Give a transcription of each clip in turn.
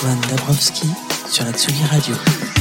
Antoine Dabrowski sur la Tsugi Radio.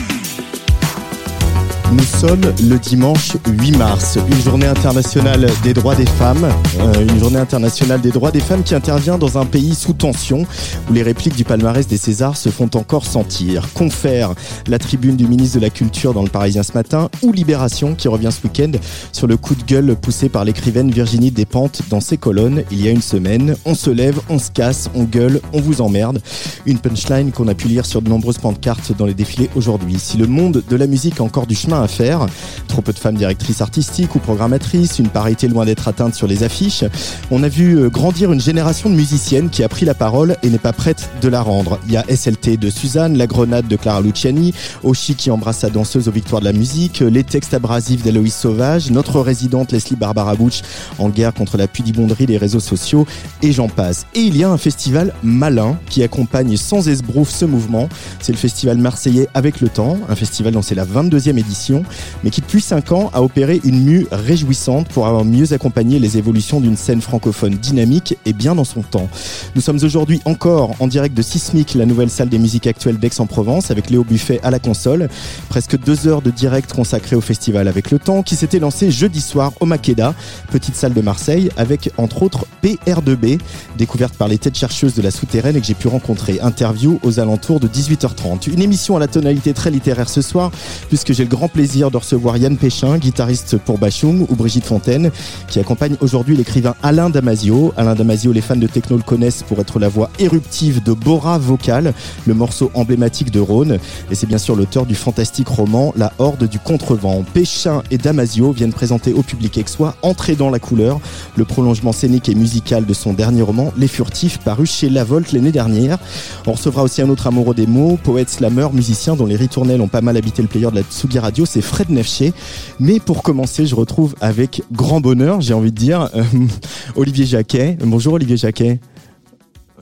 Nous sommes le dimanche 8 mars, une journée internationale des droits des femmes, euh, une journée internationale des droits des femmes qui intervient dans un pays sous tension où les répliques du palmarès des Césars se font encore sentir. Confère la tribune du ministre de la Culture dans le Parisien ce matin ou Libération qui revient ce week-end sur le coup de gueule poussé par l'écrivaine Virginie Despentes dans ses colonnes il y a une semaine. On se lève, on se casse, on gueule, on vous emmerde. Une punchline qu'on a pu lire sur de nombreuses pancartes dans les défilés aujourd'hui. Si le monde de la musique a encore du chemin à faire. Trop peu de femmes directrices artistiques ou programmatrices, une parité loin d'être atteinte sur les affiches. On a vu euh, grandir une génération de musiciennes qui a pris la parole et n'est pas prête de la rendre. Il y a SLT de Suzanne, La Grenade de Clara Luciani, Oshi qui embrasse sa danseuse aux victoires de la musique, les textes abrasifs d'Aloïs Sauvage, notre résidente Leslie Barbara Butch en guerre contre la pudibonderie des réseaux sociaux et j'en passe. Et il y a un festival malin qui accompagne sans esbrouf ce mouvement. C'est le festival marseillais Avec le Temps, un festival dont c'est la 22e édition mais qui depuis 5 ans a opéré une mue réjouissante pour avoir mieux accompagné les évolutions d'une scène francophone dynamique et bien dans son temps. Nous sommes aujourd'hui encore en direct de Sismic, la nouvelle salle des musiques actuelles d'Aix-en-Provence, avec Léo Buffet à la console. Presque deux heures de direct consacré au festival avec le temps, qui s'était lancé jeudi soir au Makeda, petite salle de Marseille, avec entre autres PR2B, découverte par les têtes chercheuses de la souterraine et que j'ai pu rencontrer. Interview aux alentours de 18h30. Une émission à la tonalité très littéraire ce soir, puisque j'ai le grand plaisir de recevoir Yann Péchin, guitariste pour Bachung, ou Brigitte Fontaine, qui accompagne aujourd'hui l'écrivain Alain Damasio. Alain Damasio, les fans de techno le connaissent pour être la voix éruptive de Bora Vocal, le morceau emblématique de Rhône. Et c'est bien sûr l'auteur du fantastique roman La Horde du Contrevent. Péchin et Damasio viennent présenter au public aixois Entrer dans la couleur, le prolongement scénique et musical de son dernier roman, Les Furtifs, paru chez La Volte l'année dernière. On recevra aussi un autre amoureux des mots, poète, slammer, musicien dont les ritournelles ont pas mal habité le player de la Tsugi Radio c'est Fred Nefché. Mais pour commencer, je retrouve avec grand bonheur, j'ai envie de dire, euh, Olivier Jacquet. Bonjour Olivier Jacquet.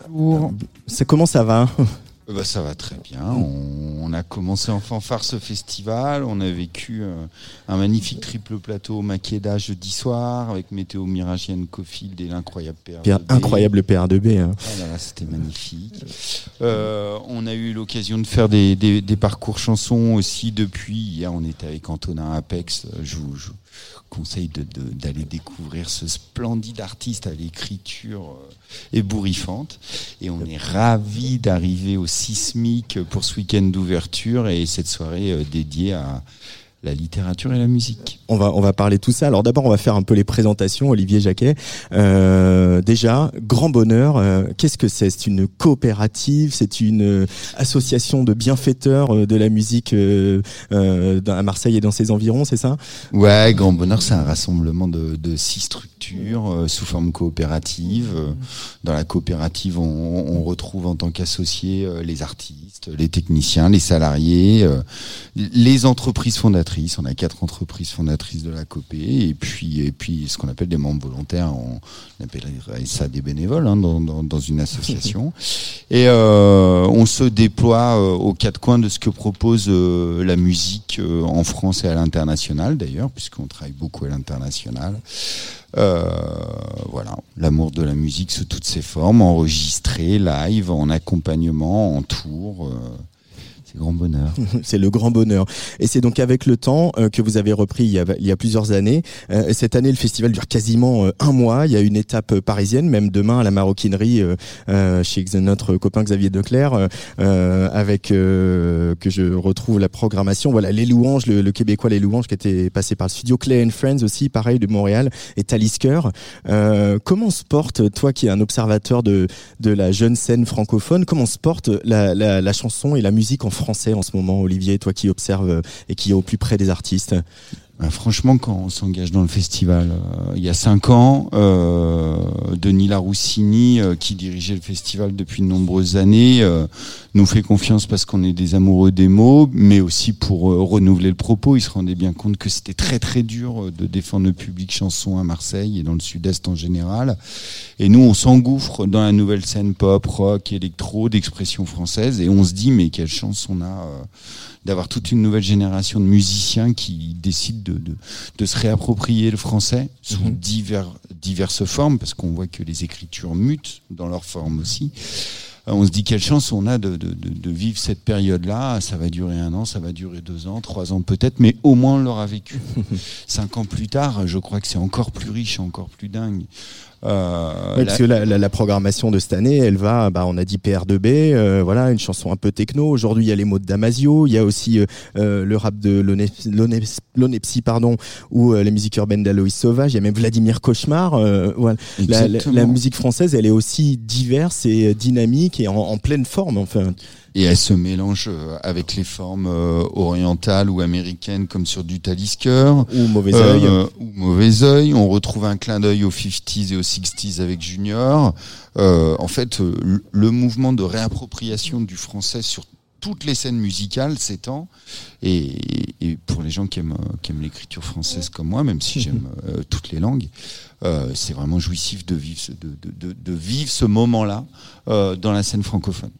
Bonjour. Ça, comment ça va? euh, bah, ça va très bien. On, a commencé en fanfare ce festival. On a vécu euh, un magnifique triple plateau Makeda jeudi soir avec Météo Miragienne Cofield et l'incroyable PR2B. Incroyable PR2B. Hein. Ah c'était magnifique. Euh, on a eu l'occasion de faire des, parcours chansons aussi depuis. Hier, on était avec Antonin Apex. Je vous, conseille d'aller découvrir ce splendide artiste à l'écriture euh, ébouriffante. Et on est ravis d'arriver au Sismique pour ce week-end d'ouverture et cette soirée euh, dédiée à la littérature et la musique. On va on va parler tout ça. Alors d'abord on va faire un peu les présentations. Olivier Jacquet. Euh, déjà grand bonheur. Euh, qu'est-ce que c'est? C'est une coopérative? C'est une euh, association de bienfaiteurs de la musique à Marseille et dans ses environs. C'est ça? Ouais, grand bonheur. C'est un rassemblement de, de six structures sous forme coopérative. Dans la coopérative, on, on retrouve en tant qu'associés les artistes, les techniciens, les salariés, les entreprises fondatrices on a quatre entreprises fondatrices de la COPE et puis, et puis ce qu'on appelle des membres volontaires. On, appellerait ça des bénévoles hein, dans, une association. et euh, on se déploie euh, aux quatre coins de ce que propose euh, la musique en France et à l'international d'ailleurs, puisqu'on travaille beaucoup à l'international. Voilà, l'amour de la musique sous toutes ses formes, enregistré, live, en accompagnement, en tour grand bonheur. c'est le grand bonheur. Et c'est donc avec le temps euh, que vous avez repris il y a, plusieurs années. Euh, cette année, le festival dure quasiment euh, un mois. Il y a une étape parisienne, même demain à la maroquinerie chez notre copain Xavier Declerc, avec que je retrouve la programmation. Voilà, les louanges, le, québécois les louanges qui était passé par le studio Clay Friends aussi, pareil de Montréal et Talisker. comment se porte, toi qui es un observateur de la jeune scène francophone, comment se porte la, la chanson et la musique en France en ce moment, Olivier, toi qui observes euh, et qui est au plus près des artistes bah, franchement, quand on s'engage dans le festival, euh, il y a cinq ans, euh, Denis Laroussini, euh, qui dirigeait le festival depuis de nombreuses années, nous fait confiance parce qu'on est des amoureux des mots, mais aussi pour renouveler le propos. Il se rendait bien compte que c'était très très dur de défendre le public chanson à Marseille et dans le Sud-Est en général. Et nous, on s'engouffre dans la nouvelle scène pop, rock, électro, d'expression française, et on se dit mais quelle chance on a d'avoir toute une nouvelle génération de musiciens qui décident de, de, se réapproprier le français sous mhm. divers, diverses formes, parce qu'on voit que les écritures mutent dans leur forme aussi. on se dit quelle chance on a de, de, de, vivre cette période-là. Ça va durer un an, ça va durer deux ans, trois ans peut-être, mais au moins on l'aura vécu. Cinq ans plus tard, je crois que c'est encore plus riche, encore plus dingue. Euh, parce que la, la, programmation de cette année, elle va, bah, on a dit PR2B, euh, voilà, une chanson un peu techno. Aujourd'hui, il y a les mots de Damasio, il y a aussi euh, le rap de Lonepsi, pardon, ou les musiques urbaines d'Aloïs Sauvage. Il y a même Vladimir Cauchemar. voilà. La, la, musique française, elle est aussi diverse et dynamique et en, en pleine forme. Enfin et elle se mélange euh, avec les formes euh, orientales ou américaines comme sur du Talisker. Ou mauvais œil. euh, ou mauvais œil. On retrouve un clin d'œil aux 50s et aux 60s avec Junior. En fait le mouvement de réappropriation du français sur toutes les scènes musicales s'étend. Et, et, pour les gens qui aiment, qui aiment l'écriture française comme moi, même si j'aime toutes les langues, euh, c'est vraiment jouissif de vivre, de, de, de, de vivre ce moment-là euh, dans la scène francophone.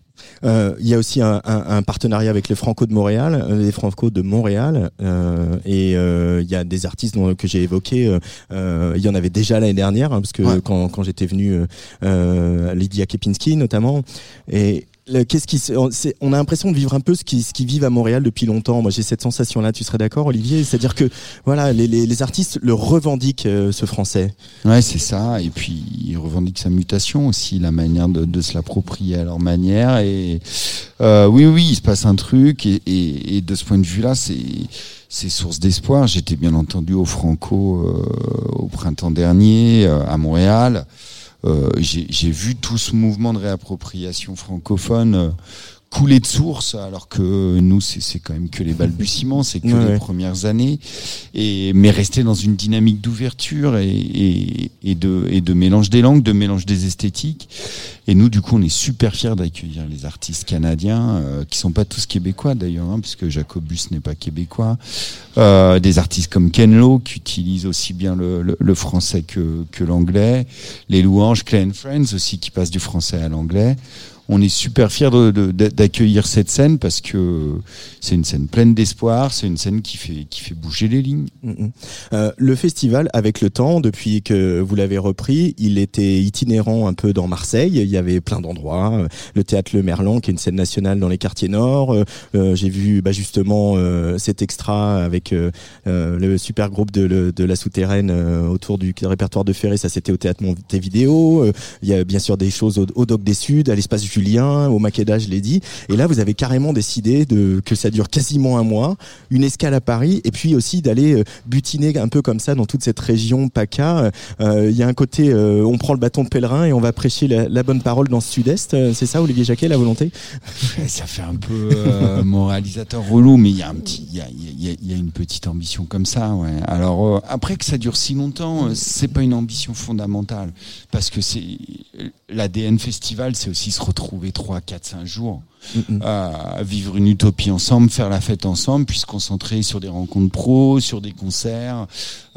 Euh, il y a aussi un, un, un, partenariat avec les Franco de Montréal, euh, les Franco de Montréal, euh, et euh, il y a des artistes dont, que j'ai évoqués. Il y en avait déjà l'année dernière, hein, parce que quand, quand j'étais venu, Lydia Kepinski notamment, et qu'est-ce qui on a l'impression de vivre un peu ce qui ce qui vivent à Montréal depuis longtemps. Moi, j'ai cette sensation là. Tu serais d'accord, Olivier? C'est-à-dire que voilà, les, les, les, artistes le revendiquent euh, ce français. Ouais, c'est ça. Et puis ils revendiquent sa mutation aussi, la manière de, de se l'approprier à leur manière. Et euh, oui, oui, il se passe un truc. Et, et, et de ce point de vue-là, c'est c'est source d'espoir. J'étais bien entendu au Franco euh, au printemps dernier euh, à Montréal. Euh, j'ai vu tout ce mouvement de réappropriation francophone couler de source, alors que nous, c'est quand même que les balbutiements, c'est que les premières années, et mais rester dans une dynamique d'ouverture et, et, et, de, et de mélange des langues, de mélange des esthétiques. Et nous, du coup, on est super fiers d'accueillir les artistes canadiens, euh, qui sont pas tous québécois d'ailleurs, hein, puisque Jacobus n'est pas québécois. Euh, des artistes comme Ken Lo, qui utilisent aussi bien le, le, le français que, que l'anglais. Les louanges, Clay Friends aussi, qui passent du français à l'anglais on est super fiers d'accueillir de, cette scène parce que c'est une scène pleine d'espoir, c'est une scène qui fait, qui fait bouger les lignes. Mm, mm. Euh, le festival, avec le temps, depuis que vous l'avez repris, il était itinérant un peu dans Marseille. Il y avait plein d'endroits. Le théâtre Le Merlan, qui est une scène nationale dans les quartiers nord. Euh, euh J'ai vu bah, justement euh, cet extra avec euh, le super groupe de, de la souterraine autour du répertoire de Ferré. Ça, c'était au théâtre Montevideo. Il y a bien sûr des choses au, au Doc des Suds, à l'espace Julien, au Makeda, je l'ai dit. Et là, vous avez carrément décidé de que ça dure quasiment un mois, une escale à Paris, et puis aussi d'aller euh, butiner un peu comme ça dans toute cette région PACA. Euh, il y a un côté, euh, on prend le bâton de pèlerin et on va prêcher la, bonne parole dans ce sud-est. C'est ça, Olivier Jacquet, la volonté? Ça fait un peu moralisateur relou, mais il y a une petite ambition comme ça. Alors après que ça dure si longtemps, c'est pas une ambition fondamentale parce que c'est l'ADN festival, c'est aussi se retrouver trouver 3, 4, 5 jours à vivre une utopie ensemble, faire la fête ensemble, puis se concentrer sur des rencontres pro, sur des concerts.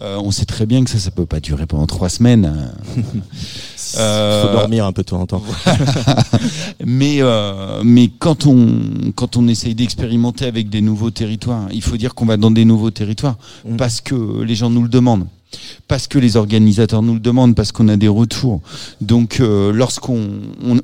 Euh, on sait très bien que ça, ça peut pas durer pendant trois semaines. euh, faut dormir un peu de temps en temps. mais euh, mais quand on quand on essaye d'expérimenter avec des nouveaux territoires, il faut dire qu'on va dans des nouveaux territoires mm. parce que les gens nous le demandent parce que les organisateurs nous le demandent, parce qu'on a des retours. Donc, euh, lorsqu'on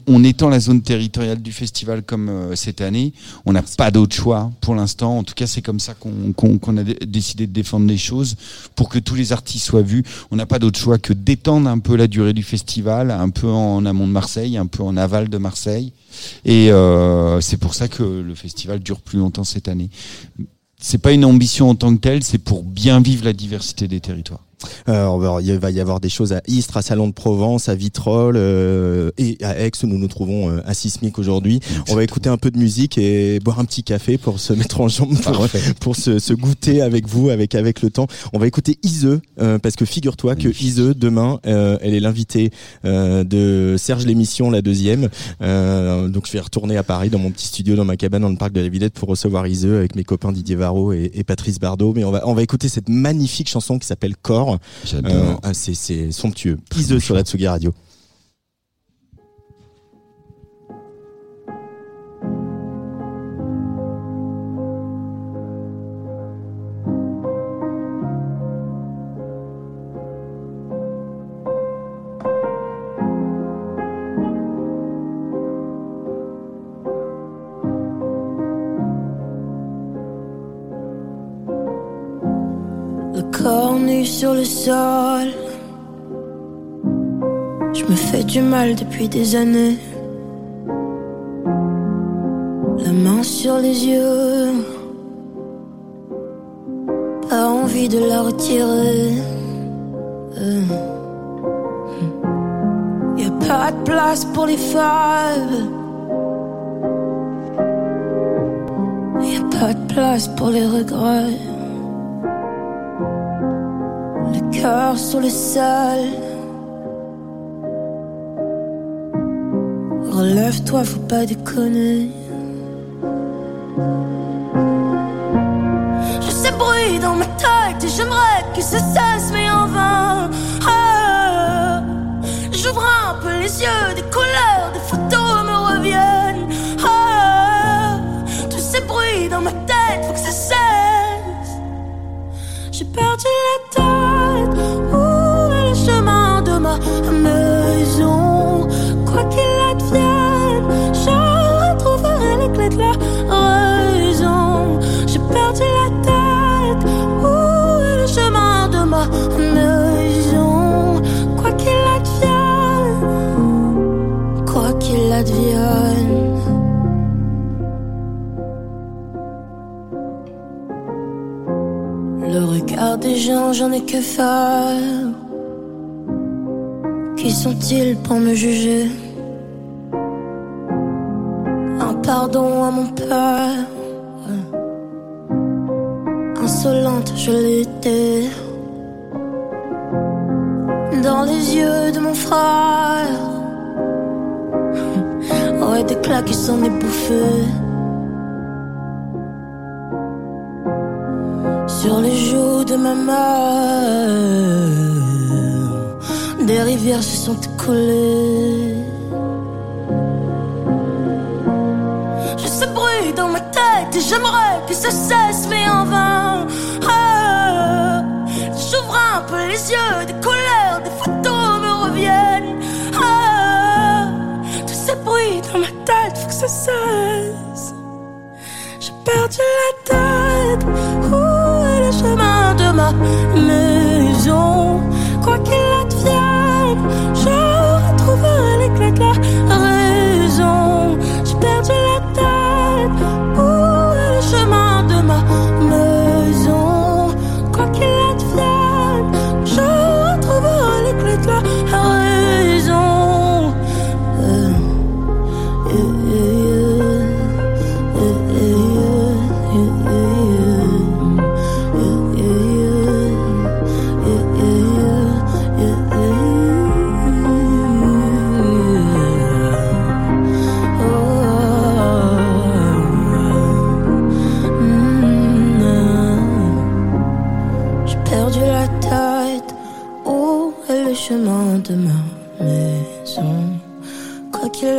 on, étend la zone territoriale du festival comme euh, cette année, on n'a pas d'autre choix pour l'instant. En tout cas, c'est comme ça qu'on a décidé de défendre les choses pour que tous les artistes soient vus. On n'a pas d'autre choix que d'étendre un peu la durée du festival, un peu en amont de Marseille, un peu en aval de Marseille. Et euh, c'est pour ça que le festival dure plus longtemps cette année. C'est pas une ambition en tant que telle, c'est pour bien vivre la diversité des territoires. Euh, il va y avoir des choses à Istres, à Salon de Provence, à Vitrolles euh, et à Aix où nous nous trouvons euh, à Sismic aujourd'hui. On va écouter un peu de musique et boire un petit café pour se mettre en jambe, pour, pour se, se, goûter avec vous, avec avec le temps. On va écouter Ise parce que figure-toi que Ise demain, elle est l'invitée de Serge l'émission, la deuxième. donc je vais retourner à Paris dans mon petit studio, dans ma cabane dans le parc de la Villette pour recevoir Ise avec mes copains Didier Varro et, et Patrice Bardot. Mais on va on va écouter cette magnifique chanson qui s'appelle Corps J'adore. Euh, c'est somptueux. Piseux sur la Tsugi Radio. Corps sur le sol. Je me fais du mal depuis des années. La main sur les yeux. Pas envie de la retirer. Euh. Pas de place pour les faves. Y a pas de place pour les regrets. Cœur sur le sol. Relève-toi, faut pas déconner. Je sais bruit dans ma tête et j'aimerais que ça cesse, mais en vain. Ah, J'ouvre un peu les yeux, des couleurs, j'en ai que faire. Qui sont-ils pour me juger? Un pardon à mon père. Insolente, je l'étais. Dans les yeux de mon frère. Ouais, des claques qui s'en est. des rivières se sont écoulées. Je sais bruit dans ma tête et j'aimerais que ça cesse, mais en vain. Ah, J'ouvre un peu les yeux, des couleurs, des photos me reviennent. Ah, tous ces bruits dans ma tête, faut que ça cesse. J'ai perdu la tête. Maison? Quoi qu'il advienne, je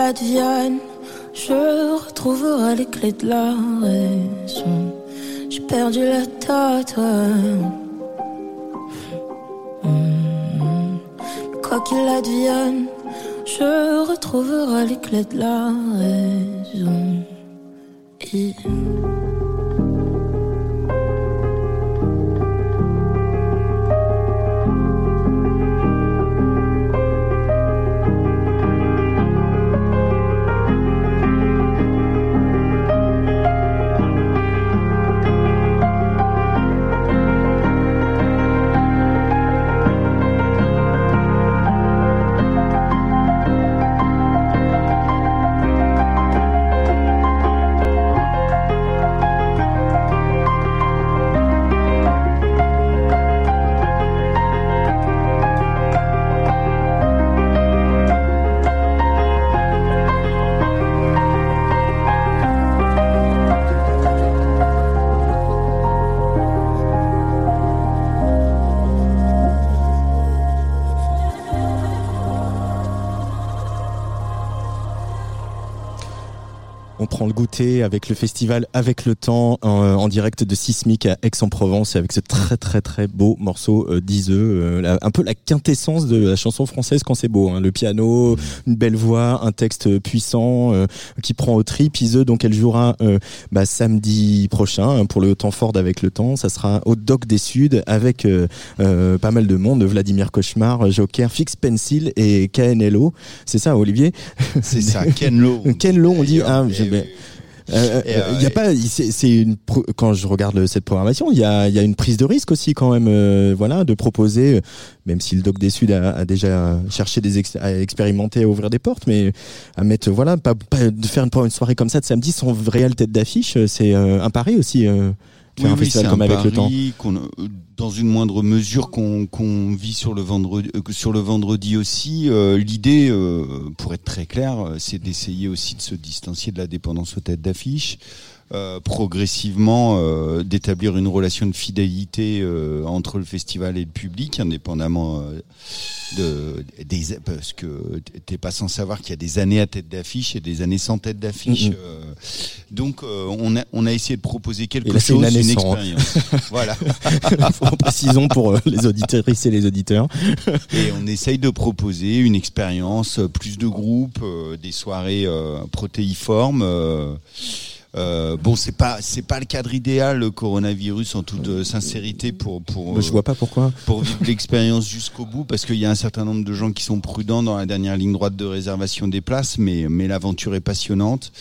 Advienne, je retrouverai les clés de la raison. J'ai perdu la tête. Mhm. Quoi qu'il advienne, je retrouverai les clés de la raison. Été avec le festival Avec le temps en, direct de Sismic à Aix-en-Provence avec ce très très très beau morceau euh, euh un peu la quintessence de la chanson française quand c'est beau. Hein. Le piano, une belle voix, un texte puissant euh, qui prend au trip. Iseux, donc elle jouera euh, bah, samedi prochain hein, pour le temps fort d'Avec le temps. Ça sera au Doc des Suds avec pas mal de monde. Vladimir Cauchemar, Joker, Fix Pencil et KNLO. C'est ça Olivier? C'est ça, Kenlo. Kenlo, on dit. Ah, euh, euh, il y a pas, c'est une quand je regarde cette programmation, il y a, y a une prise de risque aussi quand même, euh, voilà, de proposer, même si le Doc des Sud a, a déjà cherché des à expérimenter, à ouvrir des portes, mais à mettre, voilà, pas, pas de faire une, une, soirée comme ça de samedi sans réelle tête d'affiche, c'est un pari aussi oui, un festival comme avec le temps. Euh, dans une moindre mesure qu'on vit sur le vendredi, euh, sur le vendredi aussi. Euh, l'idée, pour être très clair, c'est d'essayer aussi de se distancier de la dépendance aux têtes d'affiche. Progressivement d'établir une relation de fidélité entre le festival et le public, indépendamment de, des, parce que t'es pas sans savoir qu'il y a des années à tête d'affiche et des années sans tête d'affiche. Euh, donc euh, on a on a essayé de proposer quelque chose, une, une expérience. voilà. Précisons pour euh, les auditrices et les auditeurs. et on essaye de proposer une expérience, plus de groupes, des soirées protéiformes. Euh, bon, c'est pas c'est pas le cadre idéal le coronavirus en toute euh, sincérité pour pour. je vois pas pourquoi. Pour vivre l'expérience jusqu'au bout, parce qu'il y a un certain nombre de gens qui sont prudents dans la dernière ligne droite de réservation des places, mais mais l'aventure est passionnante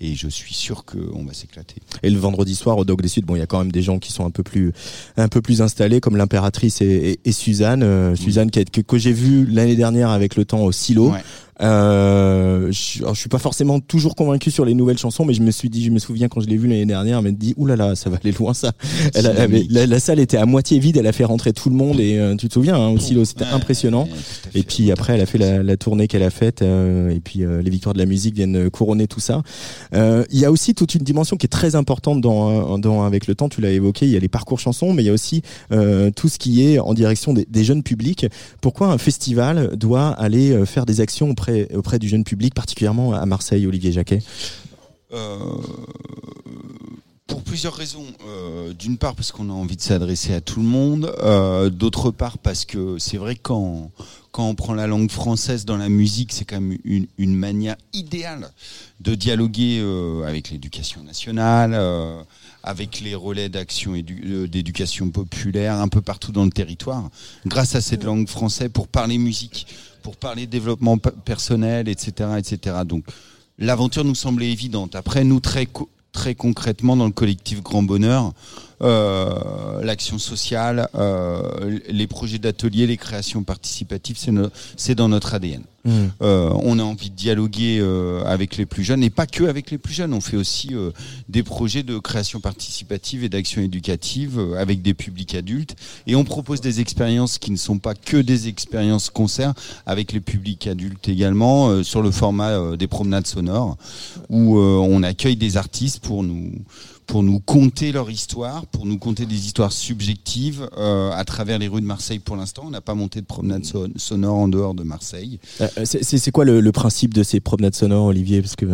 et je suis sûr qu'on va s'éclater. Et le vendredi soir au Dog des Sud, bon, il y a quand même des gens qui sont un peu plus, un peu plus installés, comme l'impératrice et, et, Suzanne, euh, Suzanne qui que, que j'ai vu l'année dernière avec le temps au silo. Ouais. Euh, je, je suis pas forcément toujours convaincu sur les nouvelles chansons, mais je me suis dit, je me souviens quand je l'ai vu l'année dernière, elle m'a dit, oulala, là là, ça va aller loin ça. Elle la, salle était à moitié vide, elle a fait rentrer tout le monde et euh, tu te souviens hein, aussi, c'était impressionnant. et puis après, elle a fait la, la tournée qu'elle a faite euh, et puis euh, les victoires de la musique viennent couronner tout ça. Il y a aussi toute une dimension qui est très importante dans, dans avec le temps. Tu l'as évoqué, il y a les parcours chansons, mais il y a aussi tout ce qui est en direction des, des jeunes publics. Pourquoi un festival doit aller faire des actions auprès auprès, du jeune public, particulièrement à Marseille, Olivier Jacquet euh, pour plusieurs raisons. Euh, d'une part parce qu'on a envie de s'adresser à tout le monde. Euh, d'autre part parce que c'est vrai quand quand on prend la langue française dans la musique, c'est quand même une, manière idéale de dialoguer avec l'éducation nationale, avec les relais d'action d'éducation populaire un peu partout dans le territoire, grâce à cette langue française pour parler musique pour parler de développement personnel, etc., etc. Donc l'aventure nous semblait évidente. Après, nous très très concrètement dans le collectif Grand Bonheur, euh, l'action sociale, euh, les projets d'atelier, les créations participatives, c'est dans notre ADN. Mmh. Euh, on a envie de dialoguer avec les plus jeunes et pas que avec les plus jeunes. On fait aussi des projets de création participative et d'action éducative avec des publics adultes et on propose des expériences qui ne sont pas que des expériences concerts avec les publics adultes également sur le format des promenades sonores où on accueille des artistes pour nous pour nous conter leur histoire, pour nous conter des histoires subjectives euh, à travers les rues de Marseille pour l'instant. On n'a pas monté de promenade sonore en dehors de Marseille. Euh, euh, c'est quoi le, principe de ces promenades sonores, Olivier? Parce que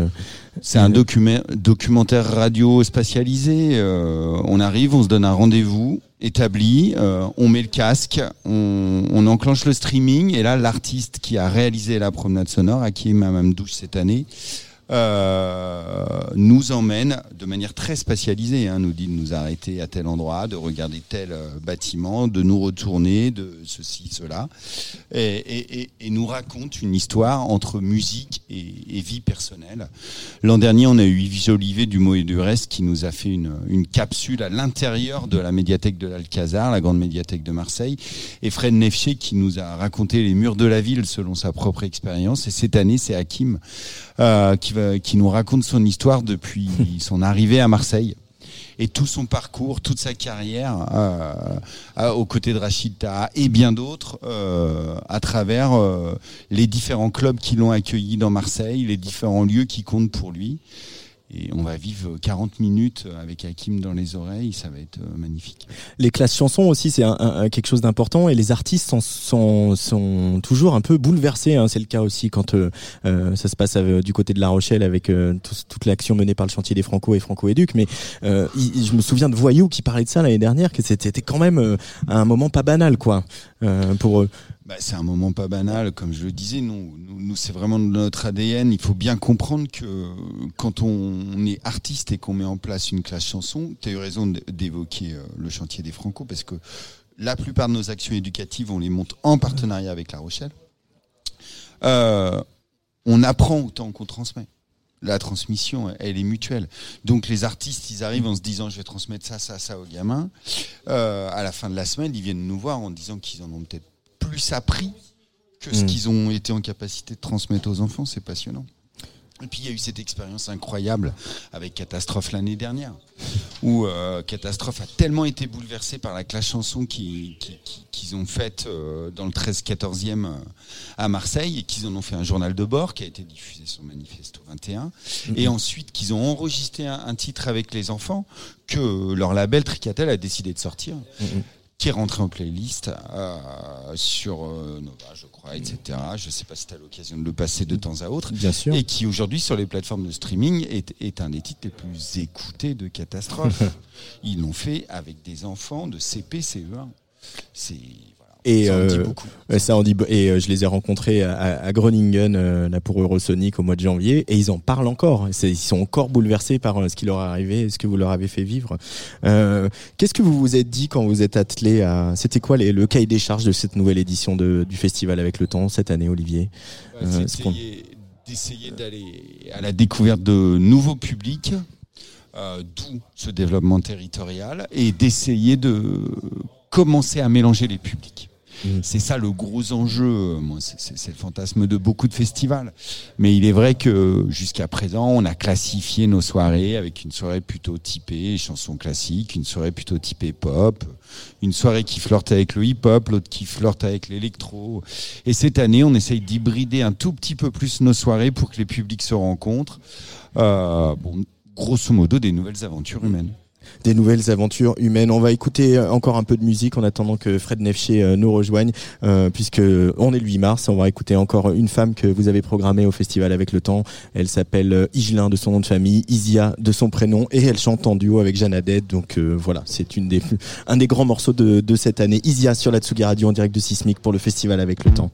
c'est un documentaire radio spatialisé. on arrive, on se donne un rendez-vous établi, on met le casque, on, on, enclenche le streaming et là l'artiste qui a réalisé la promenade sonore, à qui est Mamam Douche cette année, euh, nous emmène de manière très spatialisée, hein, nous dit de nous arrêter à tel endroit, de regarder tel euh, bâtiment, de nous retourner, de ceci, cela, et, nous raconte une histoire entre musique et, vie personnelle. L'an dernier, on a eu Yves Jolivet du Mot et du Reste qui nous a fait une, capsule à l'intérieur de la médiathèque de l'Alcazar, la grande médiathèque de Marseille, et Fred Nefché qui nous a raconté les murs de la ville selon sa propre expérience. Et cette année, c'est Hakim euh, qui, va, qui nous raconte son histoire depuis son arrivée à Marseille et tout son parcours, toute sa carrière euh, aux côtés de Rachid Taha et bien d'autres euh, à travers les différents clubs qui l'ont accueilli dans Marseille, les différents lieux qui comptent pour lui. Et on va vivre 40 minutes avec Hakim dans les oreilles, ça va être euh, magnifique. Les classes chansons aussi, c'est quelque chose d'important et les artistes sont, sont, sont toujours un peu bouleversés. hein. C'est le cas aussi quand euh, euh, ça se passe euh, du côté de La Rochelle avec tout- toute l'action menée par le chantier des Franco et Franco Éduc. Mais je me souviens de Voyou qui parlait de ça l'année dernière, que c'était quand même un moment pas banal, quoi, pour eux. Bah, c'est un moment pas banal, comme je le disais. Nous, nous, c'est vraiment notre ADN. Il faut bien comprendre que quand on est artiste et qu'on met en place une classe chanson, tu as eu raison d'évoquer euh, le chantier des Franco, parce que la plupart de nos actions éducatives, on les monte en partenariat avec La Rochelle. Euh, on apprend autant qu'on transmet. La transmission, elle est mutuelle. Donc les artistes, ils arrivent en se disant, je vais transmettre ça, ça, ça aux gamins. Euh, à la fin de la semaine, ils viennent nous voir en disant qu'ils en ont peut-être plus appris que ce Mm. qu'ils ont été en capacité de transmettre aux enfants. C'est passionnant. Et puis il y a eu cette expérience incroyable avec Catastrophe l'année dernière, où euh, Catastrophe a tellement été bouleversé par la classe chanson qui- qui- qui- qu'ils ont faite euh, dans le 13-14e euh, à Marseille et qu'ils en ont fait un journal de bord qui a été diffusé sur Manifesto 21 et ensuite qu'ils ont enregistré un, un titre avec les enfants que leur label Tricatel a décidé de sortir qui est rentré en playlist euh, sur euh, Nova, je crois, etc. Je sais pas si tu as l'occasion de le passer de temps à autre. Bien sûr. Et qui aujourd'hui sur les plateformes de streaming est, est un des titres les plus écoutés de Catastrophe. Ils l'ont fait avec des enfants de CP, CE1. C'est Et, ça en dit euh, beaucoup. Ça dit et euh, je les ai rencontrés à, Groningen euh, là pour Eurosonic au mois de janvier et ils en parlent encore. Ils sont encore bouleversés par euh, ce qui leur est arrivé, ce que vous leur avez fait vivre. Euh, Qu'est-ce que vous vous êtes dit quand vous êtes attelé à C'était quoi les- le cahier des charges de cette nouvelle édition de, du festival avec le temps cette année, Olivier? Bah, euh, d'essayer- d'essayer d'aller à la découverte de nouveaux publics, euh, d'où ce développement territorial, et d'essayer de commencer à mélanger les publics. Mm. C'est ça le gros enjeu. c'est le fantasme de beaucoup de festivals. Mais il est vrai que jusqu'à présent, on a classifié nos soirées avec une soirée plutôt typée chansons classiques, une soirée plutôt typée pop, une soirée qui flirte avec le hip-hop, l'autre qui flirte avec l'électro. Et cette année, on essaye d'hybrider un tout petit peu plus nos soirées pour que les publics se rencontrent. Euh, bon, grosso modo, des nouvelles aventures humaines. Des nouvelles aventures humaines. On va écouter euh, encore un peu de musique en attendant que Fred Nefché euh, nous rejoigne, euh, puisque on est le 8 mars. On va écouter encore une femme que vous avez programmée au festival avec le temps. Elle s'appelle Igelin de son nom de famille, Isia de son prénom, et elle chante en duo avec Jeanne Haddad. Donc voilà, c'est une des un des grands morceaux de, de cette année. Isia sur la Tsugi Radio en direct de Sismic pour le festival avec le temps.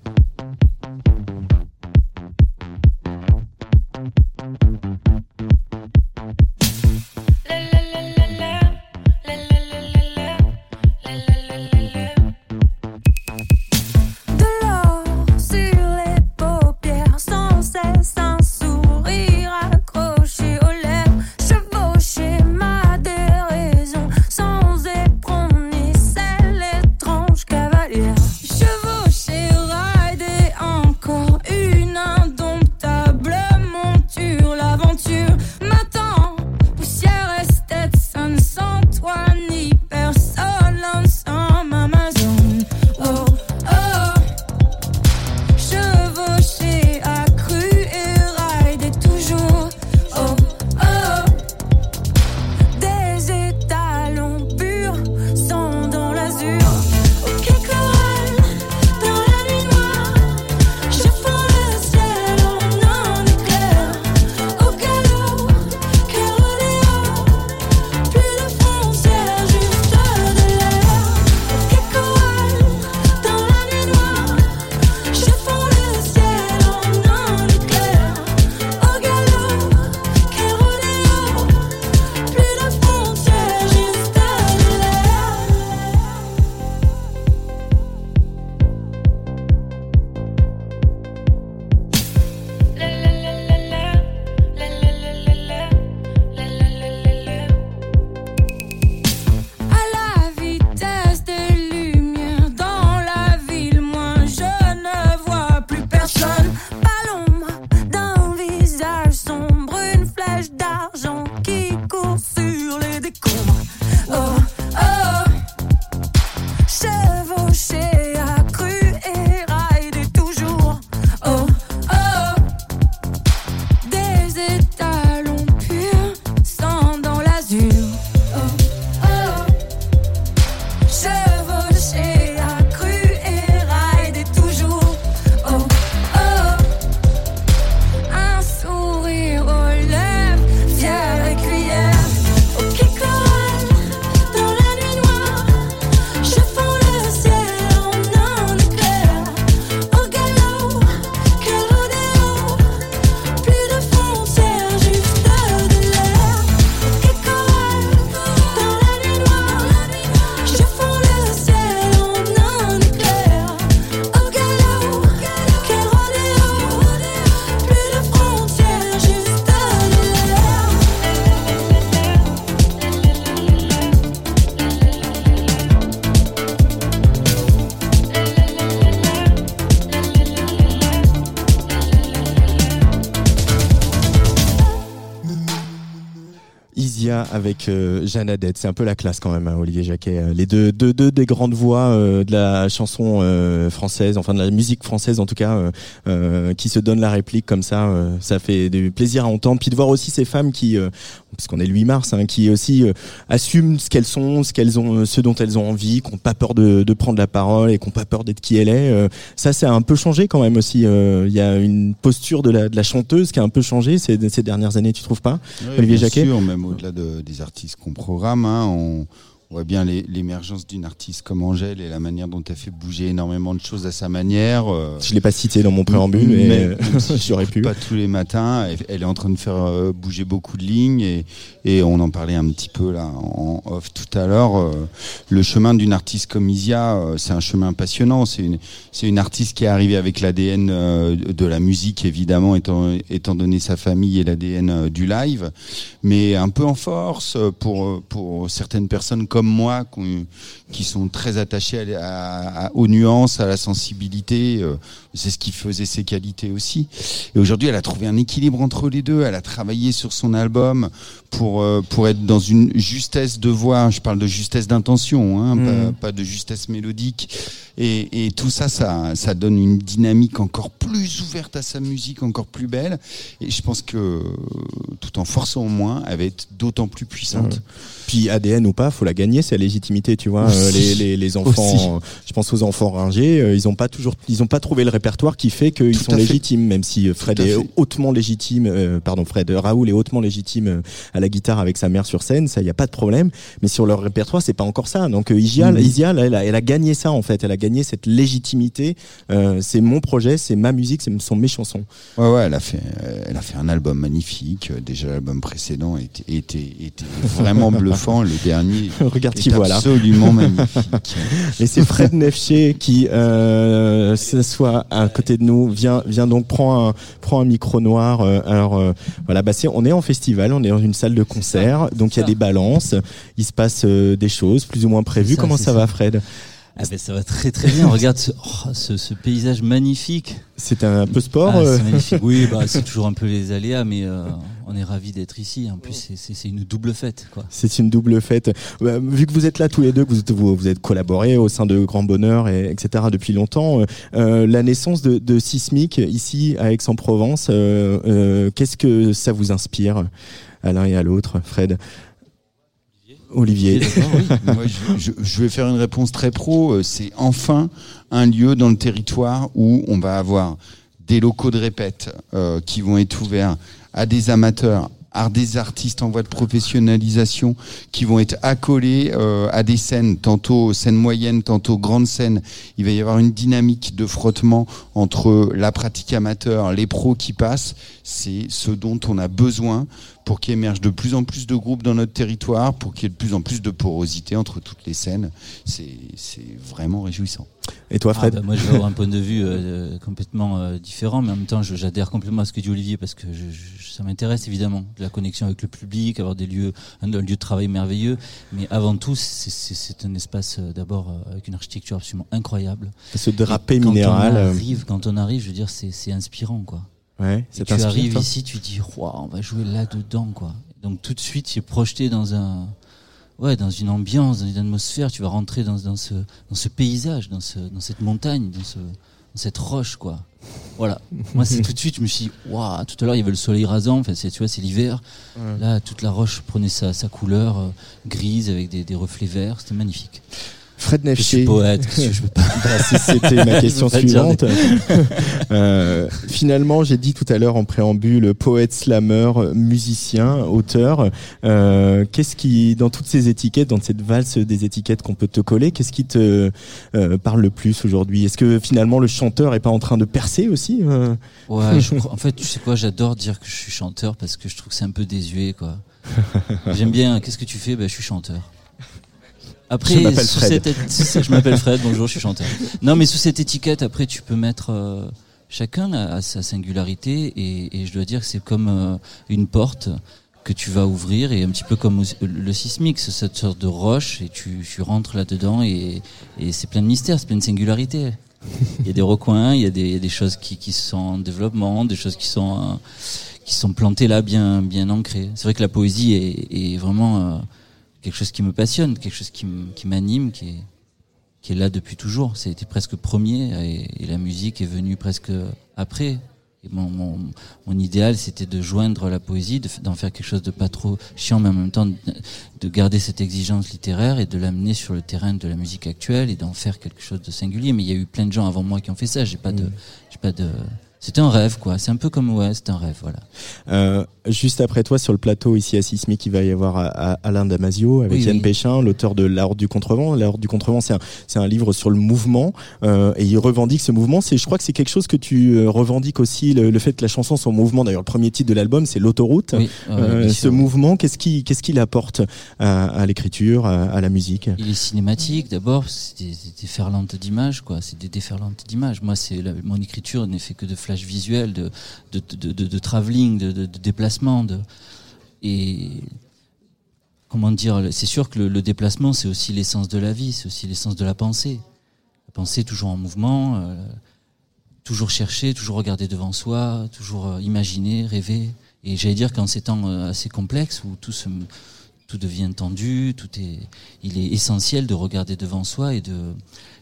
Avec euh, Jeanne Adette. C'est un peu la classe quand même, hein, Olivier Jacquet. Euh, les deux, deux, des grandes voix euh, de la chanson française, enfin de la musique française en tout cas, qui se donnent la réplique comme ça. ça fait du plaisir à entendre. Puis de voir aussi ces femmes qui, parce qu'on est le 8 mars, hein, qui aussi euh, assument ce qu'elles sont, ce qu'elles ont, ce dont elles ont envie, qui n'ont pas peur de, de prendre la parole et qui n'ont pas peur d'être qui elle est. Euh, ça, ça a un peu changé quand même aussi. Euh, Il y a une posture de la, de la chanteuse qui a un peu changé ces, ces dernières années, tu trouves pas Olivier bien Jacquet? sûr, même au-delà de- des artistes qu'on programme, hein, on, on voit bien l'émergence d'une artiste comme Angèle et la manière dont elle fait bouger énormément de choses à sa manière. euh, Je l'ai pas cité dans mon préambule, mais si je j'aurais pu. Pas tous les matins. Elle, est en train de faire euh, bouger beaucoup de lignes et, et on en parlait un petit peu là en off tout à l'heure. euh, le chemin d'une artiste comme Isia, c'est un chemin passionnant. C'est une, c'est une artiste qui est arrivée avec l'ADN de la musique évidemment, étant, étant donné sa famille et l'ADN du live, mais un peu en force pour pour certaines personnes comme moi qu'on- qui sont très à- aux nuances, à la sensibilité. C'est ce qui faisait ses qualités aussi. Et aujourd'hui, elle a trouvé un équilibre entre les deux. Elle a travaillé sur son album pour euh, pour être dans une justesse de voix. Je parle de justesse d'intention, hein, Mhm. pas, pas de justesse mélodique. Et, et tout ça, ça, ça donne une dynamique encore plus ouverte à sa musique, encore plus belle. Et je pense que tout en forçant au moins, elle va être d'autant plus puissante. Puis ADN ou pas, faut la gagner, c'est la légitimité, tu vois. Euh, les, les, les enfants, euh, je pense aux enfants ringés, ils ont pas toujours, ils ont pas trouvé le répertoire qui fait qu'ils sont légitimes, même si euh, Fred est fait. hautement légitime, euh, pardon Fred, euh, Raoul est hautement légitime à la guitare avec sa mère sur scène, ça y a pas de problème. Mais sur leur répertoire, c'est pas encore ça. Donc Isia, là, elle, a, elle a gagné ça en fait, elle a gagné cette légitimité. Euh, c'est mon projet, c'est ma musique, c'est sont mes chansons. Ouais, ouais, elle a fait, elle a fait un album magnifique. Déjà, l'album précédent était, était, était vraiment bluffant. Le dernier Regarde qui voilà. absolument magnifique. Et c'est Fred Nefché qui euh, s'assoit à côté de nous. Vient, vient donc prend un, prend un micro noir. euh, alors euh, voilà, bah c'est, on est en festival, on est dans une salle de concert, donc il y a des balances, il se passe euh, des choses plus ou moins prévues. ça, Comment ça, ça. va, Fred? Ah ben, ça va très très bien. Regarde ce, oh, ce, ce paysage magnifique. C'est un peu sport. Ah, euh, magnifique. Oui, bah, c'est toujours un peu les aléas, mais euh, on est ravis d'être ici. En plus, c'est- une double fête. Quoi. C'est une double fête. Euh, vu que vous êtes là tous les deux, que vous, êtes- vous, vous êtes collaborés au sein de Grand Bonheur, et, etc. depuis longtemps, euh, euh, la naissance de, de Sismic ici à Aix-en-Provence, euh, euh, qu'est-ce que ça vous inspire à l'un et à l'autre, Fred? Olivier. D'accord, oui. Moi, je, je- je vais faire une réponse très pro. C'est enfin un lieu dans le territoire où on va avoir des locaux de répète euh, qui vont être ouverts à des amateurs, à des artistes en voie de professionnalisation qui vont être accolés euh, à des scènes, tantôt scènes moyennes, tantôt grandes scènes. Il va y avoir une dynamique de frottement entre la pratique amateur, les pros qui passent. C'est ce dont on a besoin pour qu'il émerge de plus en plus de groupes dans notre territoire, pour qu'il y ait de plus en plus de porosité entre toutes les scènes. C'est c'est vraiment réjouissant. Et toi, Ah, Fred bah, moi, je vais avoir un point de vue euh, complètement euh, différent, mais en même temps, j'adhère complètement à ce que dit Olivier parce que je, je- ça m'intéresse évidemment de la connexion avec le public, avoir des lieux, un, un lieu de travail merveilleux. Mais avant tout, c'est- un espace euh, d'abord euh, avec une architecture absolument incroyable. Ce drapé quand minéral. On euh, arrive, quand on arrive, je veux dire, c'est inspirant, quoi. ouais, tu arrives ici, tu dis, Waouh, on va jouer là-dedans, quoi. Donc tout de suite, tu es projeté dans un, ouais, dans une ambiance, dans une atmosphère. Tu vas rentrer dans, dans ce, dans ce paysage, dans ce, dans cette montagne, dans ce, dans cette roche, quoi. Voilà. Moi, c'est tout de suite, je me suis, dit, waouh. Tout à l'heure, il y avait le soleil rasant. Enfin, tu vois, c'est l'hiver. Ouais. Là, toute la roche prenait sa, sa couleur euh, grise avec des, des reflets verts. C'était magnifique. Fred Je suis Nefché. poète. Je peux pas Bah, C'était ma question suivante. Euh, finalement, j'ai dit tout à l'heure en préambule, poète, slammer, musicien, auteur. Euh, qu'est-ce qui, dans toutes ces étiquettes, dans cette valse des étiquettes qu'on peut te coller, qu'est-ce qui te euh, parle le plus aujourd'hui? Est-ce que finalement le chanteur est pas en train de percer aussi euh? Ouais, je crois- en fait, tu sais quoi, j'adore dire que je suis chanteur parce que je trouve que c'est un peu désuet, quoi. J'aime bien, qu'est-ce que tu fais? Ben, je suis chanteur. Après, Je m'appelle Fred. cette je m'appelle Fred, bonjour, je suis chanteur. Non, mais sous cette étiquette, après, tu peux mettre, euh, chacun a, sa singularité et, et je dois dire que c'est comme euh, une porte que tu vas ouvrir et un petit peu comme le sismique, c'est cette sorte de roche et tu, tu rentres là-dedans et, et c'est plein de mystères, c'est plein de singularités. Il y a des recoins, il y a des, il y a des choses qui, qui sont en développement, des choses qui sont euh, qui sont plantés là, bien, bien ancrés. C'est vrai que la poésie est, est vraiment quelque chose qui me passionne, quelque chose qui m'anime, qui est, qui est là depuis toujours. C'était presque premier et, et la musique est venue presque après. Et mon, mon, mon idéal, c'était de joindre la poésie, de d'en faire quelque chose de pas trop chiant, mais en même temps de, de garder cette exigence littéraire et de l'amener sur le terrain de la musique actuelle et d'en faire quelque chose de singulier. Mais il y a eu plein de gens avant moi qui ont fait ça. J'ai pas de, j'ai pas de. C'était un rêve, quoi. C'est un peu comme ouais, c'est un rêve, voilà. Euh, juste après toi, sur le plateau ici à Sismic, il va y avoir à- à- Alain Damasio avec Oui, Yann oui. Péchin, l'auteur de La Horde du Contrevent. La Horde du Contrevent, c'est un, c'est un livre sur le mouvement euh, et il revendique ce mouvement. C'est, je crois que c'est quelque chose que tu euh, revendiques aussi, le, le fait que la chanson soit en mouvement. D'ailleurs, le premier titre de l'album, c'est L'autoroute. Oui, Euh, ce mouvement, qu'est-ce qui, qu'est-ce qu'il apporte à, à l'écriture, à, à la musique? Il est cinématique d'abord, c'est des, des déferlantes d'images, quoi. C'est des déferlantes d'images. Moi, c'est mon écriture n'est fait que de flashs visuels, de de de, de, de déplacement, et comment dire. C'est sûr que le, le déplacement, c'est aussi l'essence de la vie, c'est aussi l'essence de la pensée. La pensée toujours en mouvement, euh, toujours chercher, toujours regarder devant soi, toujours euh, imaginer, rêver. Et j'allais dire qu'en ces temps euh, assez complexes où tout se tout devient tendu, tout est, il est essentiel de regarder devant soi et de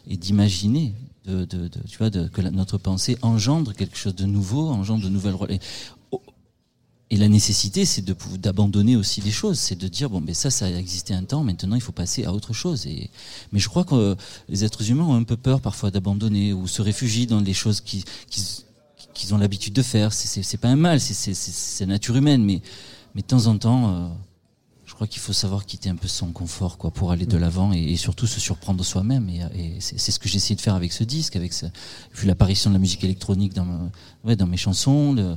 et d'imaginer, de, de, de- tu vois, de, que la- notre pensée engendre quelque chose de nouveau, engendre de nouvelles rela- et, oh, et la nécessité, c'est de d'abandonner aussi des choses, c'est de dire bon, ben ça, ça a existé un temps, maintenant il faut passer à autre chose. Et mais je crois que euh, les êtres humains ont un peu peur parfois d'abandonner ou se réfugient dans les choses qui qui qu'ils ont l'habitude de faire. C'est- pas un mal, c'est la nature humaine, mais mais de temps en temps. euh, je crois qu'il faut savoir quitter un peu son confort quoi pour aller de l'avant et, et surtout se surprendre soi-même. Et, et c'est ce que j'ai essayé de faire avec ce disque avec ce, vu l'apparition de la musique électronique dans ma- ouais, dans mes chansons le-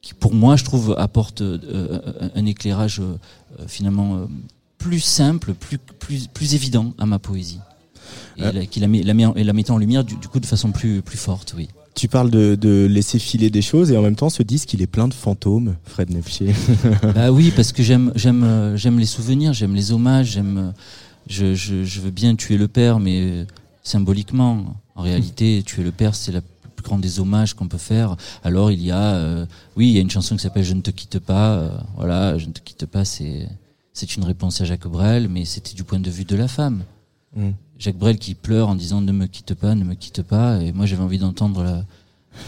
qui pour moi je trouve apporte euh, un éclairage euh, euh, finalement euh, plus simple plus plus plus évident à ma poésie. Et Euh. la, qui la met, la met en, et la mettant en lumière du, du coup de façon plus plus forte oui Tu parles de, de laisser filer des choses et en même temps, ce disque, il est plein de fantômes, Fred Nefchier. Bah oui, parce que j'aime j'aime euh, j'aime les souvenirs, j'aime les hommages, j'aime euh, je, je, je veux bien tuer le père, mais euh, symboliquement. En réalité, tuer le père, c'est la plus grande des hommages qu'on peut faire. Alors il y a euh, oui, il y a une chanson qui s'appelle Je ne te quitte pas. euh, voilà, je ne te quitte pas, c'est c'est une réponse à Jacques Brel, mais c'était du point de vue de la femme. Mm. Jacques Brel qui pleure en disant ne me quitte pas, ne me quitte pas. Et moi j'avais envie d'entendre la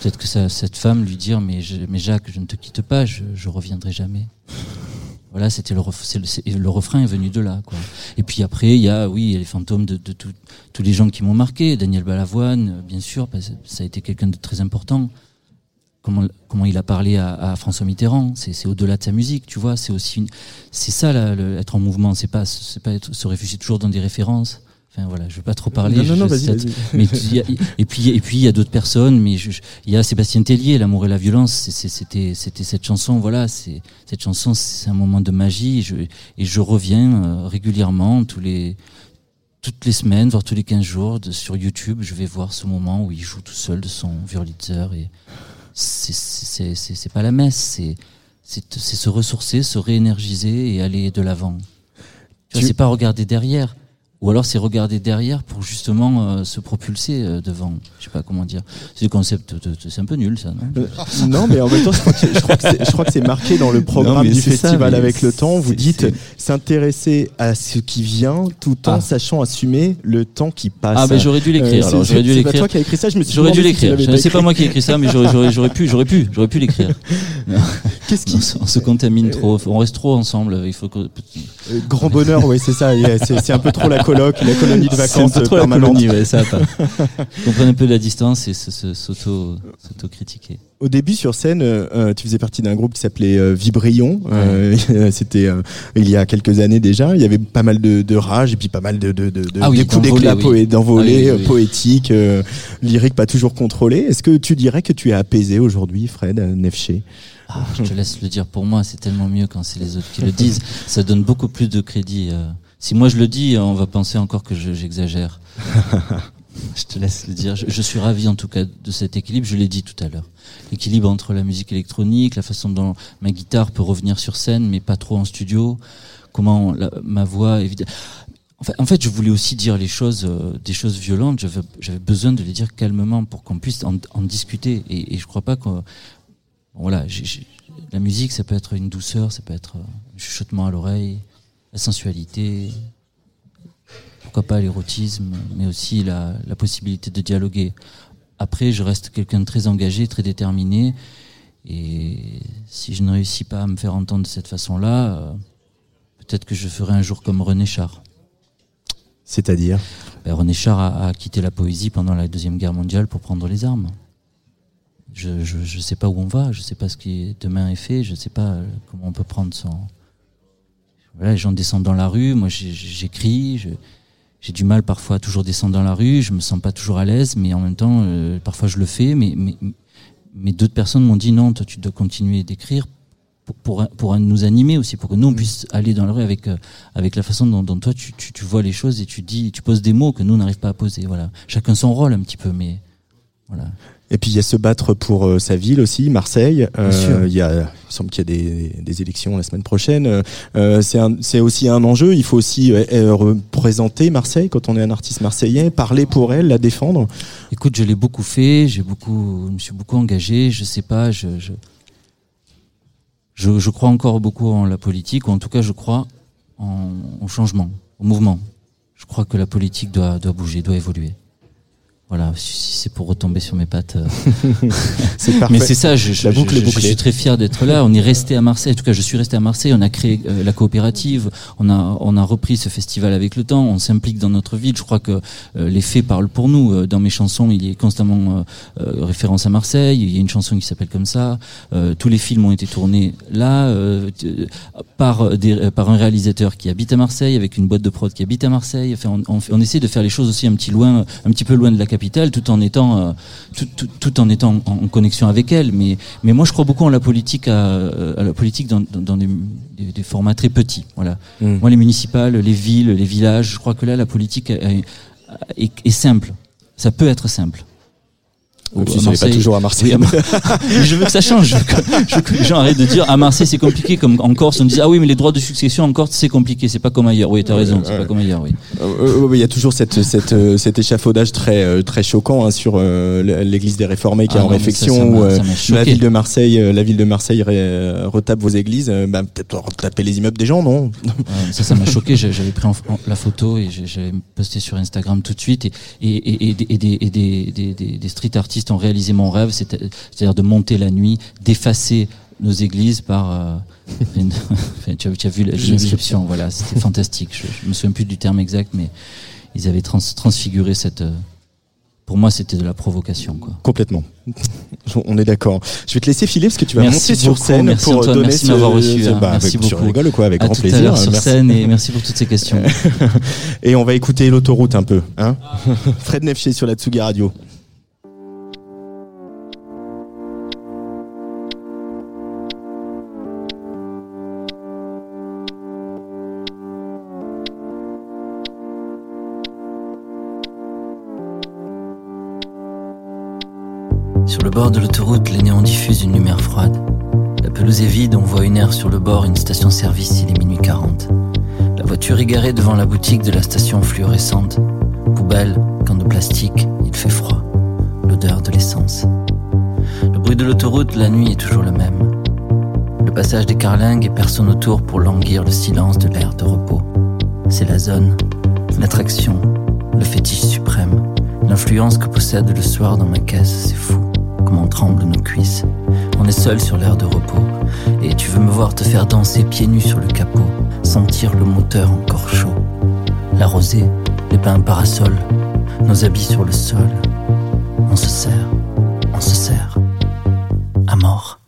peut-être que cette femme lui dire mais, mais Jacques, je ne te quitte pas, je, je reviendrai jamais. Voilà, c'était le, le, le refrain est venu de là. Quoi. Et puis après, il y a oui, les fantômes de, de tous les gens qui m'ont marqué. Daniel Balavoine, bien sûr, ça a été quelqu'un de très important. Comment, comment il a parlé à, à François Mitterrand, c'est, au-delà de sa musique, tu vois. C'est aussi, c'est ça, là, être en mouvement. C'est pas, c'est pas être, se réfugier toujours dans des références. Enfin voilà, je vais pas trop parler. non, non, non, vas-y, cette- vas-y. mais il y a- et puis et puis il y a d'autres personnes mais il y a Sébastien Tellier l'amour et la violence c'est- c'est- c'était c'était cette chanson voilà c'est cette chanson c'est un moment de magie et je, et je reviens euh, régulièrement tous les toutes les semaines voire tous les 15 jours de, sur YouTube je vais voir ce moment où il joue tout seul de son Wurlitzer et c'est c'est c'est pas la messe c'est se ressourcer se réénergiser et aller de l'avant tu vois, c'est pas regarder derrière ou alors c'est regarder derrière pour justement euh, se propulser euh, devant. Je sais pas comment dire. C'est concept, c'est un peu nul ça, non? Euh, non, mais en même temps, je crois que, c'est- marqué dans le programme Non, mais du ça, festival mais avec le temps. Vous dites s'intéresser à ce qui vient tout en Ah. sachant assumer le temps qui passe. Ah ben j'aurais dû l'écrire. J'aurais dû c'est toi qui as écrit ça, je me suis J'aurais dû l'écrire. C'est pas moi qui ai écrit ça, mais j'aurais pu, j'aurais pu, j'aurais pu l'écrire. Qu'est-ce qui On, se- on se contamine trop, on reste trop ensemble. Il faut que. Grand bonheur, oui, c'est ça. c'est un peu trop la coloc, la colonie de vacances la colonie, ouais, ça. Comprendre un peu la distance et s'auto-critiquer. Au début sur scène, euh, euh, tu faisais partie d'un groupe qui s'appelait euh, Vibrion. Euh, C'était il y a quelques années déjà. Il y avait pas mal de, de rage et puis pas mal de, de, Ah oui, coups d'éclat oui. d'envolées, Ah oui, pas toujours contrôlées. Est-ce que tu dirais que tu es apaisé aujourd'hui, Fred Nefché? Ah, je te laisse le dire pour moi, c'est tellement mieux quand c'est les autres qui le disent. Ça donne beaucoup plus de crédit. Euh. Si moi je le dis, on va penser encore que je- j'exagère. je te laisse le dire. Je, je suis ravi en tout cas de cet équilibre. Je l'ai dit tout à l'heure. L'équilibre entre la musique électronique, la façon dont ma guitare peut revenir sur scène, mais pas trop en studio. Comment la- ma voix, évidemment. En fait, en fait, je voulais aussi dire les choses, euh, des choses violentes. J'avais, besoin de les dire calmement pour qu'on puisse en, en discuter. Et, et je crois pas qu'on voilà, la musique, ça peut être une douceur, ça peut être un chuchotement à l'oreille, la sensualité, pourquoi pas l'érotisme, mais aussi la, la possibilité de dialoguer. Après, je reste quelqu'un de très engagé, très déterminé, et si je ne réussis pas à me faire entendre de cette façon-là, euh, peut-être que je ferai un jour comme René Char. C'est-à-dire Ben, René Char a, a quitté la poésie pendant la Deuxième Guerre mondiale pour prendre les armes. Je ne sais pas où on va, je ne sais pas ce qui demain est fait, je ne sais pas euh, comment on peut prendre son... Voilà, les gens descendent dans la rue, moi j'écris, j'ai du mal parfois à toujours descendre dans la rue, je me sens pas toujours à l'aise, mais en même temps, euh, parfois je le fais, mais, mais, mais d'autres personnes m'ont dit non, toi tu dois continuer d'écrire pour, pour, pour nous animer aussi, pour que nous on puisse aller dans la rue avec, euh, avec la façon dont, dont toi tu, tu, tu vois les choses et tu dis, tu poses des mots que nous n'arrive pas à poser. Voilà, chacun son rôle un petit peu, mais voilà. Et puis il y a se battre pour euh, sa ville aussi, Marseille. Euh, il y a, il semble qu'il y a des, des élections la semaine prochaine. Euh, c'est aussi un enjeu. Il faut aussi représenter Marseille quand on est un artiste marseillais, parler pour elle, la défendre. Écoute, je l'ai beaucoup fait, j'ai beaucoup, je me suis beaucoup engagé. Je sais pas, je, je, je, je crois encore beaucoup en la politique, ou en tout cas, je crois en, au changement, au mouvement. Je crois que la politique doit, doit bouger, doit évoluer. Voilà, si c'est pour retomber sur mes pattes. euh, C'est parfait. Mais c'est ça, je, je, La boucle je- je suis très fier d'être là. On est resté à Marseille. En tout cas, je suis resté à Marseille. On a créé euh, la coopérative. On a, on a repris ce festival avec le temps. On s'implique dans notre ville. Je crois que euh, les faits parlent pour nous. Dans mes chansons, il y a constamment euh, référence à Marseille. Il y a une chanson qui s'appelle comme ça. Tous les films ont été tournés là euh, par des, par un réalisateur qui habite à Marseille avec une boîte de prod qui habite à Marseille. Enfin, on, on essaie de faire les choses aussi un petit loin, un petit peu loin de la capitale, tout en étant euh, tout, tout, tout en étant en, en connexion avec elle. Mais, mais moi, je crois beaucoup en la politique, à, à la politique dans, dans, dans des, des, des formats très petits. Voilà. Mm. Moi, les municipales, les villes, les villages, je crois que là, la politique est, est, est simple. Ça peut être simple. Même si n'est pas toujours à Marseille. oui, à je veux que ça change. Je veux que, les gens arrêtent de dire à Marseille c'est compliqué, comme en Corse on disait ah oui mais les droits de succession en Corse c'est compliqué, c'est pas comme ailleurs. Oui t'as raison, c'est pas comme ailleurs. Oui. Euh, euh, Il y a toujours cette, cette, euh, cet échafaudage très, très choquant hein, sur l'Église des Réformés qui Ah est en non, ça, ça où, m'a la ville de Marseille, la ville de Marseille retape vos églises. bah, Peut-être retaper les immeubles des gens, non? Ça ça m'a choqué. J'avais pris en- la photo et j'avais posté sur Instagram tout de suite et et, et, et, des- et des, et des, des, des, des street artistes ont réalisé mon rêve, c'est- c'est-à-dire de monter la nuit, d'effacer nos églises par euh, une- tu, as, tu as vu la description, voilà, c'était fantastique. Je, je me souviens plus du terme exact, mais ils avaient trans, transfiguré cette. euh, pour moi, c'était de la provocation, quoi. Complètement. On est d'accord. Je vais te laisser filer parce que tu vas Merci monter sur scène merci pour Antoine, donner merci ce, de m'avoir reçu, ce- hein. bah, Merci avec- Tu beaucoup. rigoles quoi, avec À grand tout à plaisir. l'heure sur Merci. scène et merci pour toutes ces questions. Et on va écouter l'autoroute un peu. Hein Fred Nefché sur la Tsugi Radio. Sur le bord de l'autoroute, les néons diffusent une lumière froide. La pelouse est vide, on voit une aire sur le bord, une station-service, il est minuit 40. La voiture est garée devant la boutique de la station fluorescente. Poubelle, canne de plastique, il fait froid. L'odeur de l'essence. Le bruit de l'autoroute, la nuit est toujours le même. Le passage des carlingues et personne autour pour languir le silence de l'air de repos. C'est la zone, l'attraction, le fétiche suprême. L'influence que possède le soir dans ma caisse, c'est fou. Comment tremblent nos cuisses. On est seul sur l'air de repos. Et tu veux me voir te faire danser pieds nus sur le capot. Sentir le moteur encore chaud. La rosée, les bains parasols. Nos habits sur le sol. On se serre, on se serre. À mort.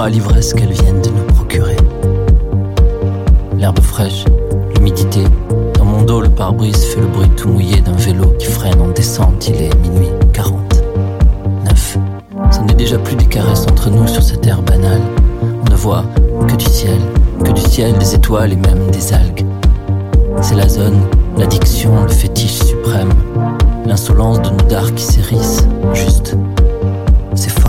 À l'ivresse qu'elles viennent de nous procurer. L'herbe fraîche, l'humidité. Dans mon dos, le pare-brise fait le bruit tout mouillé d'un vélo qui freine en descente. Il est minuit 40. 9. Ce n'est déjà plus des caresses entre nous sur cette terre banale. On ne voit que du ciel, que du ciel, des étoiles et même des algues. C'est la zone, l'addiction, le fétiche suprême. L'insolence de nos dards qui s'hérissent, juste. C'est fort.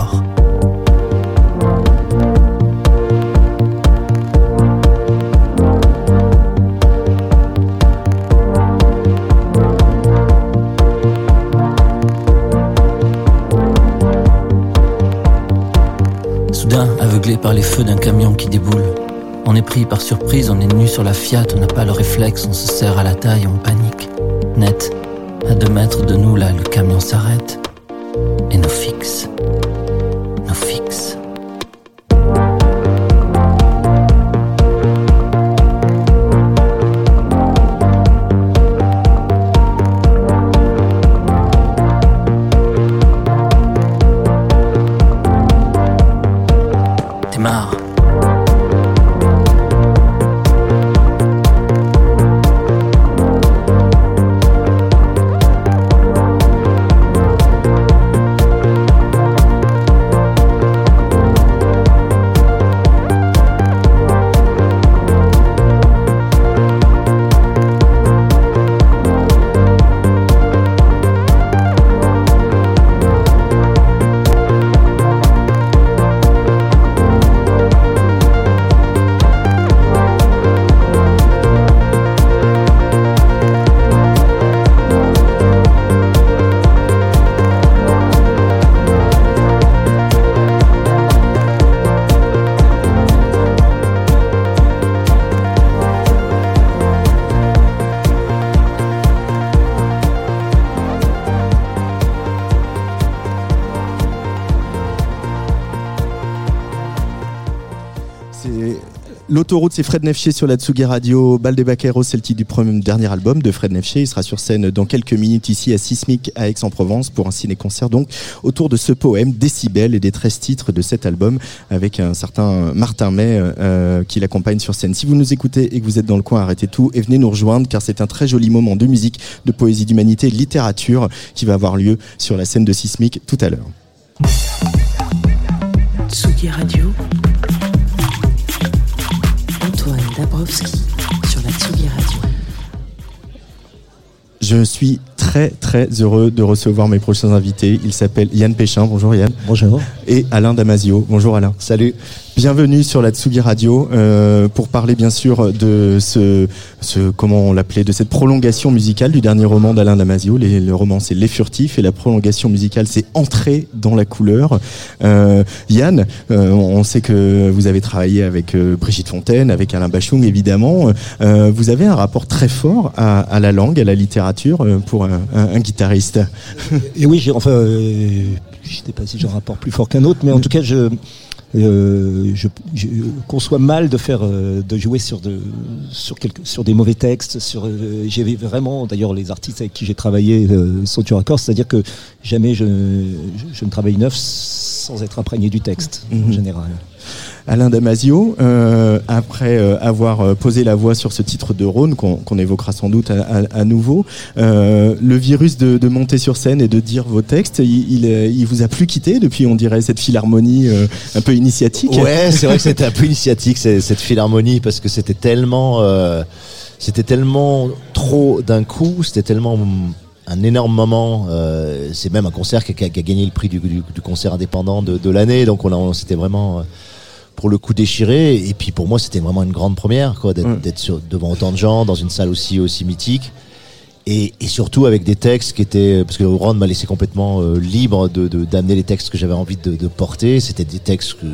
Par les feux d'un camion qui déboule, on est pris par surprise, on est nu sur la Fiat, on n'a pas le réflexe, on se serre à la taille, on panique. Net, à deux mètres de nous, là, le camion s'arrête C'est Fred Nefché sur la Tsugi Radio. Bal des Baqueros, c'est le titre du premier, dernier album de Fred Nefché. Il sera sur scène dans quelques minutes ici à Sismic à Aix-en-Provence pour un ciné-concert donc autour de ce poème Décibel et des 13 titres de cet album avec un certain Martin May euh, qui l'accompagne sur scène. Si vous nous écoutez et que vous êtes dans le coin, arrêtez tout et venez nous rejoindre car c'est un très joli moment de musique, de poésie, d'humanité de littérature qui va avoir lieu sur la scène de Sismic tout à l'heure. Tsugi Radio. Dabrowski sur la Tsugi Radio. Je suis très très heureux de recevoir mes prochains invités. Il s'appelle Yann Péchin. Bonjour Yann. Bonjour. Et Alain Damasio. Bonjour Alain. Salut. Bienvenue sur la Tsugi Radio euh, pour parler bien sûr de ce, ce comment on l'appelait, de cette prolongation musicale du dernier roman d'Alain Damasio. Les, le roman c'est Les Furtifs et la prolongation musicale c'est Entrer dans la couleur. Euh, Yann, euh, on sait que vous avez travaillé avec euh, Brigitte Fontaine, avec Alain Bachung évidemment. Euh, vous avez un rapport très fort à, à la langue, à la littérature euh, pour un, guitariste. Et oui, j'ai enfin, euh, je sais pas si j'ai un rapport plus fort qu'un autre, mais en tout cas, je, euh, je, je conçois mal de faire, euh, de jouer sur de, sur quelques, sur des mauvais textes. Sur, euh, j'ai vraiment, d'ailleurs, les artistes avec qui j'ai travaillé sont du raccord, c'est-à-dire que jamais je, je, je ne travaille neuf sans être imprégné du texte en Mhm. général. Alain Damasio, euh, après euh, avoir euh, posé la voix sur ce titre de Rhône, qu'on évoquera sans doute à, nouveau, le virus de, monter sur scène et de dire vos textes, il, vous a plus quitté depuis, on dirait, cette philharmonie un peu initiatique? Ouais, c'est vrai que c'était un peu initiatique cette philharmonie parce que c'était tellement, c'était tellement trop d'un coup, c'était tellement un énorme moment. c'est même un concert qui a, gagné le prix du, concert indépendant de, l'année, donc on, on s'était vraiment pour le coup déchiré. Et puis pour moi, c'était vraiment une grande première, quoi, d'être Ouais. sur- devant autant de gens dans une salle aussi aussi mythique. Et, et surtout avec des textes qui étaient parce que Ron m'a laissé complètement euh, libre de d'amener les textes que j'avais envie de, de porter. C'était des textes que,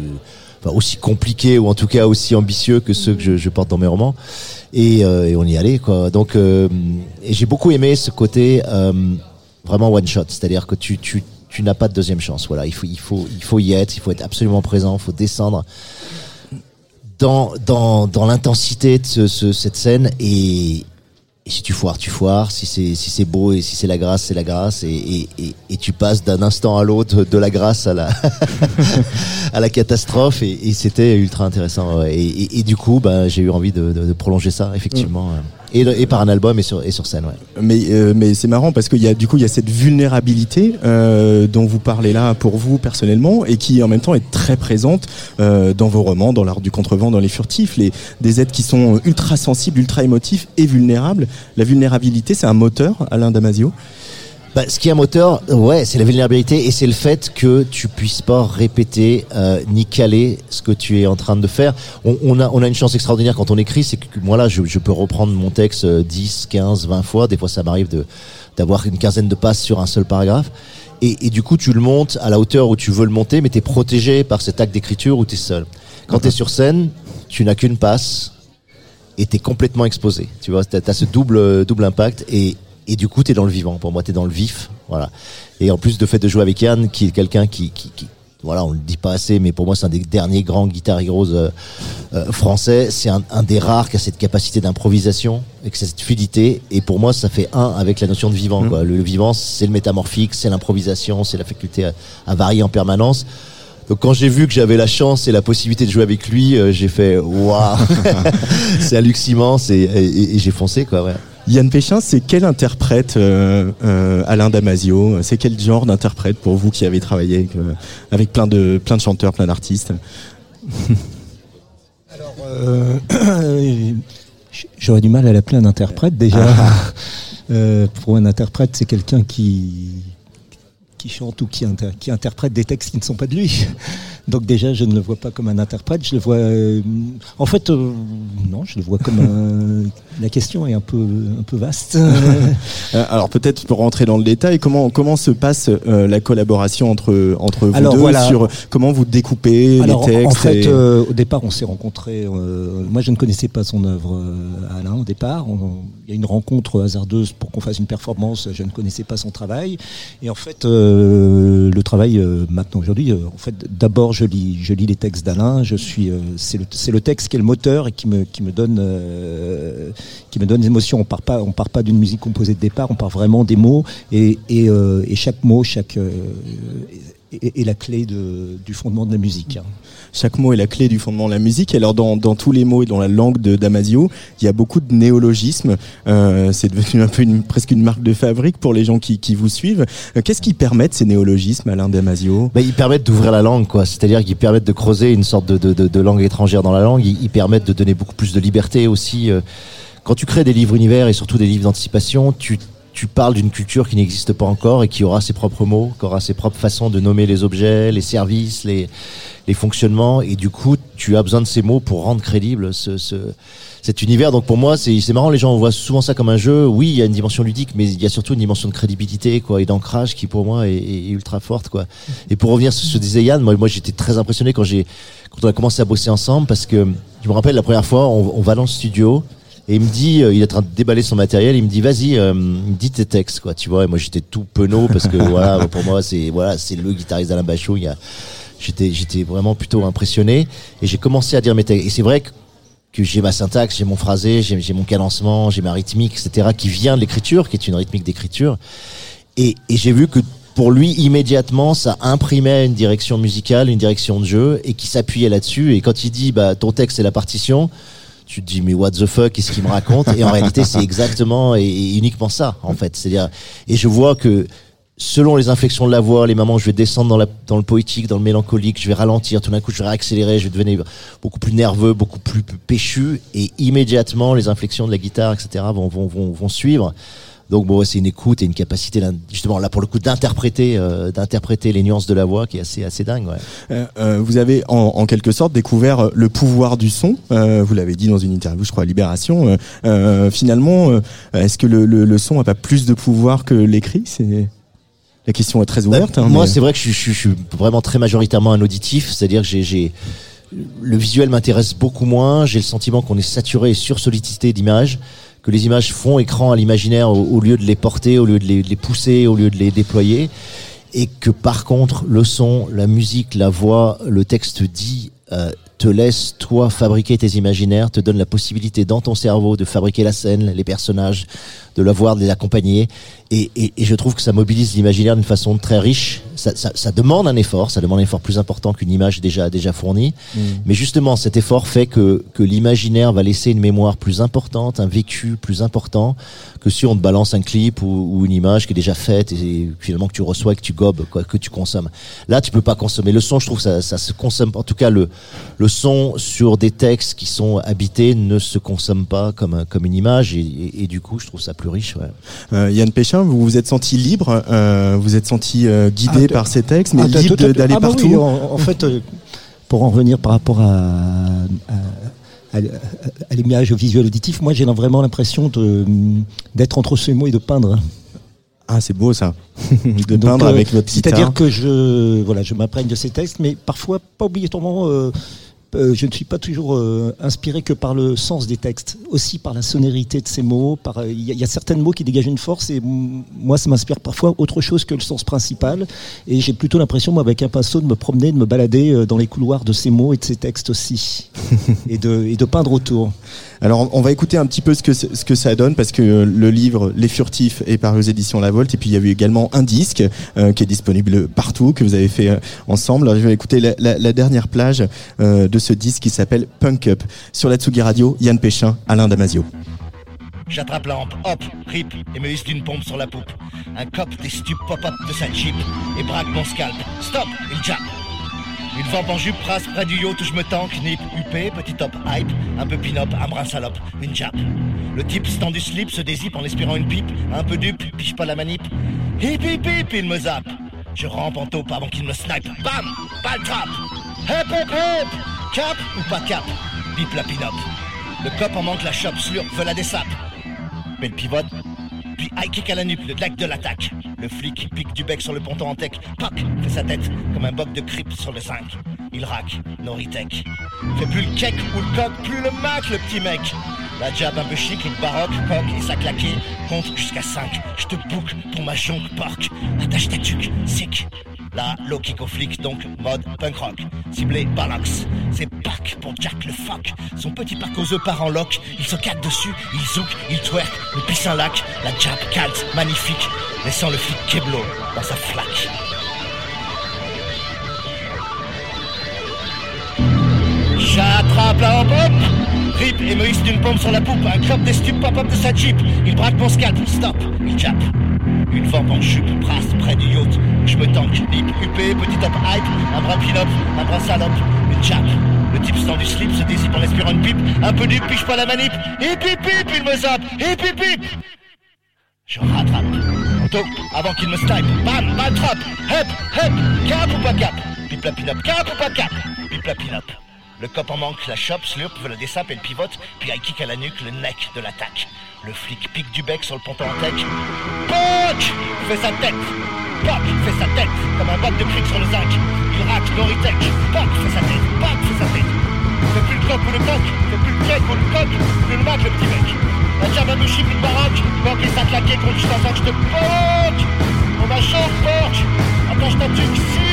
enfin, aussi compliqués ou en tout cas aussi ambitieux que ceux que je, je porte dans mes romans. Et, euh, et on y allait quoi. Donc euh, j'ai beaucoup aimé ce côté vraiment one shot, c'est-à-dire que tu tu tu n'as pas de deuxième chance. Voilà, il faut il faut il faut y être, il faut être absolument présent, il faut descendre dans dans dans l'intensité de ce, ce- cette scène et et si tu foires, tu foires. Si c'est si c'est beau et si c'est la grâce, c'est la grâce. Et, et, et, et tu passes d'un instant à l'autre de la grâce à la à la catastrophe. Et, c'était ultra intéressant. ouais. Et, du coup, bah, j'ai eu envie de, de, de prolonger ça effectivement. ouais. Et, par un album et sur et sur scène. Ouais. Mais, euh, mais c'est marrant parce qu'il y a du coup il y a cette vulnérabilité euh, dont vous parlez là pour vous personnellement et qui en même temps est très présente euh, dans vos romans, dans l'art du contrevent, dans les furtifs, les des êtres qui sont ultra sensibles, ultra émotifs et vulnérables. La vulnérabilité, c'est un moteur, Alain Damasio? Bah, ce qui est un moteur, ouais, c'est la vulnérabilité et c'est le fait que tu puisses pas répéter euh, ni caler ce que tu es en train de faire. On, on, a, on a une chance extraordinaire quand on écrit, c'est que moi là, je, je peux reprendre mon texte 10, 15, 20 fois. Des fois, ça m'arrive de d'avoir une quinzaine de passes sur un seul paragraphe. Et, et, du coup, tu le montes à la hauteur où tu veux le monter, mais tu es protégé par cet acte d'écriture où tu es seul. Quand tu es sur scène, tu n'as qu'une passe et tu es complètement exposé. Tu vois, tu as, ce double, double impact et, et du coup, tu es dans le vivant. Pour moi, tu es dans le vif. Voilà. Et en plus, de fait de jouer avec Yann, qui est quelqu'un qui, qui, qui voilà, on le dit pas assez, mais pour moi, c'est un des derniers grands guitar heroes euh, euh, français. C'est un, un, des rares qui a cette capacité d'improvisation et cette fluidité. Et pour moi, ça fait un avec la notion de vivant. Mmh. Quoi. Le, le, vivant, c'est le métamorphique, c'est l'improvisation, c'est la faculté à, à, varier en permanence. Donc quand j'ai vu que j'avais la chance et la possibilité de jouer avec lui, euh, j'ai fait waouh, c'est Lux immense et, et, et j'ai foncé quoi. Ouais. Yann Péchin, c'est quel interprète euh, euh, Alain Damasio? C'est quel genre d'interprète pour vous qui avez travaillé avec, euh, avec plein de plein de chanteurs, plein d'artistes? Alors, j'aurais du mal à l'appeler un interprète déjà. Ah. pour un interprète, c'est quelqu'un qui qui chante ou qui, inter qui interprète des textes qui ne sont pas de lui. Donc déjà, je ne le vois pas comme un interprète, je le vois... Euh, en fait, euh, non, je le vois comme un... La question est un peu, un peu vaste. Euh, alors peut-être pour rentrer dans le détail, comment, comment se passe euh, la collaboration entre, entre vous Alors, deux voilà. sur comment vous découpez Alors, les textes En fait, et- au départ, on s'est rencontrés. moi, je ne connaissais pas son œuvre, Alain, au départ. On- y a une rencontre hasardeuse pour qu'on fasse une performance. Je ne connaissais pas son travail. Et en fait, euh, le travail, euh, maintenant, aujourd'hui, euh, en fait, d'abord, je lis, je lis les textes d'Alain. Je suis, euh, c'est le, le texte qui est le moteur et qui me, qui me donne, euh, qui me donne des émotions. On part pas, on part pas d'une musique composée de départ. On part vraiment des mots et, et, euh, et chaque mot, chaque est, est la clé de, du fondement de la musique. hein. Chaque mot est la clé du fondement de la musique. Alors dans, dans tous les mots et dans la langue de Damasio, il y a beaucoup de néologismes. Euh, c'est devenu un peu une, presque une marque de fabrique pour les gens qui, qui vous suivent. Euh, Qu'est-ce qui permettent ces néologismes, Alain Damasio? Bah, ils permettent d'ouvrir la langue, quoi. C'est-à-dire qu'ils permettent de creuser une sorte de, de, de, de langue étrangère dans la langue. Ils, ils permettent de donner beaucoup plus de liberté aussi. euh. Quand tu crées des livres univers et surtout des livres d'anticipation, tu tu parles d'une culture qui n'existe pas encore et qui aura ses propres mots, qui aura ses propres façons de nommer les objets, les services, les, les fonctionnements. Et du coup, tu as besoin de ces mots pour rendre crédible ce, ce, cet univers. Donc pour moi, c'est marrant, les gens voient souvent ça comme un jeu. Oui, il y a une dimension ludique, mais il y a surtout une dimension de crédibilité quoi, et d'ancrage qui pour moi est, ultra forte. Quoi. Et pour revenir sur ce que disait Yann, moi, moi j'étais très impressionné quand, quand on a commencé à bosser ensemble parce que je me rappelle la première fois, on va dans le studio. Et il me dit, euh, il est en train de déballer son matériel, il me dit, vas-y, euh, dis tes textes, quoi. Tu vois, et moi j'étais tout penaud parce que voilà, pour moi c'est voilà, c'est le guitariste d'Alain Bachot. Il y a, j'étais j'étais vraiment plutôt impressionné et j'ai commencé à dire mes textes. Et c'est vrai que que j'ai ma syntaxe, j'ai mon phrasé, j'ai j'ai mon cadencement, j'ai ma rythmique, etc., qui vient de l'écriture, qui est une rythmique d'écriture. Et, et j'ai vu que pour lui, immédiatement, ça imprimait une direction musicale, une direction de jeu, et qui s'appuyait là-dessus. Et quand il dit, bah, ton texte c'est la partition, tu te dis, mais what the fuck, qu'est-ce qu'il me raconte Et en réalité, c'est exactement et, uniquement ça, en fait. C'est-à-dire, et je vois que selon les inflexions de la voix, les moments où je vais descendre dans, la, dans le poétique, dans le mélancolique, je vais ralentir, tout d'un coup je vais réaccélérer, je vais devenir beaucoup plus nerveux, beaucoup plus péchu, et immédiatement les inflexions de la guitare, etc. vont, vont, vont, vont suivre. Donc bon, c'est une écoute et une capacité justement là pour le coup d'interpréter, euh, d'interpréter les nuances de la voix qui est assez assez dingue. Ouais. Euh, euh, vous avez en, en quelque sorte découvert euh, le pouvoir du son. Euh, vous l'avez dit dans une interview, je crois, à Libération. Euh, finalement, euh, est-ce que le, le, le son a pas plus de pouvoir que l'écrit? C'est la question est très ouverte. Bah, hein, moi, mais- c'est vrai que je, suis- je suis vraiment très majoritairement un auditif, c'est-à-dire que j'ai, j'ai le visuel m'intéresse beaucoup moins. J'ai le sentiment qu'on est saturé et sursollicité d'images, que les images font écran à l'imaginaire au, lieu de les porter, au lieu de les, de les pousser, au lieu de les déployer, et que par contre, le son, la musique, la voix, le texte dit. euh, te laisse toi fabriquer tes imaginaires, te donne la possibilité dans ton cerveau de fabriquer la scène, les personnages, de la voir, de les accompagner. Et, et, et je trouve que ça mobilise l'imaginaire d'une façon très riche ça, ça, ça demande un effort, ça demande un effort plus important qu'une image déjà déjà fournie. Mais justement, cet effort fait que que l'imaginaire va laisser une mémoire plus importante, un vécu plus important que si on te balance un clip ou, ou une image qui est déjà faite et finalement que tu reçois et que tu gobes, quoi, que tu consommes. Là, tu peux pas consommer le son. Je trouve que ça, ça se consomme. En tout cas, le le son sur des textes qui sont habités ne se consomme pas comme comme une image et, et- et du coup, je trouve ça plus riche. Ouais. Euh, Yann Péchin, vous vous êtes senti libre, euh, vous êtes senti euh, guidé Ah, par ces textes, mais Ah, libre d'aller ah bah partout. oui, en, en fait, euh, pour en revenir par rapport à, à, à- à l'image au visuel auditif, moi j'ai vraiment l'impression d'être entre ces mots et de peindre. Ah, c'est beau ça, de peindre euh, avec votre guitare. C'est-à-dire que je voilà, je m'imprègne de ces textes, mais parfois pas obligatoirement. Euh, je ne suis pas toujours euh, inspiré que par le sens des textes, aussi par la sonorité de ces mots. par, euh, Il y, a- il y a certains mots qui dégagent une force et moi, ça m'inspire parfois autre chose que le sens principal. Et j'ai plutôt l'impression, moi, avec un pinceau, de me promener, de me balader dans les couloirs de ces mots et de ces textes aussi, et, de, et de peindre autour. Alors, on va écouter un petit peu ce que, ça donne, parce que euh, le livre Les Furtifs est paru aux éditions La Volte, et puis il y a eu également un disque euh, qui est disponible partout, que vous avez fait euh, ensemble. Alors, je vais écouter la, dernière plage de ce disque qui s'appelle Punk Up. Sur la Tsugi Radio, Yann Péchin, Alain Damasio. J'attrape la lampe, hop, rip, et me hisse d'une pompe sur la poupe. Un cop des stupes pop-up de sa jeep et braque mon scalp. Stop, il jappe. Une vampe en jupe trace près du yacht où je me tanque, nip, huppé, petit top hype, un peu pin-up, un brin salope, une jappe. Le type stand du slip se dézippe en espérant une pipe, un peu dupe, piche pas la manip. Hip hip hip, il me zappe. Je rampe en taupe avant qu'il me snipe. Bam, balle trap. Hep hep hep. Cap ou pas cap, bip la pin-up. Le cop en manque la chope, slurp, veut la dessape. Mais le pivote, puis high kick à la nuque, le lac de l'attaque. Le flic pique du bec sur le ponton en tech, poc, fait sa tête comme un boc de crip sur le zinc. Il rack, Noritech. Fait plus le cake ou le coq, plus le mac, le petit mec. La jab un peu chic, look baroque, coq et sa claquée, compte jusqu'à 5. Je te boucle pour ma jonque porc. Attache ta tuque, sick. Là, low kick au flic, donc mode punk rock. Ciblé Balox. C'est Pac pour Jack le fuck. Son petit pack aux œufs part en lock. Il se cadre dessus, il zouk, il twerk, le pisse un lac. La jab calte, magnifique. Laissant le flic Keblo dans sa flaque. J'attrape la hop Rip et me hisse d'une pompe sur la poupe. Un clope des stupes pop-up de sa jeep. Il braque mon scalp, stop, il jappe. Une vampe en jupe brasse près du yacht. Je me tanque, lip, huppé, petit top hype. Un bras pin-up, un bras salope. Une jappe. Le type stand du slip se dézippe en respirant une pipe Un peu du piche pas la manip. Hip hip hip, il me zappe. Hip hip hip. Je rattrape. Taupe, avant qu'il me snipe. Bam, trap Hep, hep, cap ou pas cap? Pip la pin-up, cap ou pas cap? Pip la pin-up le cop en manque, la chope, slurp, la dessape, elle pivote, puis high kick à la nuque, le neck de l'attaque. Le flic pique du bec sur le ponton en tech. Poc! Fait sa tête. Poc! Fait sa tête Comme un bac de cric sur le zinc. Il rack, Noritech. Poc! Fait sa tête. Poc! Fait sa tête. Fait plus le coq ou le coq. Fait plus le cake ou le coq. Plus le mac, le petit mec. La jab un bouchi, plus de baraque Poc et sa claquée contre un sac, je te poc! On va champ, porc Attache ta tuque, sick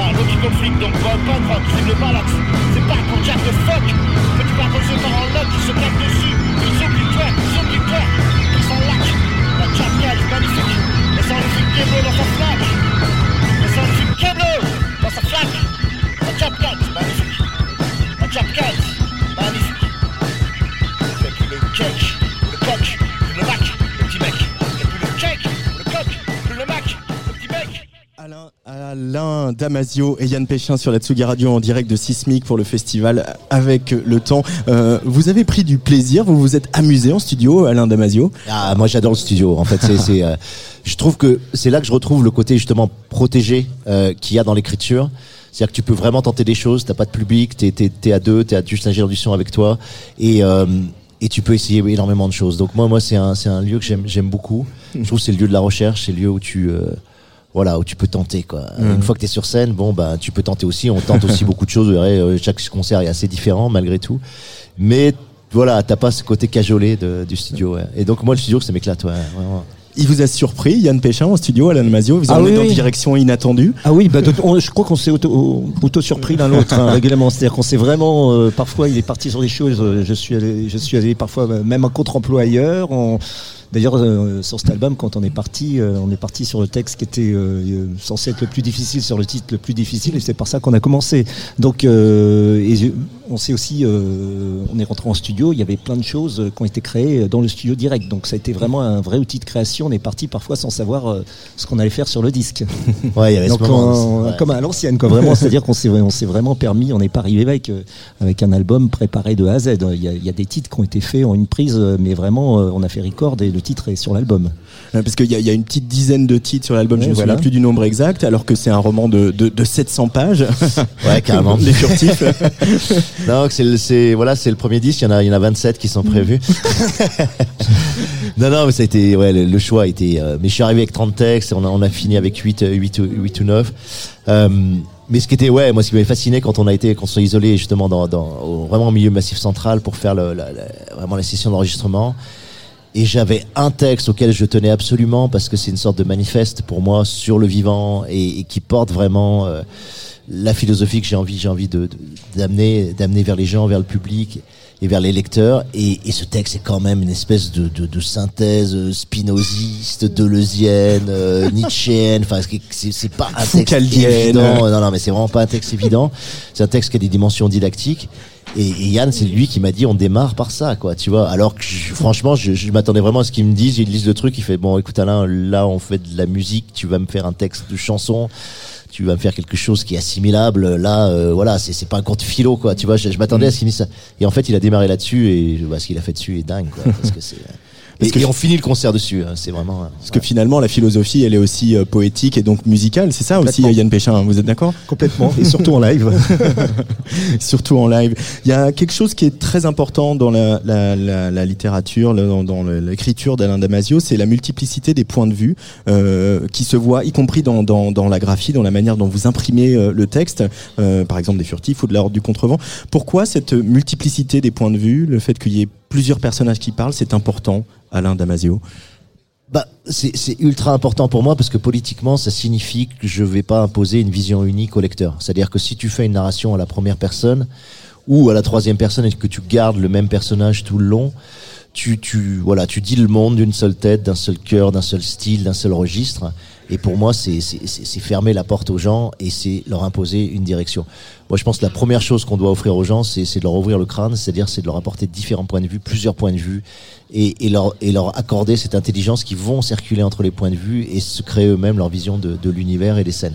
Là, l'autre qui flic, donc pas rock, cible Balax. C'est pas pour Jack de fuck. Petit par contre, par en lock, il se claque dessus. Il zoom, il twerk, zoom, il twerk. Il s'en lac. La Jack Gale, magnifique. Laissant le flic Keblo dans sa flaque. Laissant le flic Keblo dans sa flaque. La Jack Gale, magnifique. La Jack Gale, magnifique. Fait plus le cake, Alain, Alain Damasio et Yann Péchin sur la Tsugi Radio en direct de Sismic pour le festival avec le temps. Euh, vous avez pris du plaisir, vous vous êtes amusé en studio, Alain Damasio? Ah, moi j'adore le studio. En fait, c'est, euh, je trouve que c'est là que je retrouve le côté justement protégé euh, qu'il y a dans l'écriture. C'est-à-dire que tu peux vraiment tenter des choses. T'as pas de public, t'es, t'es, t'es à deux, t'es à juste ingénieur du son avec toi, et euh, et tu peux essayer énormément de choses. Donc moi, moi c'est un, c'est un lieu que j'aime, j'aime beaucoup. Je trouve que c'est le lieu de la recherche, c'est le lieu où tu euh, voilà, où tu peux tenter quoi. Une fois que tu es sur scène, bon bah tu peux tenter aussi, on tente aussi beaucoup de choses, vous verrez, euh, chaque concert est assez différent malgré tout. Mais voilà, t'as pas ce côté cajolé de, du studio ouais. Et donc moi le studio ça m'éclate ouais, vraiment. Il vous a surpris, Yann Péchin, en studio, Alain Damasio. Vous Ah emmenez oui, dans oui. une direction inattendue? Ah oui, bah, on- je crois qu'on s'est auto, auto surpris l'un l'autre hein, régulièrement. C'est-à-dire qu'on s'est vraiment, euh, parfois, il est parti sur des choses. euh, je suis allé, je suis allé parfois euh, même en contre-emploi ailleurs. On, D'ailleurs, euh, sur cet album, quand on est parti, euh, on est parti sur le texte qui était euh, censé être le plus difficile, sur le titre le plus difficile, et c'est par ça qu'on a commencé. Donc, on s'est aussi, on est rentré en studio, il y avait plein de choses qui ont été créées dans le studio direct. Donc, ça a été vraiment un vrai outil de création. On est parti parfois sans savoir ce qu'on allait faire sur le disque. Ouais, il y avait Donc, ce moment, on- ouais. comme à l'ancienne, quoi. Vraiment, c'est-à-dire qu'on s'est, on s'est vraiment permis, on n'est pas arrivé avec, euh, avec un album préparé de A à Z. Il y, a, il y a des titres qui ont été faits en une prise, euh, mais vraiment, euh, on a fait record et le titre est sur l'album. Euh, Parce qu'il y, a- il y a une petite dizaine de titres sur l'album, je me voilà. souviens plus du nombre exact, alors que c'est un roman de, de, de 700 pages. Ouais, carrément. Les furtifs. Non, c'est le, voilà, premier disque. Il y en a, il y en a 27 qui sont prévus. non, non, mais ça a été, ouais, le, le choix a été. euh, mais je suis arrivé avec 30 textes. On a, on a fini avec 8, euh, 8, ou- 8 ou 9. Euh, mais ce qui était, ouais, moi, ce qui m'avait fasciné quand on a été, quand on s'est isolé justement dans, dans au- vraiment au milieu massif central pour faire le, la- la- vraiment la session d'enregistrement. Et j'avais un texte auquel je tenais absolument parce que c'est une sorte de manifeste pour moi sur le vivant et, et qui porte vraiment euh, la philosophie que j'ai envie, j'ai envie de, d'amener, d'amener vers les gens, vers le public et vers les lecteurs. Et, et ce texte est quand même une espèce de, de, de synthèse spinoziste, deleuzienne, euh, nietzschéenne. Enfin, c'est- pas un texte évident. Non, non, mais c'est vraiment pas un texte évident. C'est un texte qui a des dimensions didactiques. Et, Yann, c'est lui qui m'a dit on démarre par ça, quoi, tu vois. Alors que je- franchement, je, je m'attendais vraiment à ce qu'il me dise. Une liste de trucs. Il fait bon, écoute Alain, là on fait de la musique. Tu vas me faire un texte de chanson. Tu vas me faire quelque chose qui est assimilable. Là, euh, voilà, c'est pas un conte philo, quoi. Tu vois, je, m'attendais à ce qu'il dise ça. Et en fait, il a démarré là-dessus et bah, ce qu'il a fait dessus est dingue, quoi. Parce que c'est. Et, Parce que- et on finit le concert dessus. hein, C'est vraiment. Parce que finalement, la philosophie, elle est aussi euh, poétique et donc musicale. C'est ça aussi. Yann Péchin, vous êtes d'accord? Complètement, et surtout en live. Surtout en live. Il y a quelque chose qui est très important dans la, la, la, la littérature, dans, l'écriture d'Alain Damasio, c'est la multiplicité des points de vue euh, qui se voit, y compris dans, dans, dans la graphie, dans la manière dont vous imprimez euh, le texte, euh, par exemple des furtifs ou de l'ordre du contrevent. Pourquoi cette multiplicité des points de vue, le fait qu'il y ait plusieurs personnages qui parlent, c'est important, Alain Damasio Bah, c'est ultra important pour moi parce que politiquement, ça signifie que je vais pas imposer une vision unique au lecteur. C'est-à-dire que si tu fais une narration à la première personne ou à la troisième personne et que tu gardes le même personnage tout le long, tu, tu, voilà, tu dis le monde d'une seule tête, d'un seul cœur, d'un seul style, d'un seul registre. Et pour moi, c'est fermer la porte aux gens et c'est leur imposer une direction. Moi, je pense que la première chose qu'on doit offrir aux gens, c'est de leur ouvrir le crâne, c'est-à-dire c'est de leur apporter différents points de vue, plusieurs points de vue, et, et, leur, et leur accorder cette intelligence qui vont circuler entre les points de vue et se créer eux-mêmes leur vision de, de l'univers et des scènes.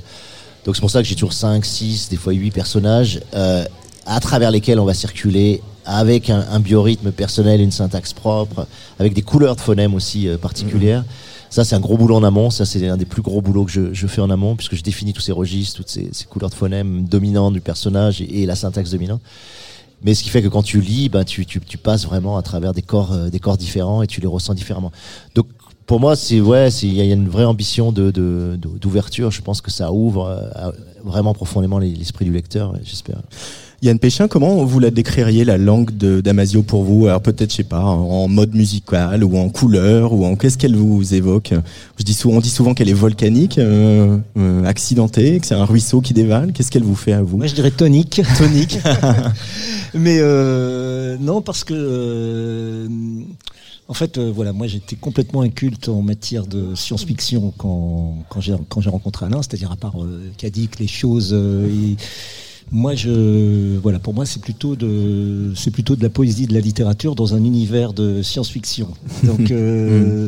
Donc c'est pour ça que j'ai toujours 5, 6, des fois 8 personnages euh, à travers lesquels on va circuler avec un, un biorhythme personnel, une syntaxe propre, avec des couleurs de phonèmes aussi euh, particulières. Ça, c'est un gros boulot en amont. Ça, c'est un des plus gros boulots que je, je fais en amont, puisque je définis tous ces registres, toutes ces, ces couleurs de phonèmes dominantes du personnage et, la syntaxe dominante. Mais ce qui fait que quand tu lis, ben, tu, tu, tu passes vraiment à travers des corps, euh, des corps différents et tu les ressens différemment. Donc, pour moi, c'est ouais, il y a une vraie ambition de de- de- d'ouverture. Je pense que ça ouvre euh, vraiment profondément les- l'esprit du lecteur. J'espère. Yann Péchin, comment vous la décririez la langue de Damasio pour vous? Alors peut-être, je sais pas, en mode musical ou en couleur ou en qu'est-ce qu'elle vous évoque? Je dis souvent, on dit souvent qu'elle est volcanique, euh, euh, accidentée, que c'est un ruisseau qui dévale. Qu'est-ce qu'elle vous fait à vous? Moi, je dirais tonique. Tonique. Mais euh, non, parce que en fait, euh, voilà, moi j'étais complètement inculte en matière de science-fiction quand quand j'ai rencontré Alain, c'est-à-dire à part euh, Kadik, les choses. euh, et moi, je voilà, pour moi c'est plutôt de c'est plutôt de la poésie, de la littérature dans un univers de science-fiction. Donc euh,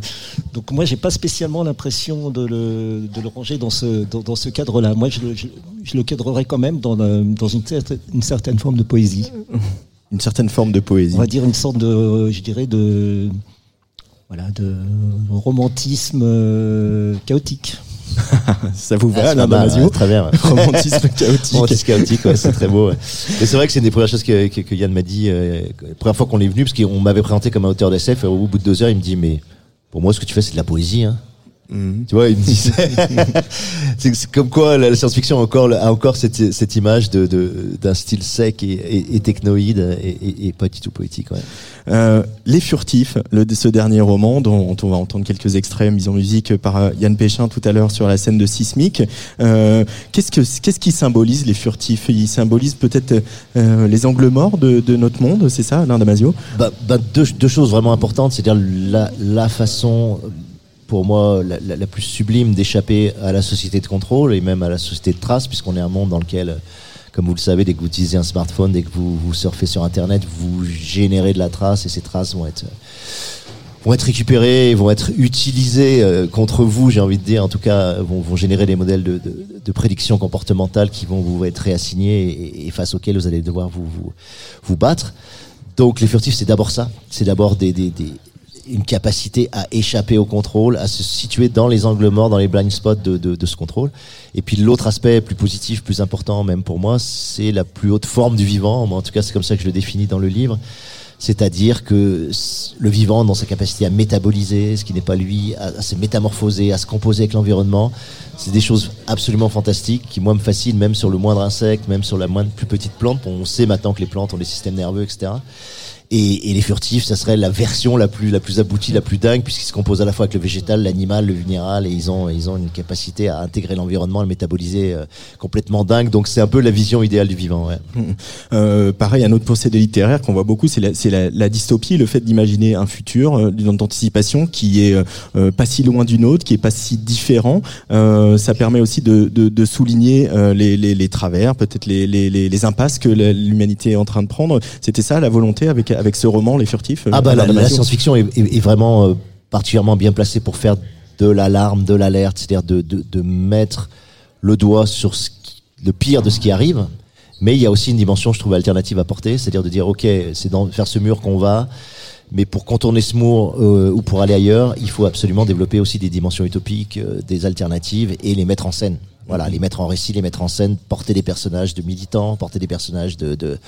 donc moi j'ai pas spécialement l'impression de le de le ranger dans ce dans, dans ce cadre-là. Moi je, le- je, je le cadrerais quand même dans la- dans une certaine, une certaine forme de poésie Une certaine forme de poésie. on va dire une sorte de, je dirais, de, voilà, de romantisme euh, chaotique. Ça vous va, Ah, Damasio Très bien. Romantisme chaotique. Romantisme chaotique, ouais, c'est très beau. ouais. Mais c'est vrai que c'est une des premières choses que, que, que Yann m'a dit euh, la première fois qu'on est venu, parce qu'on m'avait présenté comme un auteur d'SF, et au bout de deux heures, il me dit, mais pour moi, ce que tu fais, c'est de la poésie. Hein. Mhm. Tu vois, il me disait. c'est comme quoi la, la science-fiction a encore, a encore cette, cette image de, de, d'un style sec et, et, et technoïde et, pas du tout poétique. Ouais. Euh, Les Furtifs, le, ce dernier roman dont on va entendre quelques extraits mis en musique par euh, Yann Péchin tout à l'heure sur la scène de Sismic. Euh, qu'est-ce que qu'est-ce qui symbolise les Furtifs? Il symbolise peut-être euh, les angles morts de, de notre monde, c'est ça, Alain Damasio? Bah, bah, deux, deux choses vraiment importantes, c'est-à-dire la, la façon, pour moi, la, plus sublime d'échapper à la société de contrôle et même à la société de trace, puisqu'on est un monde dans lequel, euh, comme vous le savez, dès que vous utilisez un smartphone, dès que vous, surfez sur Internet, vous générez de la trace et ces traces vont être vont être récupérées, vont être utilisées euh, contre vous, j'ai envie de dire, en tout cas, vont, générer des modèles de, de, de prédiction comportementale qui vont vous être réassignés et, face auxquels vous allez devoir vous, battre. Donc les furtifs, c'est d'abord ça. C'est d'abord des- une capacité à échapper au contrôle, à se situer dans les angles morts, dans les blind spots de, de, de ce contrôle. Et puis l'autre aspect plus positif, plus important même pour moi, c'est la plus haute forme du vivant. Moi, en tout cas, c'est comme ça que je le définis dans le livre. C'est-à-dire que le vivant, dans sa capacité à métaboliser ce qui n'est pas lui, à, à se métamorphoser, à se composer avec l'environnement, c'est des choses absolument fantastiques qui, moi, me fascinent, même sur le moindre insecte, même sur la moindre plus petite plante. On sait maintenant que les plantes ont des systèmes nerveux, etc. Et, et les furtifs, ça serait la version la plus la plus aboutie, la plus dingue, puisqu'ils se composent à la fois avec le végétal, l'animal, le minéral, et ils ont ils ont une capacité à intégrer l'environnement, à le métaboliser euh, complètement dingue. Donc c'est un peu la vision idéale du vivant. Ouais. Euh, pareil, un autre procédé littéraire qu'on voit beaucoup, c'est la, la, la dystopie, le fait d'imaginer un futur, euh, anticipation qui est euh, euh, pas si loin d'une autre, qui est pas si différent. Euh, ça permet aussi de, de, de souligner les, les, les travers, peut-être les, les, les, impasses que l'humanité est en train de prendre. C'était ça la volonté avec avec ce roman, Les Furtifs. euh, Ah bah la, science-fiction est, est- est vraiment euh, particulièrement bien placée pour faire de l'alarme, de l'alerte, c'est-à-dire de, de, de mettre le doigt sur ce qui- le pire de ce qui arrive. Mais il y a aussi une dimension, je trouve, alternative à porter, c'est-à-dire de dire, ok, c'est dans vers ce mur qu'on va, mais pour contourner ce mur euh, ou pour aller ailleurs, il faut absolument développer aussi des dimensions utopiques, euh, des alternatives et les mettre en scène. Voilà, les mettre en récit, les mettre en scène, porter des personnages de militants, porter des personnages de, de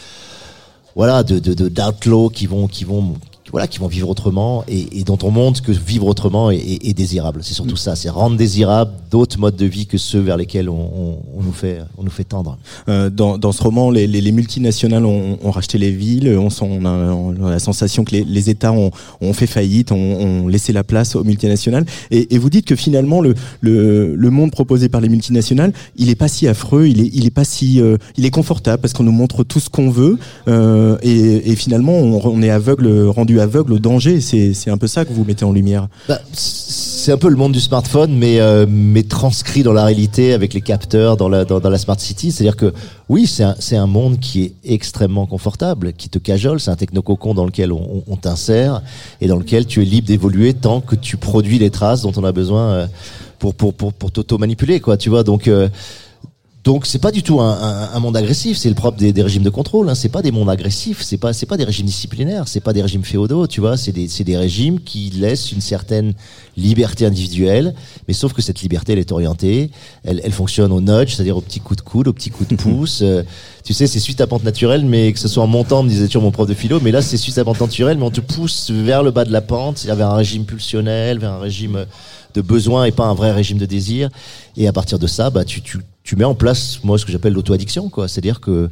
voilà, de, d'outlaws qui vont, qui vont, voilà, qui vont vivre autrement et, et dont on montre que vivre autrement est, est- est désirable. C'est surtout ça, c'est rendre désirable d'autres modes de vie que ceux vers lesquels on, on, on nous fait, on nous fait tendre. Euh, dans, dans ce roman, les, les, les multinationales ont, ont racheté les villes. On, sent, on, a, on a la sensation que les, les États ont, ont fait faillite, ont, ont laissé la place aux multinationales. Et, et vous dites que finalement, le, le, le monde proposé par les multinationales, il est pas si affreux, il est, il est pas si, euh, il est confortable parce qu'on nous montre tout ce qu'on veut. Euh, et, et finalement, on, on est aveugle, rendu aveugle au danger. C'est, un peu ça que vous mettez en lumière. Bah, c'est un peu le monde du smartphone, mais euh, mais transcrit dans la réalité avec les capteurs dans la dans, la smart city. C'est-à-dire que oui, c'est un un monde qui est extrêmement confortable, qui te cajole. C'est un technococon dans lequel on, on, t'insère et dans lequel tu es libre d'évoluer tant que tu produis les traces dont on a besoin euh, pour pour pour pour t'auto manipuler, quoi. Tu vois, donc. Euh, donc c'est pas du tout un, un, un monde agressif, c'est le propre des, des régimes de contrôle. Hein. C'est pas des mondes agressifs, c'est pas c'est pas des régimes disciplinaires, c'est pas des régimes féodaux, tu vois. C'est des c'est des régimes qui laissent une certaine liberté individuelle, mais sauf que cette liberté elle est orientée, elle, elle fonctionne au nudge, c'est-à-dire au petit coup de coude, au petit coup de pouce. Euh, tu sais, c'est suite à pente naturelle, mais que ce soit en montant, me disait toujours mon prof de philo, mais là c'est suite à pente naturelle, mais on te pousse vers le bas de la pente, vers un régime pulsionnel, vers un régime de besoin et pas un vrai régime de désir. Et à partir de ça, bah tu tu tu mets en place moi ce que j'appelle l'auto-addiction quoi. C'est-à-dire que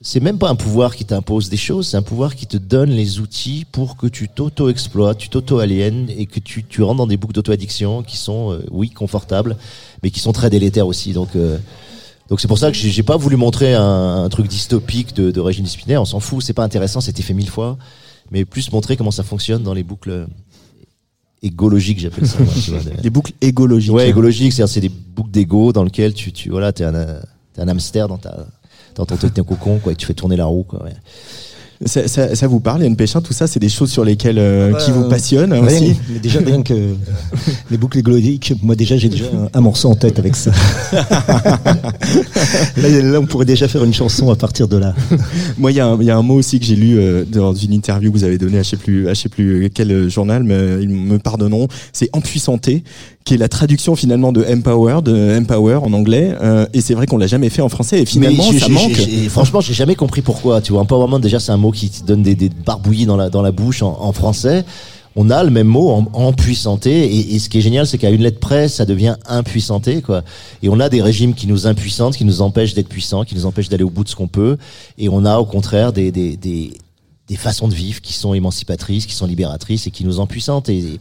c'est même pas un pouvoir qui t'impose des choses c'est un pouvoir qui te donne les outils pour que tu t'auto-exploites tu t'auto-aliènes et que tu tu rentres dans des boucles d'auto-addiction qui sont euh, oui confortables mais qui sont très délétères aussi. Donc euh, donc c'est pour ça que j'ai pas voulu montrer un, un truc dystopique de, de régime disciplinaire on s'en fout c'est pas intéressant c'était fait mille fois mais plus montrer comment ça fonctionne dans les boucles égologiques j'appelle ça moi, tu vois, de- Des boucles égologiques. Ouais, égologique, c'est-à-dire c'est des boucles d'ego dans lesquelles tu, tu voilà, t'es un, euh, t'es un hamster dans ta, dans ton ton cocon, quoi, et tu fais tourner la roue, quoi. Ouais. Ça, ça, ça vous parle, Yann Péchin, tout ça, c'est des choses sur lesquelles euh, qui vous Euh, passionnent hein, aussi. mais déjà rien que les boucles égologiques, moi déjà j'ai déjà un, un morceau en tête avec ça. là, là, on pourrait déjà faire une chanson à partir de là. Moi, il y, a un- il y a un mot aussi que j'ai lu euh, dans une interview que vous avez donnée à je sais plus, à je sais plus quel euh, journal, mais ils me pardonneront. C'est empuissanté, qui est la traduction finalement de empower, de empower en anglais. euh, et c'est vrai qu'on l'a jamais fait en français. Et finalement, j'ai- ça manque. franchement, j'ai jamais compris pourquoi. Tu vois, empowerment, déjà, c'est un mot qui te donne des, des barbouillis dans la, dans la bouche en, en français. on a le même mot en, empuissanté et, et ce qui est génial c'est qu'à une lettre près ça devient impuissanté quoi et on a des régimes qui nous impuissantent qui nous empêchent d'être puissants qui nous empêchent d'aller au bout de ce qu'on peut et on a au contraire des, des, des, des façons de vivre qui sont émancipatrices qui sont libératrices et qui nous empuissantent et, et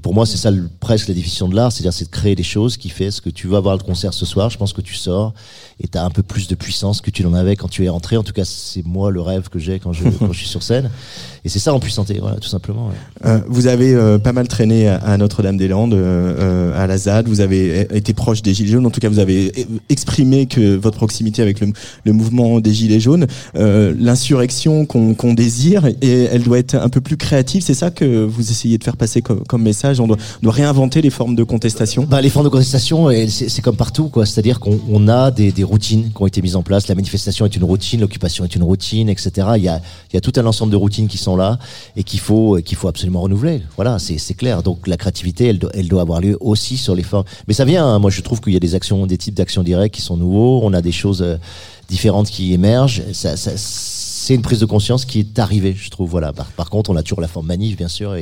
pour moi, c'est ça presque la définition de l'art, c'est-à-dire c'est de créer des choses qui fait ce que tu vas voir le concert ce soir. Je pense que tu sors et tu as un peu plus de puissance que tu n'en avais quand tu es rentré. En tout cas, c'est moi le rêve que j'ai quand je, quand je suis sur scène. Et c'est ça en puissanté, voilà, tout simplement. Euh, vous avez euh, pas mal traîné à, Notre-Dame-des-Landes, euh, à la ZAD. Vous avez été proche des Gilets jaunes. En tout cas, vous avez exprimé que votre proximité avec le, le mouvement des Gilets jaunes, l'insurrection qu'on désire, et elle doit être un peu plus créative. C'est ça que vous essayez de faire passer comme, comme message. On doit, on doit réinventer les formes de contestation. Bah, les formes de contestation, c'est comme partout, quoi. C'est-à-dire qu'on on a des, des routines qui ont été mises en place. La manifestation est une routine, l'occupation est une routine, etc. Il y a, il y a tout un ensemble de routines qui sont là et qu'il faut, qu'il faut absolument renouveler. Voilà, c'est clair. Donc la créativité, elle, elle doit avoir lieu aussi sur les formes. Mais ça vient. hein. Moi, je trouve qu'il y a des actions, des types d'actions directes qui sont nouveaux. On a des choses euh, différentes qui émergent. Ça, c'est une prise de conscience qui est arrivée, je trouve. Voilà. Par, par contre, on a toujours la forme manif, bien sûr,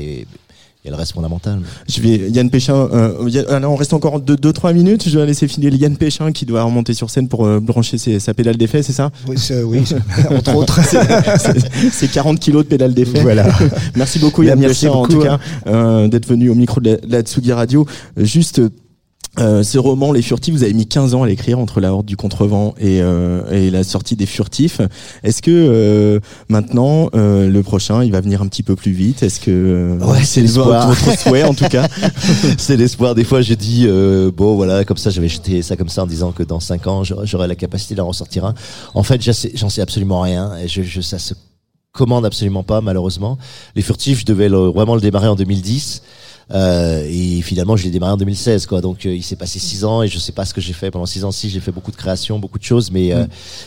il y a le reste fondamental. Je vais Yann Péchin. Euh, Yann- alors, on reste encore 2-3 minutes. Je vais laisser finir Yann Péchin qui doit remonter sur scène pour euh, brancher ses- sa pédale d'effet, c'est ça? Oui, oui, entre autres. C'est- C'est 40 kilos de pédale d'effet. Voilà. Merci beaucoup Yann Péchin en tout cas euh, d'être venu au micro de la, de la Tsugi Radio. Euh, Juste. Euh, ce roman Les Furtifs, vous avez mis 15 ans à l'écrire entre la Horde du Contrevent et, euh, et la sortie des Furtifs. Est-ce que euh, maintenant euh, le prochain, il va venir un petit peu plus vite? Est-ce que euh, Ouais, c'est l'espoir. votre souhait en tout cas? C'est l'espoir. Des fois, j'ai dit, euh, bon, voilà, comme ça, j'avais jeté ça comme ça en disant que dans cinq ans, j'aurais j'aurais la capacité d'en ressortir un. En fait, j'en sais, j'en sais absolument rien. Et je, je, ça se commande absolument pas, malheureusement. Les furtifs, je devais le- vraiment le démarrer en 2010. Euh, et finalement, je l'ai démarré en 2016, quoi. Donc, euh, il s'est passé six ans et je sais pas ce que j'ai fait pendant six ans. Si j'ai fait beaucoup de créations, beaucoup de choses, mais euh,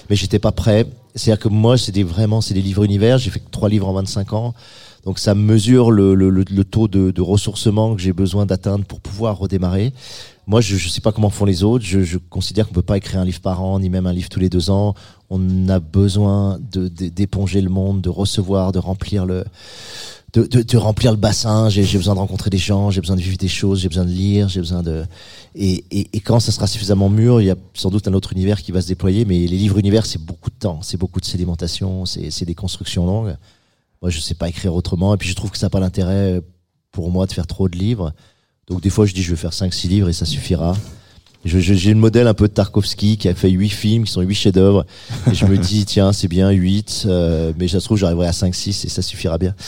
mais j'étais pas prêt. C'est-à-dire que moi, c'est des vraiment, c'est des livres univers. J'ai fait trois livres en 25 ans. Donc ça mesure le, le, le, le taux de, de ressourcement que j'ai besoin d'atteindre pour pouvoir redémarrer. Moi, je ne sais pas comment font les autres. Je, je considère qu'on peut pas écrire un livre par an, ni même un livre tous les deux ans. On a besoin de de- d'éponger le monde, de recevoir, de remplir le de, de, de remplir le bassin. J'ai besoin de rencontrer des gens, j'ai besoin de vivre des choses, j'ai besoin de lire, j'ai besoin de et, et, quand ça sera suffisamment mûr, il y a sans doute un autre univers qui va se déployer. Mais les livres univers, c'est beaucoup de temps, c'est beaucoup de sédimentation, c'est c'est des constructions longues. Moi, je sais pas écrire autrement. Et puis, je trouve que ça n'a pas l'intérêt pour moi de faire trop de livres. Donc, des fois, je dis, je vais faire 5-6 livres et ça suffira. J'ai le modèle un peu de Tarkovsky qui a fait 8 films, qui sont 8 chefs-d'œuvre. Et je me dis, tiens, c'est bien, 8, euh, mais ça se trouve, j'arriverai à 5-6 et ça suffira bien.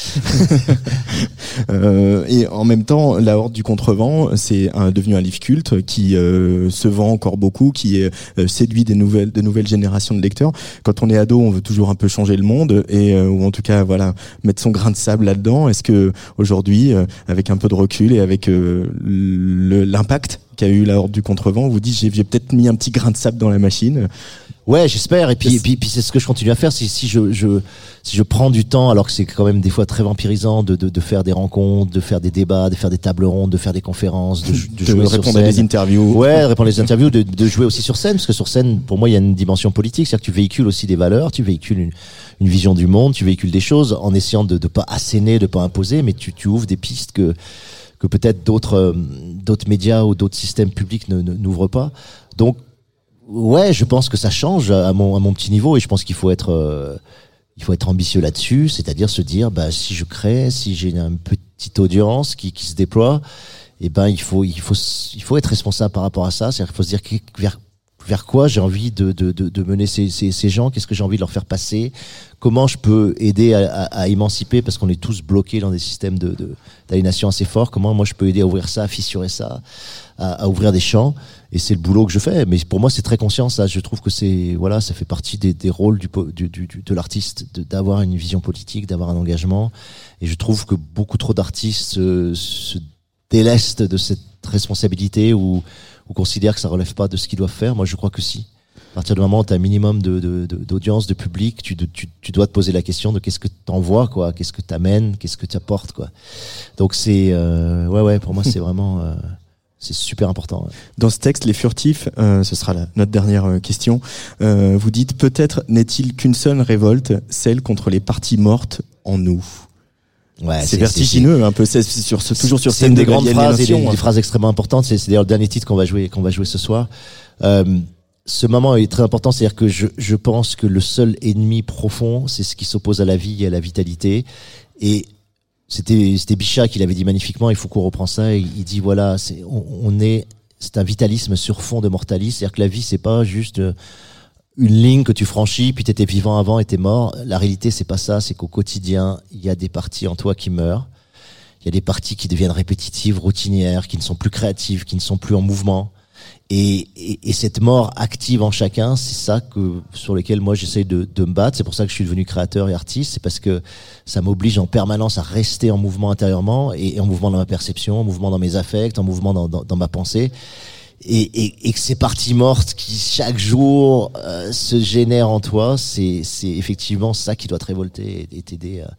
Euh, et en même temps, La Horde du Contrevent, c'est devenu un livre culte qui euh, se vend encore beaucoup, qui euh, séduit des nouvelles, de nouvelles générations de lecteurs. Quand on est ado, on veut toujours un peu changer le monde et euh, ou en tout cas, voilà, mettre son grain de sable là-dedans. Est-ce que aujourd'hui, euh, avec un peu de recul et avec euh, l'impact qu'a eu La Horde du Contrevent, vous dites j'ai peut-être mis un petit grain de sable dans la machine. Ouais, j'espère. Et puis, et puis, puis c'est ce que je continue à faire. Si, si je, je, si je prends du temps, alors que c'est quand même des fois très vampirisant de, de, de faire des rencontres, de faire des débats, de faire des tables rondes, de faire des conférences, de, de de jouer sur répondre à scène. des interviews. Ouais, répondre à des interviews, de, de jouer aussi sur scène, parce que sur scène, pour moi, il y a une dimension politique, c'est-à-dire que tu véhicules aussi des valeurs, tu véhicules une, une vision du monde, tu véhicules des choses en essayant de ne pas asséner, de pas imposer, mais tu, tu ouvres des pistes que que peut-être d'autres euh, d'autres médias ou d'autres systèmes publics ne- n'ouvrent pas. Donc ouais, je pense que ça change à mon à mon petit niveau et je pense qu'il faut être euh, il faut être ambitieux là-dessus, c'est-à-dire se dire bah si je crée, si j'ai une petite audience qui qui se déploie, et ben il faut il faut il faut être responsable par rapport à ça, c'est-à-dire qu'il faut se dire vers vers quoi j'ai envie de, de, de, mener ces, ces, gens, qu'est-ce que j'ai envie de leur faire passer, comment je peux aider à, à, émanciper, parce qu'on est tous bloqués dans des systèmes de, de, d'aliénation assez forts, comment moi je peux aider à ouvrir ça, à fissurer ça, à, ouvrir des champs, et c'est le boulot que je fais, mais pour moi c'est très conscient ça, je trouve que c'est, voilà, ça fait partie des, des rôles du, du, de l'artiste, d'avoir une vision politique, d'avoir un engagement, et je trouve que beaucoup trop d'artistes se, se délestent de cette responsabilité ou, ou considèrent que ça relève pas de ce qu'ils doivent faire. Moi, je crois que si. À partir du moment où tu as un minimum de, de, de- d'audience, de public, tu, tu, tu dois te poser la question de qu'est-ce que tu envoies, quoi, qu'est-ce que tu amènes, qu'est-ce que tu apportes, quoi? Donc c'est, euh, ouais, ouais, pour moi c'est vraiment, euh, c'est super important. Dans ce texte, les furtifs, euh, ce sera notre dernière euh, question. Euh, vous dites peut-être n'est-il qu'une seule révolte, celle contre les parties mortes en nous? Ouais, c'est vertigineux un peu. C'est sur ce, toujours sur scène une des de grandes phrases des, des hein. phrases extrêmement importantes. C'est c'est d'ailleurs le dernier titre qu'on va jouer, qu'on va jouer ce soir. Euh, ce moment est très important, c'est-à-dire que je, je pense que le seul ennemi profond, c'est ce qui s'oppose à la vie et à la vitalité. Et c'était c'était Bichat qui l'avait dit magnifiquement. Il faut qu'on reprend ça. Il, il dit voilà, c'est on, on est c'est un vitalisme sur fond de mortalisme. C'est-à-dire que la vie, c'est pas juste euh, une ligne que tu franchis, puis t'étais vivant avant et t'es mort. La réalité, c'est pas ça. C'est qu'au quotidien, il y a des parties en toi qui meurent. Il y a des parties qui deviennent répétitives, routinières, qui ne sont plus créatives, qui ne sont plus en mouvement. Et, et, et cette mort active en chacun, c'est ça que sur lequel moi j'essaye de, de me battre. C'est pour ça que je suis devenu créateur et artiste. C'est parce que ça m'oblige en permanence à rester en mouvement intérieurement et, en mouvement dans ma perception, en mouvement dans mes affects, en mouvement dans, dans ma pensée. Et, et, que ces parties mortes qui chaque jour euh, se génèrent en toi, c'est effectivement ça qui doit te révolter et t'aider à,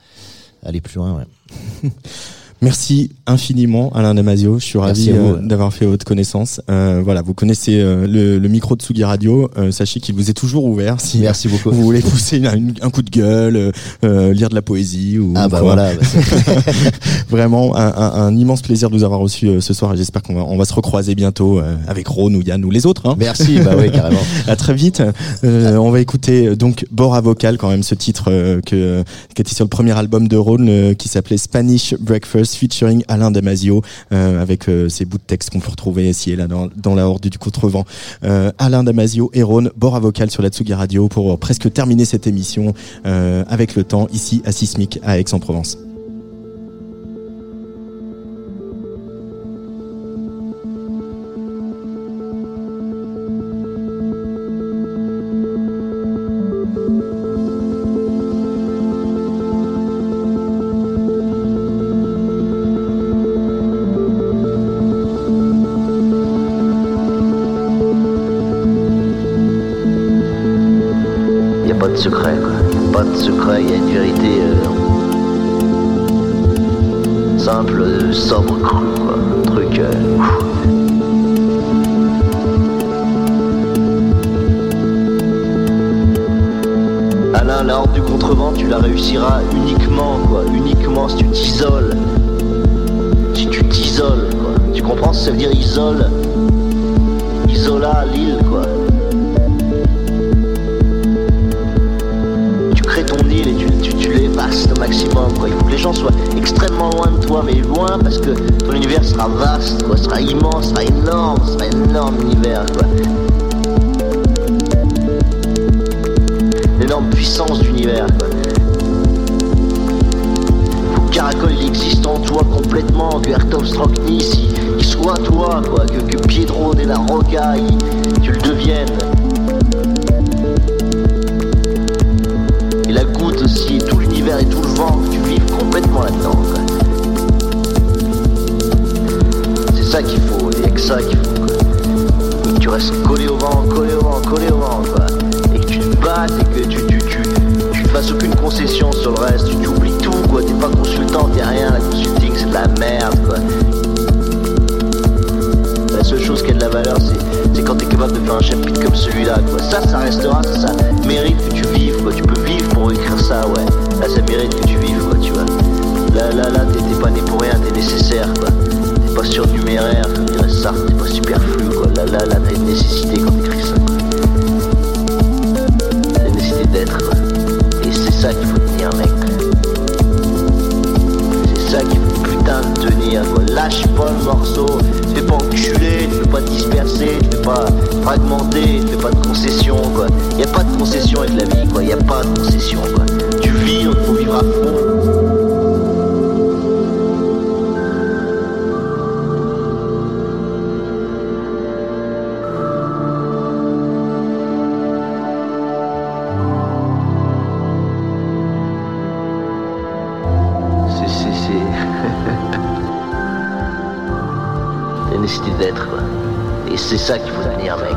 aller plus loin. Merci infiniment Alain Damasio. Je suis ravi euh, d'avoir fait votre connaissance. Euh, voilà, vous connaissez euh, le, le micro de Sugi Radio. Euh, sachez qu'il vous est toujours ouvert si Merci beaucoup. vous voulez pousser une- un coup de gueule, lire de la poésie ou Ah bah quoi. voilà. bah, Vraiment un, un- un immense plaisir de vous avoir reçu ce soir et j'espère qu'on va, on va se recroiser bientôt avec Ron ou Yann ou les autres. Hein. Merci. Bah oui, carrément. À très vite. Euh, on va écouter donc Bora Vocal quand même ce titre que qui était sur le premier album de Ron qui s'appelait Spanish Breakfast featuring Alain Damasio euh, avec euh, ces bouts de texte qu'on peut retrouver ici et là dans, la horde du contrevent. Euh, Alain Damasio et Ron Bora Vocal sur la Tsugi Radio pour presque terminer cette émission avec le temps ici à Sismic à Aix-en-Provence. Ça veut dire isole Isola, l'île, quoi. tu crées ton île et tu, tu, tu au maximum. Quoi. Il faut que les gens soient extrêmement loin de toi, mais loin parce que ton univers sera vaste, quoi, sera immense, sera énorme, sera énorme univers. Quoi. L'énorme puissance d'univers. Quoi. Caracol il existe en toi complètement, que Airtop Strocknis il, il soit toi, quoi, que, que Piedro de la Roca il- tu le deviennes. Et la goutte aussi, et tout l'univers et tout le vent, tu vives complètement là-dedans. C'est ça qu'il faut, il n'y a que ça qu'il faut. quoi. Et que tu restes collé au vent, collé au vent, collé au vent, quoi. Et que tu te battes et que tu, tu, tu, tu ne fasses aucune concession sur le reste, tu, tu oublies tout, quoi. T'es pas consultant, t'es rien, la consulting c'est de la merde, de faire un chapitre comme celui-là, quoi. Ça, ça restera, ça, ça mérite que tu vives, quoi. Tu peux vivre pour écrire ça, ouais. Là, ça mérite que tu vives, quoi, tu vois. Là, là, là, t'es, pas né pour rien, t'es nécessaire, quoi. T'es pas surnuméraire, comme dirait ça, t'es pas superflu, quoi. Là, là, là, t'as une nécessité quand t'écris ça, quoi. T'as une nécessité d'être. Et c'est ça qu'il faut tenir, mec. C'est ça qu'il faut putain de Lâche pas le morceau. Tu fais pas enculer, tu fais pas disperser, tu fais pas fragmenter, tu fais pas de concession, quoi. Y a pas de concession avec la vie, quoi. Y a pas de concession, quoi. Tu vis, donc faut vivre à fond. Ça qu'il faut devenir, mec.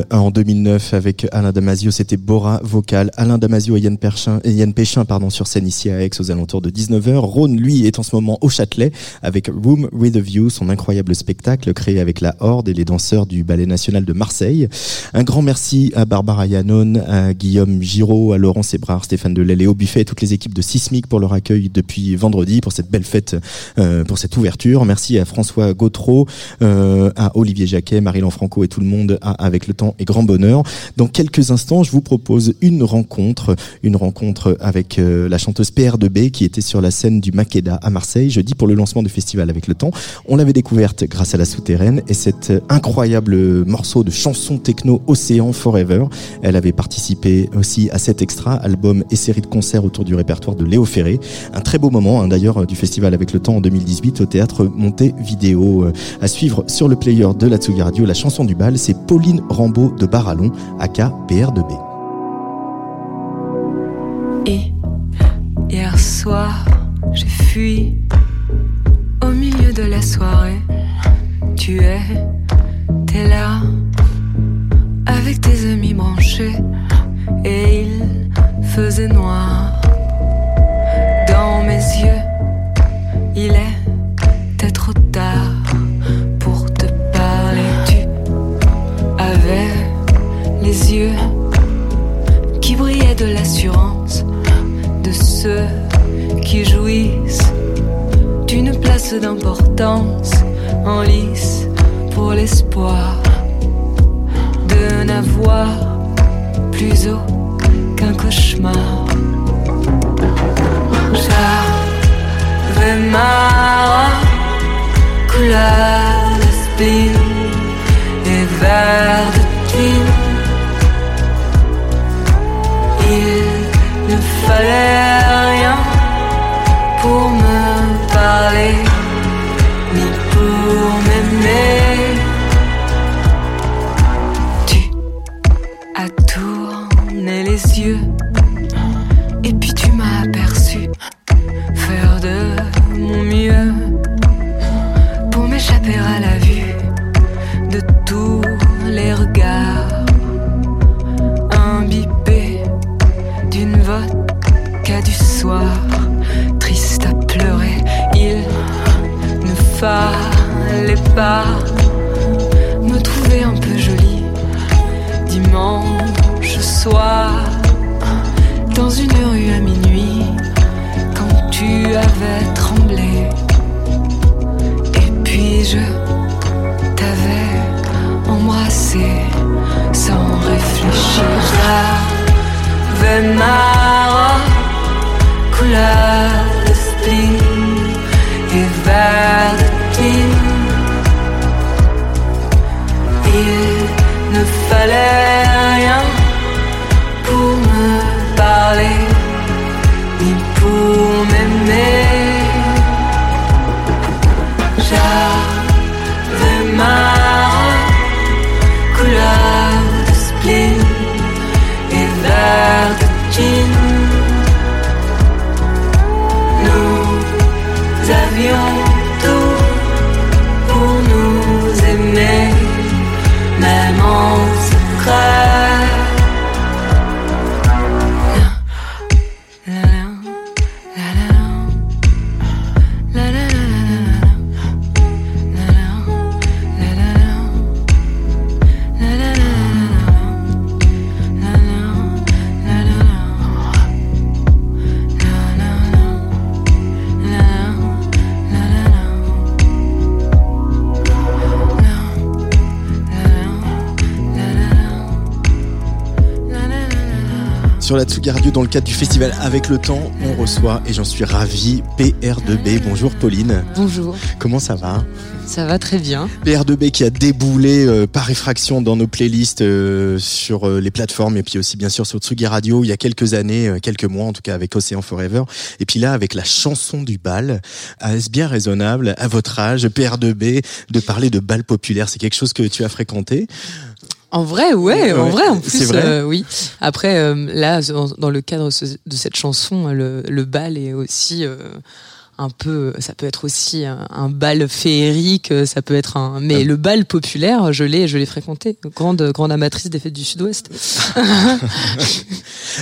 Rhône en 2009 avec Alain Damasio. C'était Bora vocal. Alain Damasio et Yann, Yann Péchin pardon, sur scène ici à Aix aux alentours de 19h. Rhône, lui, est en ce moment au Châtelet avec Room with a View, son incroyable spectacle créé avec la Horde et les danseurs du Ballet National de Marseille. Un grand merci à Barbara Yannon, à Guillaume Giraud, à Laurent Sébrard, Stéphane Delay, au Buffet et toutes les équipes de Sismic pour leur accueil depuis vendredi, pour cette belle fête, euh, pour cette ouverture. Merci à François Gautreau, euh, à Olivier Jacquet, Marie-Laure Franco et tout le monde à Avec le temps et grand bonheur. Dans quelques instants, je vous propose une rencontre, une rencontre avec euh, la chanteuse PR2B qui était sur la scène du Makeda à Marseille jeudi pour le lancement du festival Avec le temps. On l'avait découverte grâce à la souterraine et cet incroyable morceau de chanson techno Océan Forever. Elle avait participé aussi à cet extra album et série de concerts autour du répertoire de Léo Ferré. Un très beau moment hein, d'ailleurs du festival Avec le temps en 2018 au théâtre Monté Vidéo. Euh, à suivre sur le player de la Tsugi Radio, la chanson du bal, c'est Pauline Rambaud de Barallon, aka PR2B. Et hier soir, j'ai fui au milieu de la soirée. Tu es, t'es là, avec tes amis branchés, et il faisait noir. Dans mes yeux, il est trop tard les yeux qui brillaient de l'assurance de ceux qui jouissent d'une place d'importance en lice pour l'espoir de n'avoir plus haut qu'un cauchemar. J'avais couleur de spleen et verre de Il ne fallait rien pour me parler, ni pour m'aimer. Tu as tourné les yeux, dans le cadre du festival Avec le temps, on reçoit, et j'en suis ravi, PR2B. Bonjour Pauline. Bonjour, Comment ça va? Ça va très bien. PR2B qui a déboulé euh, par effraction dans nos playlists euh, sur euh, les plateformes et puis aussi bien sûr sur Tsugi Radio il y a quelques années, quelques mois en tout cas avec Océan Forever. Et puis là avec la chanson du bal, est-ce bien raisonnable à votre âge, PR2B, de parler de bal populaire? C'est quelque chose que tu as fréquenté? En vrai, ouais, en vrai, en plus, vrai euh, oui. Après, euh, là, dans, dans le cadre de cette chanson, le, le bal est aussi euh, un peu, ça peut être aussi un, un bal féerique, ça peut être un, mais le bal populaire, je l'ai, je l'ai fréquenté. Grande, grande amatrice des fêtes du Sud-Ouest.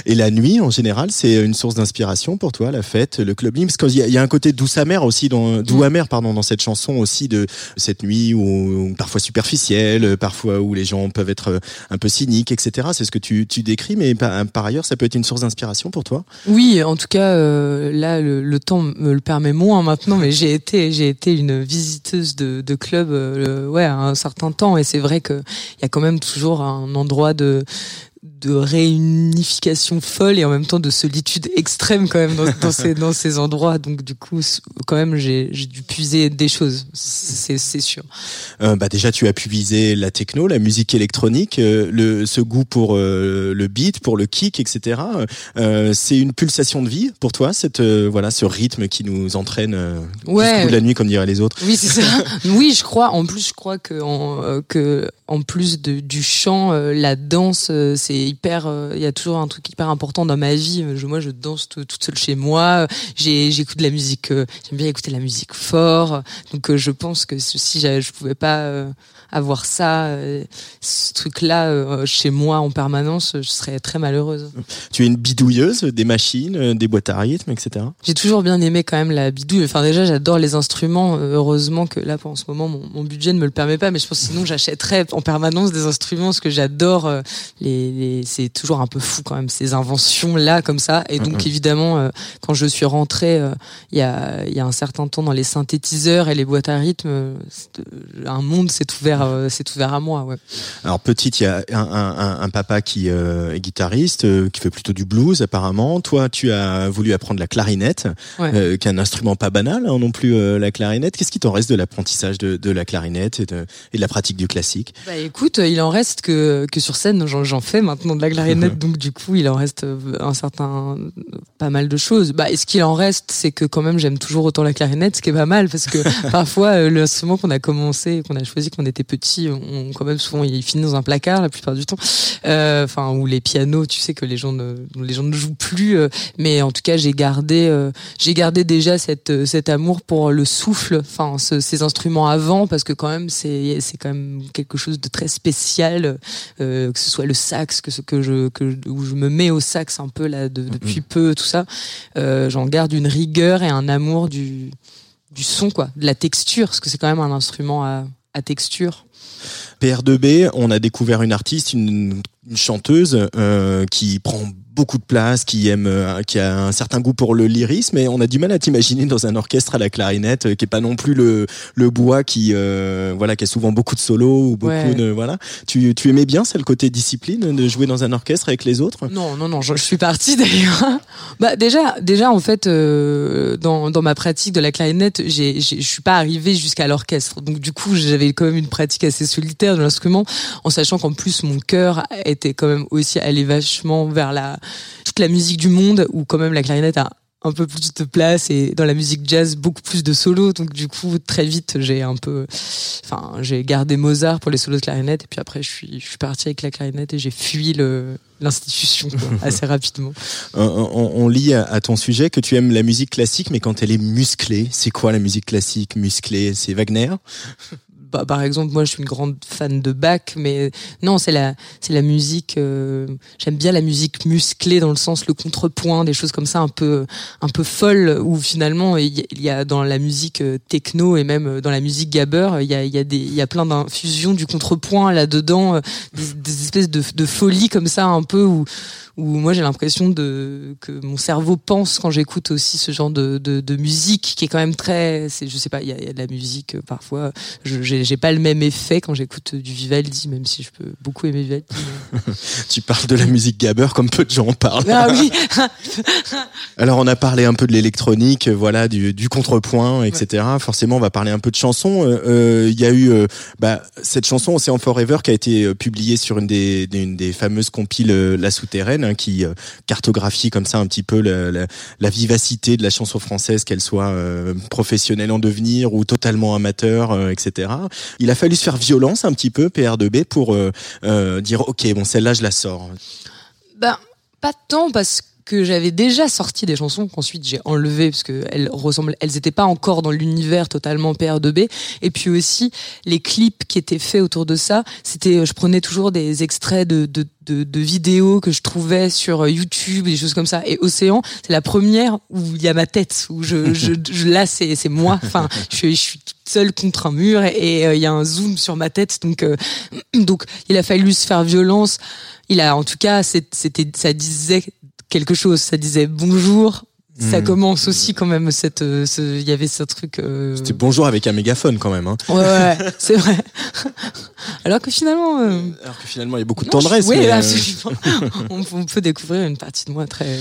Et la nuit, en général, c'est une source d'inspiration pour toi, la fête, le clubbing, parce qu'il y, a- il y a un côté douce amer aussi, dans, doux amer, pardon, dans cette chanson aussi de cette nuit où, où parfois superficielle, parfois où les gens peuvent être euh, un peu cyniques, etc. C'est ce que tu, tu décris, mais par, par ailleurs, ça peut être une source d'inspiration pour toi? Oui, en tout cas, euh, là, le, le temps me le permet moins maintenant, mais j'ai été, j'ai été une visiteuse de, de club, euh, ouais, un certain temps, et c'est vrai que il y a quand même toujours un endroit de de réunification folle et en même temps de solitude extrême quand même dans, dans ces dans ces endroits donc du coup quand même j'ai dû puiser des choses c'est sûr Euh, bah déjà, tu as pu viser la techno, la musique électronique, euh, le, ce goût pour euh, le beat, pour le kick, etc. C'est une pulsation de vie pour toi, cette voilà, ce rythme qui nous entraîne Ouais. jusqu'au bout de la nuit, comme diraient les autres? Oui, c'est ça. oui, je crois. En plus, je crois que en, que en plus de, du chant, euh, la danse, euh, c'est hyper. euh, Il y a toujours un truc hyper important dans ma vie. Je, moi, je danse tout- toute seule chez moi. J'écoute de la musique. euh, J'aime bien écouter la musique fort. Donc, euh, je pense que si je pouvais pas avoir ça, euh, ce truc-là euh, chez moi en permanence, je serais très malheureuse. Tu es une bidouilleuse des machines, euh, des boîtes à rythme, etc. J'ai toujours bien aimé quand même la bidouille. Enfin déjà j'adore les instruments. Heureusement que là pour en ce moment mon, mon budget ne me le permet pas, mais je pense que sinon j'achèterais en permanence des instruments parce que j'adore les, les- C'est toujours un peu fou quand même ces inventions là comme ça. Et donc évidemment quand je suis rentrée il y a y a un certain temps dans les synthétiseurs et les boîtes à rythme, un monde s'est ouvert euh, s'est ouvert à moi. Ouais. Alors petite, il y a un, un- un- un papa qui euh, est guitariste, euh, qui fait plutôt du blues apparemment. Toi, tu as voulu apprendre la clarinette, Ouais. euh, qui est un instrument pas banal hein, non plus, la clarinette. Qu'est-ce qui t'en reste de l'apprentissage de, de la clarinette et de, et de la pratique du classique? Bah écoute, il en reste que, que sur scène, j'en, fais maintenant de la clarinette, donc du coup, il en reste un certain, pas mal de choses. Bah, et ce qu'il en reste, c'est que quand même, j'aime toujours autant la clarinette, ce qui est pas mal, parce que parfois, l'instrument qu'on a commencé, qu'on a choisi quand on était petit, on, quand même souvent, il finit dans un placard la plupart du temps. Euh, Enfin, ou les pianos, tu sais que les gens ne, les gens ne jouent plus, euh, mais en tout cas, j'ai gardé, euh, j'ai gardé déjà cette, cet amour pour le souffle, enfin, ce- ces instruments avant, parce que quand même, c'est, c'est quand même quelque chose de très spécial, que ce soit le sax, que ce que je, que où je me mets au sax un peu là de- depuis peu, tout ça, j'en garde une rigueur et un amour du, du son, quoi, de la texture, parce que c'est quand même un instrument à, à texture. PR2B, on a découvert une artiste, une, chanteuse euh, qui prend beaucoup de place, qui aime, euh, qui a un certain goût pour le lyrisme, et on a du mal à t'imaginer dans un orchestre à la clarinette, euh, qui est pas non plus le, le bois qui, euh, voilà, qui a souvent beaucoup de solos ou beaucoup Ouais. de, voilà. Tu, tu aimais bien, c'est le côté discipline de jouer dans un orchestre avec les autres? Non, non, non, je, je suis partie d'ailleurs. Bah déjà, déjà en fait, euh, dans, dans ma pratique de la clarinette, j'ai- je suis pas arrivée jusqu'à l'orchestre. Donc du coup, j'avais quand même une pratique assez solitaire de l'instrument, en sachant qu'en plus mon cœur était quand même aussi allé vachement vers la toute la musique du monde, où quand même la clarinette a un peu plus de place et dans la musique jazz beaucoup plus de solos donc du coup très vite j'ai un peu enfin j'ai gardé Mozart pour les solos de clarinette et puis après je suis je suis partie avec la clarinette et j'ai fui le l'institution assez rapidement. On, on- on lit à, à ton sujet que tu aimes la musique classique, mais quand elle est musclée, c'est quoi la musique classique musclée? C'est Wagner? Bah, par exemple, moi, je suis une grande fan de Bach, mais non, c'est la, c'est la musique. euh, J'aime bien la musique musclée dans le sens le contrepoint, des choses comme ça, un peu, un peu folles, où finalement il y, a- dans la musique euh, techno et même euh, dans la musique gabber, il y a, il y a des, il y a plein d'infusions du contrepoint là dedans, euh, des, des espèces de, de folie comme ça, un peu où où moi j'ai l'impression de que mon cerveau pense quand j'écoute aussi ce genre de, de, de musique qui est quand même très c'est je sais pas il y a, il y a de la musique euh, parfois je j'ai pas le même effet quand j'écoute du Vivaldi même si je peux beaucoup aimer Vivaldi mais- Tu parles de la musique gabber comme peu de gens en parlent. ah oui Alors on a parlé un peu de l'électronique, euh, voilà, du, du contrepoint, etc. Forcément, on va parler un peu de chansons. Euh, euh, Il y a eu euh, bah, cette chanson Ocean Forever qui a été publiée sur une des, une des fameuses compiles La Souterraine, hein, qui euh, cartographie comme ça un petit peu la, vivacité de la chanson française, qu'elle soit euh, professionnelle en devenir ou totalement amateur, euh, etc. Il a fallu se faire violence un petit peu, PR2B, pour dire ok, bon celle-là je la sors. Ben, pas tant parce que j'avais déjà sorti des chansons qu'ensuite j'ai enlevées parce que elles ressemblent, elles étaient pas encore dans l'univers totalement PR2B. Et puis aussi les clips qui étaient faits autour de ça, c'était, je prenais toujours des extraits de, de, de, de vidéos que je trouvais sur YouTube, des choses comme ça. Et Océan, c'est la première où il y a ma tête, où je, je, je là c'est c'est moi. Enfin, je je suis toute seule contre un mur et euh, il y a un zoom sur ma tête. Donc euh, donc il a fallu se faire violence. Il a en tout cas c'était ça disait quelque chose. Ça disait bonjour. Ça Mm. commence aussi quand même cette euh, ce- il y avait ce truc euh, C'était bonjour avec un mégaphone quand même. Hein. ouais ouais c'est vrai alors que finalement euh, Alors que finalement, il y a beaucoup de non, tendresse. je- oui euh, absolument on, on peut découvrir une partie de moi très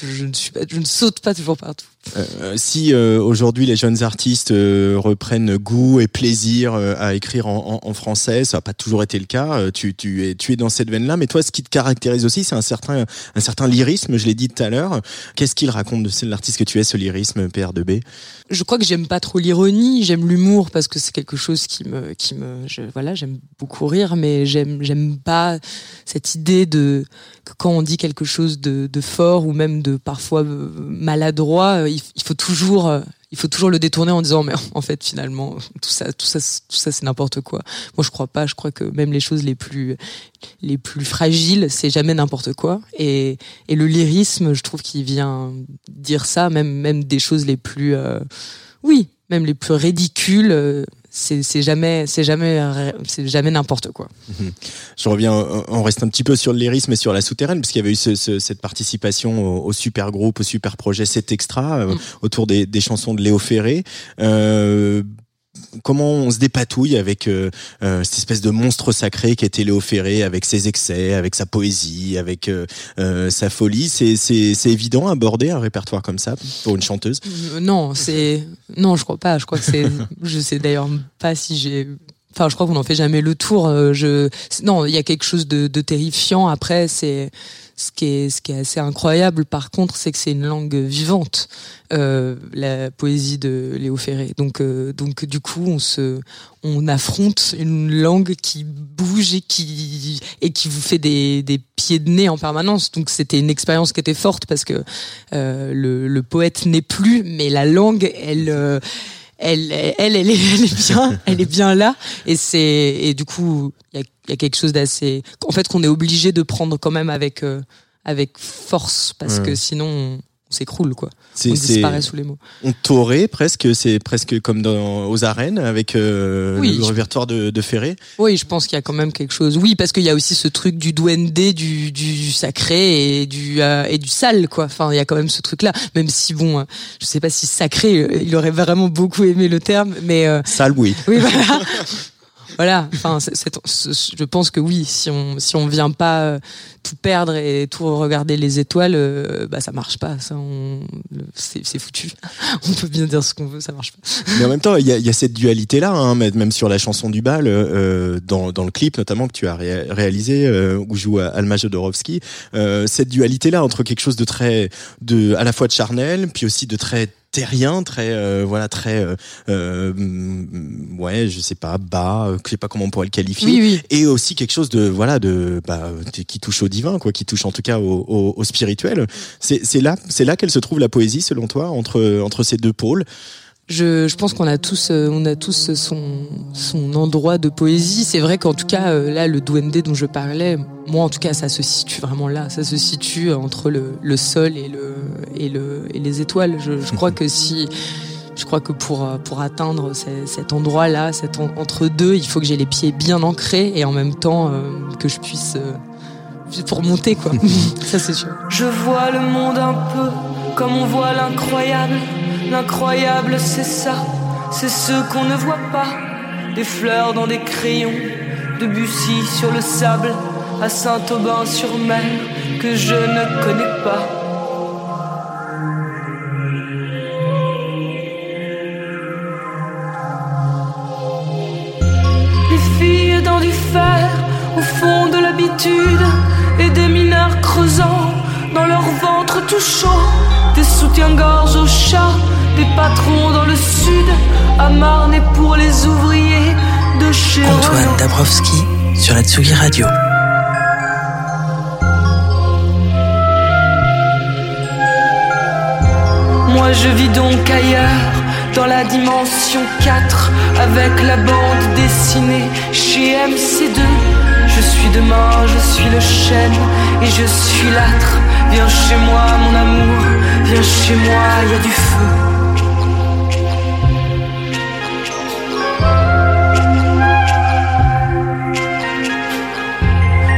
je, je ne suis pas je ne saute pas toujours partout Euh, si euh, aujourd'hui les jeunes artistes euh, reprennent goût et plaisir à écrire en, français, ça n'a pas toujours été le cas. tu, es, dans cette veine-là, mais toi, ce qui te caractérise aussi, c'est un certain, un certain lyrisme. Je l'ai dit tout à l'heure. Qu'est-ce qu'il raconte de l'artiste que tu es, ce lyrisme PR2B je crois que j'aime pas trop l'ironie, j'aime l'humour parce que c'est quelque chose qui me, qui me, voilà, j'aime beaucoup rire, mais j'aime, j'aime pas cette idée de que quand on dit quelque chose de, fort ou même de parfois maladroit, il, il faut toujours, euh, il faut toujours le détourner en disant mais en fait finalement tout ça, tout ça, tout ça c'est n'importe quoi. Moi je crois pas, je crois que même les choses les plus, les plus fragiles, c'est jamais n'importe quoi. Et, et le lyrisme, je trouve qu'il vient dire ça, même, même des choses les plus, euh, oui, même les plus ridicules. C'est jamais, c'est jamais, c'est jamais n'importe quoi. Je reviens, on reste un petit peu sur le lyrisme et sur la souterraine, parce qu'il y avait eu ce- ce- cette participation au, au super groupe, au super projet, cet extra euh, Mm. autour des, des chansons de Léo Ferré. Euh, comment on se dépatouille avec euh, euh, cette espèce de monstre sacré qui était Léo Ferré, avec ses excès, avec sa poésie, avec euh, sa folie. C'est c'est- c'est évident aborder un répertoire comme ça pour une chanteuse? Non, c'est, non, je crois pas. Je crois que c'est, je sais d'ailleurs pas si j'ai. Enfin, je crois qu'on n'en fait jamais le tour. Je, non, il y a quelque chose de, de terrifiant. Après, c'est ce qui est, ce qui est assez incroyable. Par contre, c'est que c'est une langue vivante, euh, la poésie de Léo Ferré. Donc, euh, donc, du coup, on se, on affronte une langue qui bouge et qui et qui vous fait des, des pieds de nez en permanence. Donc, c'était une expérience qui était forte parce que euh, le, le poète n'est plus, mais la langue, elle. Elle, elle, elle, est, elle est bien, elle est bien là, et c'est, et du coup, il y a, y a quelque chose d'assez, en fait, qu'on est obligé de prendre quand même avec, euh, avec force, parce Ouais. que sinon, on, s'écroule, quoi. On disparaît sous les mots. On t'aurait presque, c'est presque comme dans, aux arènes avec euh, Oui, le je- répertoire de, de Ferré. Oui, je pense qu'il y a quand même quelque chose. Oui, parce qu'il y a aussi ce truc du duende, du, du sacré et du euh, et du sale, quoi. Enfin, il y a quand même ce truc-là. Même si bon, euh, je sais pas si sacré, il aurait vraiment beaucoup aimé le terme, mais euh, Sale, oui. oui, voilà. voilà. Enfin, je pense que oui, si on si on vient pas euh, tout perdre et tout regarder les étoiles, euh, bah ça marche pas. Ça, c'est foutu. On peut bien dire ce qu'on veut, ça marche pas. Mais en même temps, il y a, cette dualité-là, hein, mais même sur la chanson du bal, euh, dans, dans le clip notamment que tu as ré- réalisé, euh, où joue Alma Jodorowsky, cette dualité-là entre quelque chose de très, de, à la fois de charnel, puis aussi de très terrien, très euh, voilà, très euh, euh, ouais, je sais pas, bas, euh, je sais pas comment on pourrait le qualifier, Oui, oui. et aussi quelque chose de voilà, de bah, qui touche au divin, quoi, qui touche en tout cas au, au, au spirituel. C'est c'est là, c'est là qu'elle se trouve la poésie, selon toi, entre entre ces deux pôles? Je, je pense qu'on a tous, euh, on a tous son, son endroit de poésie. C'est vrai qu'en tout cas, euh, là, le duende dont je parlais, moi, en tout cas, ça se situe vraiment là. Ça se situe entre le, le sol et le, et le, et les étoiles. Je, je crois que si, je crois que pour, euh, pour atteindre ce- cet endroit-là, cet en- entre deux, il faut que j'ai les pieds bien ancrés et en même temps euh, que je puisse, euh, pour monter, quoi. ça, c'est sûr. Je vois le monde un peu comme on voit l'incroyable. L'incroyable, c'est ça, c'est ce qu'on ne voit pas. Des fleurs dans des crayons, de Bussy sur le sable, à Saint-Aubin-sur-Mer, que je ne connais pas. Des filles dans du fer, au fond de l'habitude, et des mineurs creusant dans leur ventre tout chaud, des soutiens-gorge au chat, des patrons dans le sud, à Marne et pour les ouvriers de chez Antoine. Dabrowski sur la Tsugi Radio. Moi je vis donc ailleurs, dans la dimension 4, avec la bande dessinée chez MC2. Je suis demain, je suis le chêne et je suis l'âtre. Viens chez moi, mon amour, viens chez moi, y a du feu.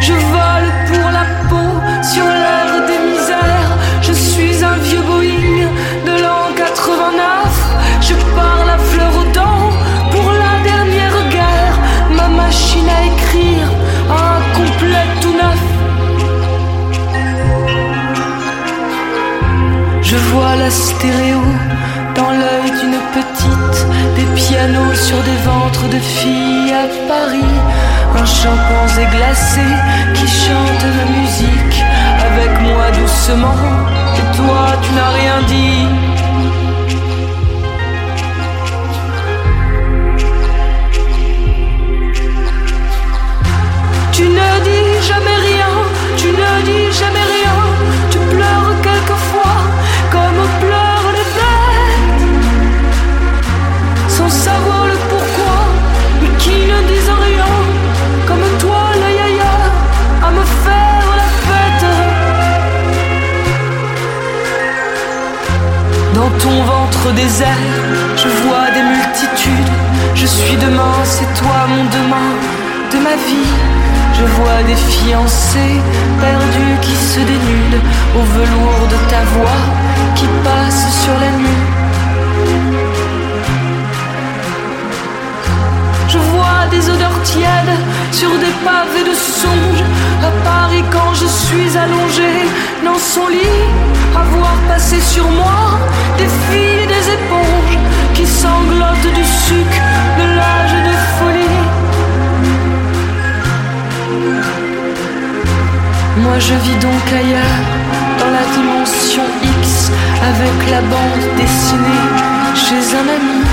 Je vole pour la peau sur l'air des misères. Je suis un vieux Boeing de l'an 89. Je parle Je vois la stéréo dans l'œil d'une petite, des pianos sur des ventres de filles à Paris, un chimpanzé glacé qui chante la musique avec moi doucement, et toi tu n'as rien dit. Je vois des multitudes, je suis demain, c'est toi mon demain de ma vie. Je vois des fiancés perdus qui se dénudent au velours de ta voix qui passe sur la nuit. Des odeurs tièdes sur des pavés de songe. À Paris, quand je suis allongé dans son lit, à voir passer sur moi des filles des éponges qui sanglotent du sucre de l'âge de folie. Moi je vis donc ailleurs, dans la dimension X, avec la bande dessinée chez un ami.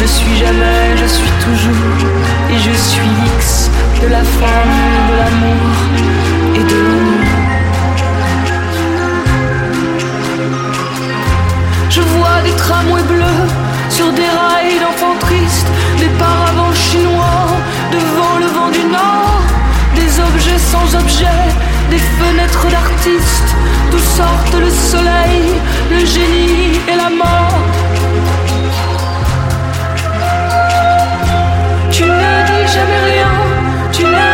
Je suis jamais, je suis toujours, et je suis X de la femme, de l'amour et de l'amour. Je vois des tramways bleus sur des rails d'enfants tristes, des paravents chinois devant le vent du nord, des objets sans objet, des fenêtres d'artistes, d'où sortent le soleil, le génie et la mort. Jamais rien, tu ne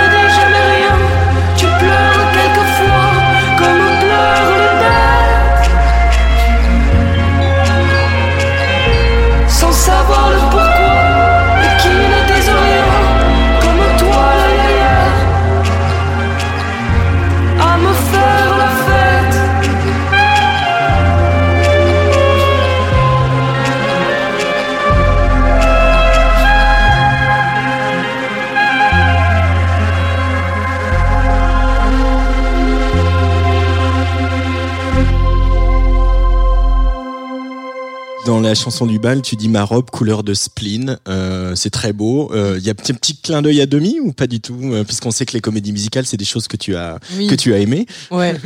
la chanson du bal, tu dis ma robe couleur de spleen. Euh, c'est très beau. Il y a un petit, petit clin d'œil à demi ou pas du tout Euh, Puisqu'on sait que les comédies musicales, c'est des choses que tu as Oui. que tu as aimé. Ouais.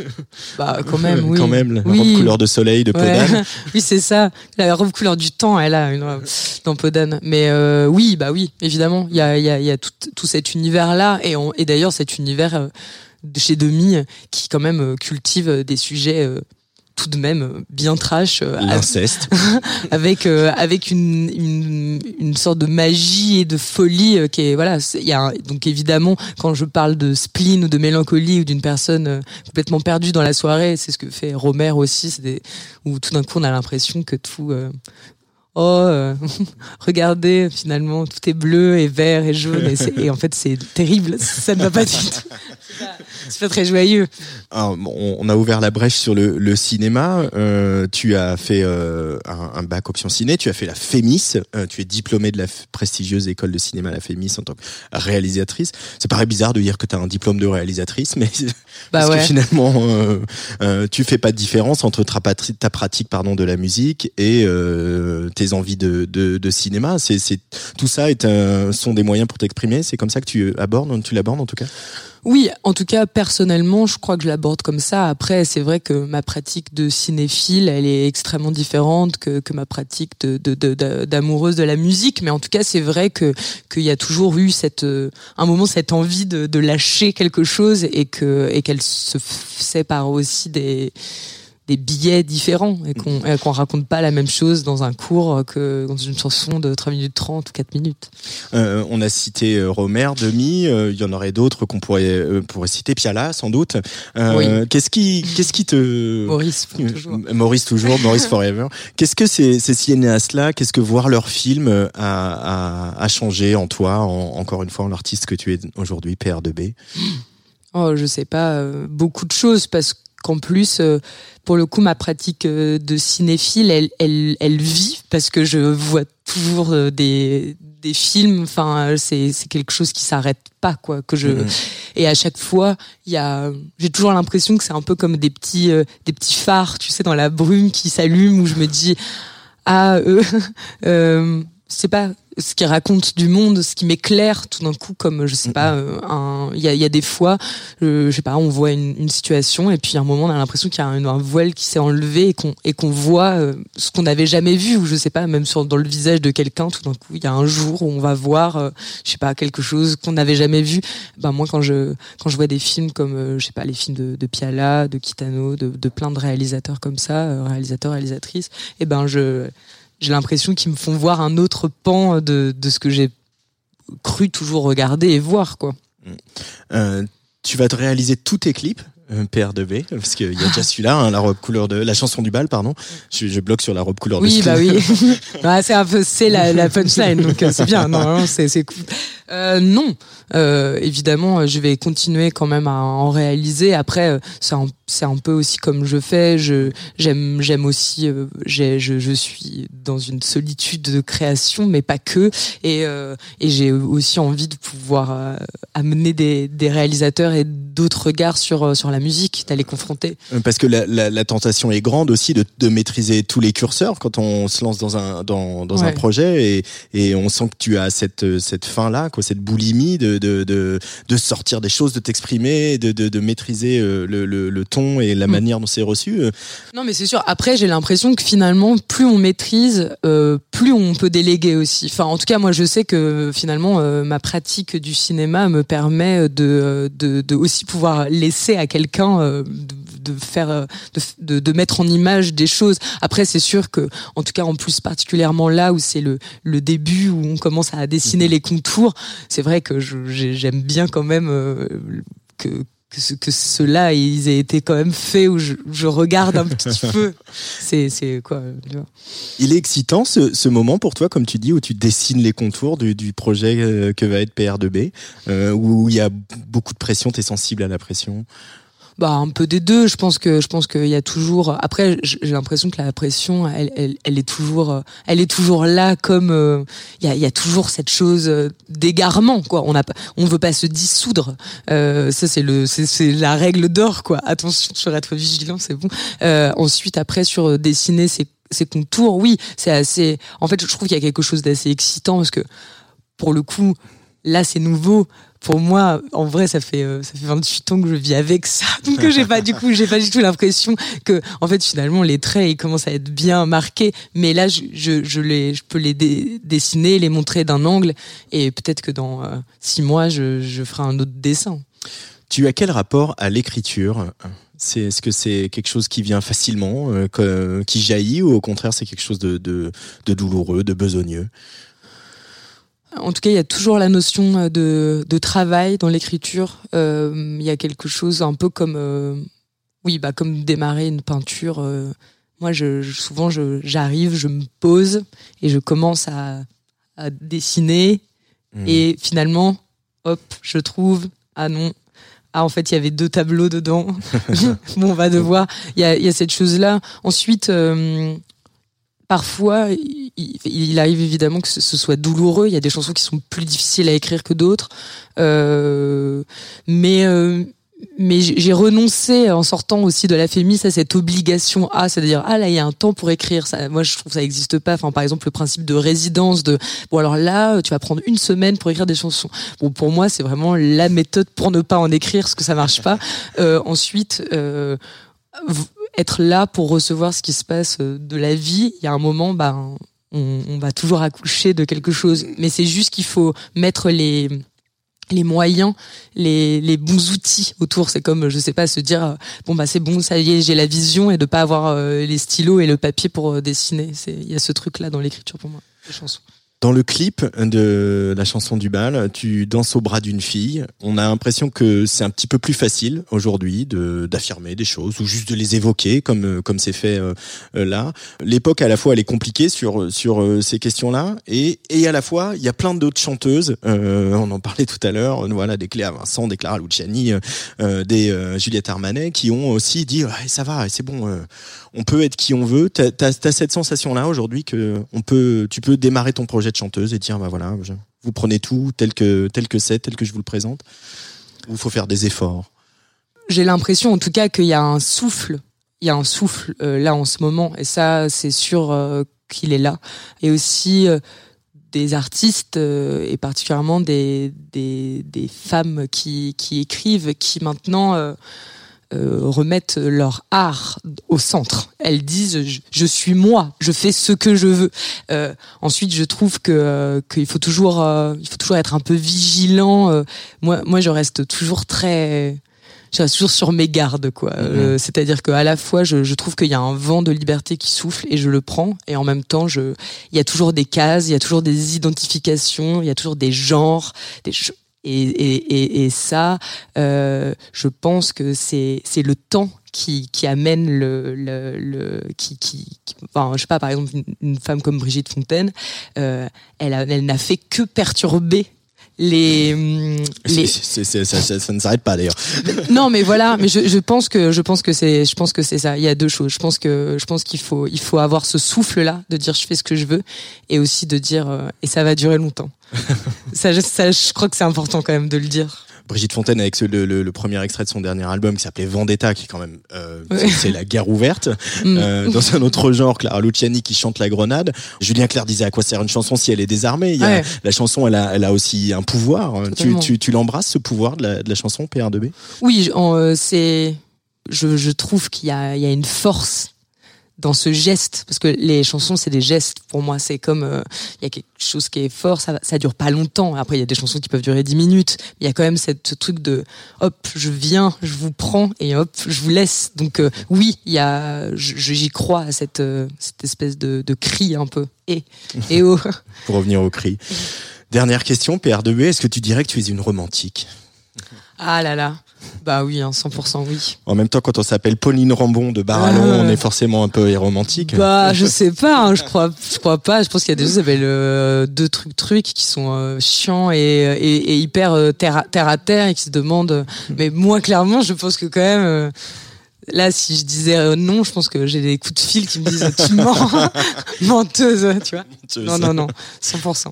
Bah, quand même, oui. Quand même, la Oui. robe couleur de soleil de Ouais. Podane. oui, c'est ça. La robe couleur du temps, elle a une robe dans Podane. Mais euh, oui, bah oui, évidemment. Il y a, il y a, il y a tout, tout cet univers-là. Et, on- et d'ailleurs, cet univers euh, de chez Demi euh, qui, quand même, euh, cultive euh, des sujets euh, tout de même bien trash. euh, L'inceste. avec euh, avec une, une une sorte de magie et de folie euh, qui est voilà il y a donc évidemment quand je parle de spleen ou de mélancolie ou d'une personne euh, complètement perdue dans la soirée c'est ce que fait Romer aussi c'est des où tout d'un coup on a l'impression que tout Oh, euh, regardez, finalement, tout est bleu et vert et jaune. Et, c'est- et en fait, c'est terrible. Ça ne va pas du tout. C'est pas, très joyeux. Alors, bon, on a ouvert la brèche sur le, le cinéma. Euh, tu as fait euh, un, un bac option ciné. Tu as fait la FEMIS. Euh, tu es diplômée de la prestigieuse école de cinéma, la FEMIS, en tant que réalisatrice. Ça paraît bizarre de dire que tu as un diplôme de réalisatrice, mais Bah parce ouais. que finalement, tu fais pas de différence entre ta, pratique pardon de la musique et tes envies de, de, de cinéma. C'est, tout ça est sont des moyens pour t'exprimer. C'est comme ça que tu abordes, tu l'abordes en tout cas? Oui, en tout cas personnellement, je crois que je l'aborde comme ça. Après, c'est vrai que ma pratique de cinéphile, elle est extrêmement différente que, ma pratique d'amoureuse de la musique. Mais en tout cas, c'est vrai que qu'il y a toujours eu cette euh, un moment cette envie de, lâcher quelque chose et que et qu'elle se par aussi des des billets différents et qu'on qu'on raconte pas la même chose dans un cours que dans une chanson de 3 minutes 30 ou 4 minutes. Euh, on a cité euh, Romer, Demi, euh, il y en aurait d'autres qu'on pourrait, euh, pourrait citer, Piala sans doute. Euh, Oui. Qu'est-ce qui, qu'est-ce qui te... Maurice, toujours. Euh, Maurice toujours, Maurice Forever. Qu'est-ce que ces, ces cinéastes-là, qu'est-ce que voir leur film euh, a, a, a changé en toi, en- encore une fois, en l'artiste que tu es aujourd'hui, PR2B Oh, je sais pas, euh, beaucoup de choses parce qu'en plus, euh, pour le coup, ma pratique euh, de cinéphile, elle, elle, elle vit parce que je vois toujours euh, des, des films. Enfin, c'est, c'est quelque chose qui s'arrête pas, quoi. Que je Mhm. et à chaque fois, il y a, j'ai toujours l'impression que c'est un peu comme des petits, euh, des petits phares, tu sais, dans la brume qui s'allument où je me dis ah, euh, euh, c'est pas ce qui raconte du monde, ce qui m'éclaire tout d'un coup, comme je sais pas, euh, il y a, des fois, euh, je sais pas, on voit une, situation et puis à un moment on a l'impression qu'il y a un, voile qui s'est enlevé et qu'on et qu'on voit euh, ce qu'on n'avait jamais vu ou je sais pas, même sur dans le visage de quelqu'un, tout d'un coup il y a un jour où on va voir, euh, je sais pas, quelque chose qu'on n'avait jamais vu. Ben moi quand je quand je vois des films comme euh, je sais pas les films de, Piala, de Kitano, de, de plein de réalisateurs comme ça, réalisateurs réalisatrices, et ben je j'ai l'impression qu'ils me font voir un autre pan de, de ce que j'ai cru toujours regarder et voir quoi. Euh, tu vas te réaliser tous tes clips euh, PR2B parce qu'il y a déjà celui-là hein, la robe couleur de la chanson du bal pardon je, je bloque sur la robe couleur de Oui, bah oui. Bah, c'est un peu, c'est la, la punchline, donc euh, c'est bien. Non, c'est, c'est cool. Euh, non, euh, évidemment, je vais continuer quand même à en réaliser. Après, euh, c'est un, peu aussi comme je fais. Je, j'aime, j'aime aussi. euh, je, je suis dans une solitude de création, mais pas que. Et, euh, et j'ai aussi envie de pouvoir euh, amener des, des réalisateurs et d'autres regards sur euh, sur la musique, d'aller confronter. Euh, Parce que la, la, la tentation est grande aussi de, de maîtriser tous les curseurs quand on se lance dans un dans, dans un Ouais. projet et, et on sent que tu as cette cette fin là quoi cette boulimie de de, de, de sortir des choses de t'exprimer de, de, maîtriser euh, le, le, le ton et la Mm. manière dont c'est reçu euh. Non, mais c'est sûr. Après, j'ai l'impression que finalement, plus on maîtrise, euh, plus on peut déléguer aussi. Enfin, en tout cas, moi, je sais que finalement, euh, ma pratique du cinéma me permet de, de, de aussi pouvoir laisser à quelqu'un euh, de, faire, euh, de, de, mettre en image des choses. Après, c'est sûr que, en tout cas, en plus particulièrement là où c'est le, le début où on commence à dessiner les contours, c'est vrai que j'aime bien quand même euh, que que, ce, que ceux-là ils aient été quand même faits où je, je regarde un petit peu c'est c'est quoi tu vois. il est excitant ce, ce moment pour toi comme tu dis où tu dessines les contours du, du projet euh, que va être PR2B euh, où il y a beaucoup de pression t'es sensible à la pression? Bah un peu des deux. Je pense que je pense qu'il y a toujours après j'ai l'impression que la pression elle, elle, elle est toujours euh, elle est toujours là comme euh, il y, a, y a toujours cette chose euh, d'égarement quoi. On a on veut pas se dissoudre. Ça c'est le c'est la règle d'or quoi. Attention sur être vigilant c'est bon. Ensuite après sur dessiner ces ces contours oui c'est assez en fait je trouve qu'il y a quelque chose d'assez excitant parce que pour le coup là c'est nouveau pour moi, en vrai, ça fait euh, ça fait 28 ans que je vis avec ça, donc j'ai pas du coup j'ai pas du tout l'impression que en fait finalement les traits ils commencent à être bien marqués, mais là je je, je les je peux les dessiner, les montrer d'un angle. Et peut-être que dans euh, six mois je je ferai un autre dessin. Tu as quel rapport à l'écriture? C'est, Est-ce que c'est quelque chose qui vient facilement, euh, qui jaillit, ou au contraire c'est quelque chose de, de douloureux, de besogneux? En tout cas, il y a toujours la notion euh, de, de travail dans l'écriture. Euh, il y a quelque chose un peu comme, euh, oui, bah comme démarrer une peinture. euh, moi, je, je- souvent, je- j'arrive, je me pose et je commence à, à dessiner. Mmh. Et finalement, hop, je trouve, ah non, ah en fait, il y avait deux tableaux dedans. bon, on va devoir. Il y a, il y a cette chose-là. Ensuite. Parfois, il, arrive évidemment que ce, soit douloureux. Il y a des chansons qui sont plus difficiles à écrire que d'autres, Euh, mais euh, mais j'ai renoncé en sortant aussi de la FEMIS à cette obligation à, c'est-à-dire ah là il y a un temps pour écrire. Moi je trouve que ça n'existe pas. Par exemple le principe de résidence de bon alors là tu vas prendre une semaine pour écrire des chansons. Pour moi c'est vraiment la méthode pour ne pas en écrire parce que ça marche pas. Euh, ensuite être là pour recevoir ce qui se passe euh, de la vie. Il y a un moment ben on, va toujours accoucher de quelque chose, mais c'est juste qu'il faut mettre les les moyens, les, les bons outils autour. C'est comme, je sais pas, se dire, euh, bon, bah, c'est bon, ça y est, j'ai la vision et de pas avoir euh, les stylos et le papier pour dessiner. Il y a ce truc-là dans l'écriture pour moi, les chansons. Dans le clip de la chanson du bal, tu danses au bras d'une fille. On a l'impression que c'est un petit peu plus facile aujourd'hui de d'affirmer des choses ou juste de les évoquer comme comme c'est fait euh, là. L'époque à la fois elle est compliquée sur sur euh, ces questions-là et et à la fois il y a plein d'autres chanteuses. euh, on en parlait tout à l'heure. Voilà des Cléa Vincent, des Clara Luciani, euh, des Juliette Armanet qui ont aussi dit ça va, c'est bon. on peut être qui on veut. T'as as, cette sensation-là aujourd'hui que on peut, tu peux démarrer ton projet chanteuse et dire bah voilà, vous prenez tout tel que tel que c'est, tel que je vous le présente. Ou faut faire des efforts. J'ai l'impression, en tout cas, qu'il y a un souffle. Il y a un souffle euh, là en ce moment, et ça, c'est sûr euh, qu'il est là. Et aussi euh, des artistes, et particulièrement des, des, des femmes qui, qui écrivent, qui maintenant euh, remettent leur art au centre. Elles disent je, je suis moi, je fais ce que je veux. Euh, ensuite, je trouve que euh, qu'il faut toujours euh, il faut toujours être un peu vigilant. Euh, moi moi je reste toujours très je reste toujours sur mes gardes quoi. Euh, C'est-à-dire qu'à la fois je, je trouve qu'il y a un vent de liberté qui souffle et je le prends et en même temps je il y a toujours des cases, il y a toujours des identifications, il y a toujours des genres, des et, et, et, ça, euh, je pense que c'est le temps qui, qui amène le, le, le qui, qui, enfin, je sais pas, par exemple, une, femme comme Brigitte Fontaine, euh, elle, elle n'a fait que perturber les, les, ça, ça- ça ne s'arrête pas d'ailleurs. non, mais voilà, mais je, je pense que je pense que c'est je pense que c'est ça. Il y a deux choses. Je pense que je pense qu'il faut il faut avoir ce souffle là de dire je fais ce que je veux et aussi de dire euh, et ça va durer longtemps. ça, je, ça, je crois que c'est important quand même de le dire. Brigitte Fontaine avec ce- le, le- le premier extrait de son dernier album qui s'appelait Vendetta, qui est quand même euh, c'est- la guerre ouverte. Mm. Euh, dans un autre genre, Clara Luciani qui chante la grenade. Julien Clerc disait à quoi sert une chanson si elle est désarmée? Il y a, Ouais. La chanson, elle a, elle a aussi un pouvoir. Tu, Totalement. tu, tu l'embrasses ce pouvoir de la, de la chanson PR2B Oui, euh, c'est je, je trouve qu'il y a une force dans ce geste parce que les chansons c'est des gestes. Pour moi c'est comme euh, il y a quelque chose qui est fort ça ça dure pas longtemps. Après il y a des chansons qui peuvent durer 10 minutes il y a quand même cette, ce truc de hop je viens je vous prends et hop je vous laisse. Donc euh, oui il y a j'y crois à cette euh, cette espèce de, de cri un peu. Et et oh Pour revenir au cri. Dernière question, PR2B, est-ce que tu dirais que tu es une romantique? Ah là là bah oui hein, 100% oui En même temps, quand on s'appelle Pauline Rambon de Barallon, Ah. on est forcément un peu romantique. Bah, je sais pas, hein, je crois, je crois pas. Je pense qu'il y a des choses qui s'appellent euh, deux trucs trucs qui sont euh, chiants et, et, et hyper euh, terre, à, terre à terre et qui se demandent. euh, mais moi, clairement, je pense que quand même. Là, si je disais euh, non, je pense que j'ai des coups de fil qui me disent tu mens, menteuse, tu vois. Non, non, non, 100%.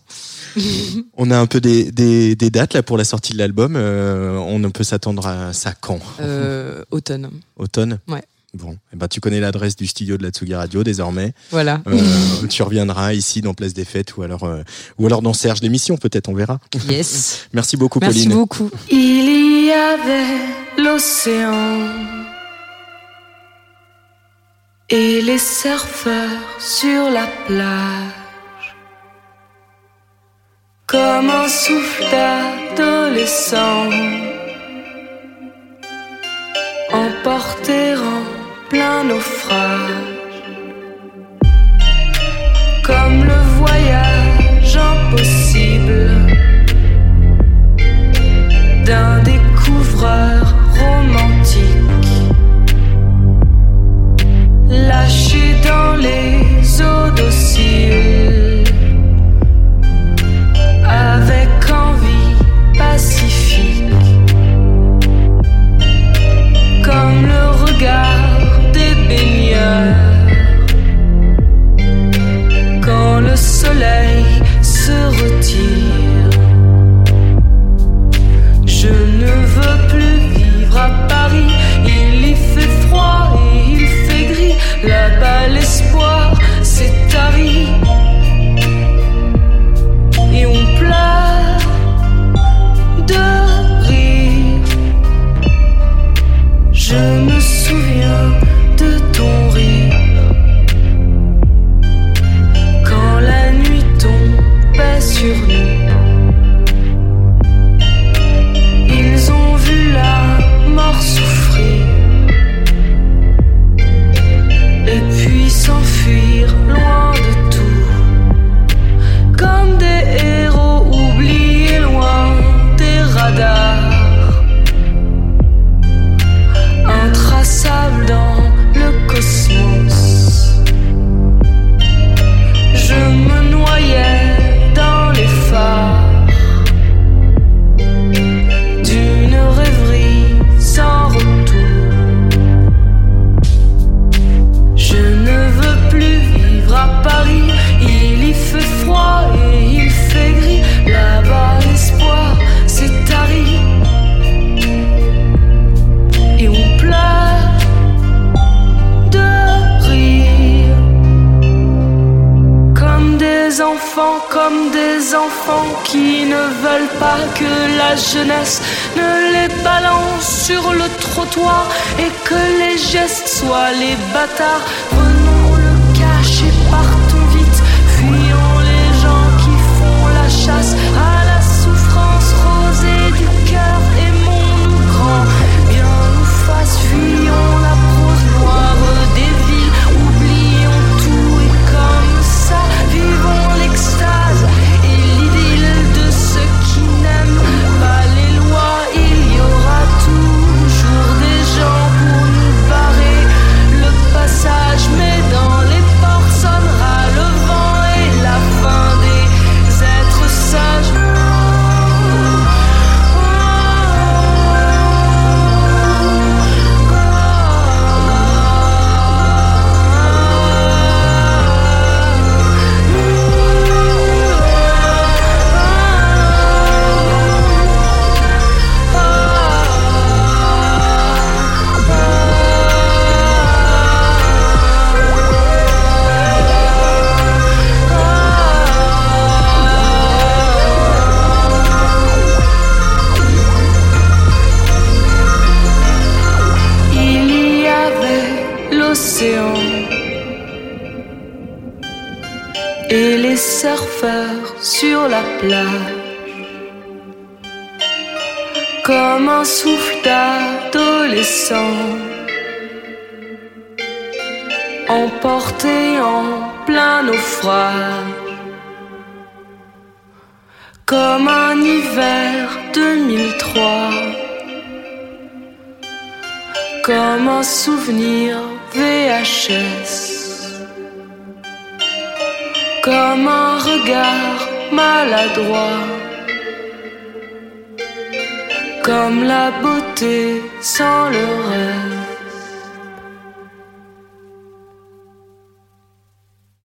On a un peu des, des, des dates là pour la sortie de l'album. Euh, on peut s'attendre à ça quand? Euh, automne. Automne? Ouais. Bon, eh ben, tu connais l'adresse du studio de la Tsugi Radio désormais. Voilà. Euh, tu reviendras ici dans Place des Fêtes ou alors, euh, ou alors dans Serge l'émission, peut-être, on verra. Yes. Merci beaucoup, Merci Pauline. beaucoup. Il y avait l'océan et les surfeurs sur la plage. Comme un souffle d'adolescent, emporté en plein naufrage. Comme le voyage impossible d'un découvreur lâché dans les eaux dociles Là-bas, l'espoir, c'est ta.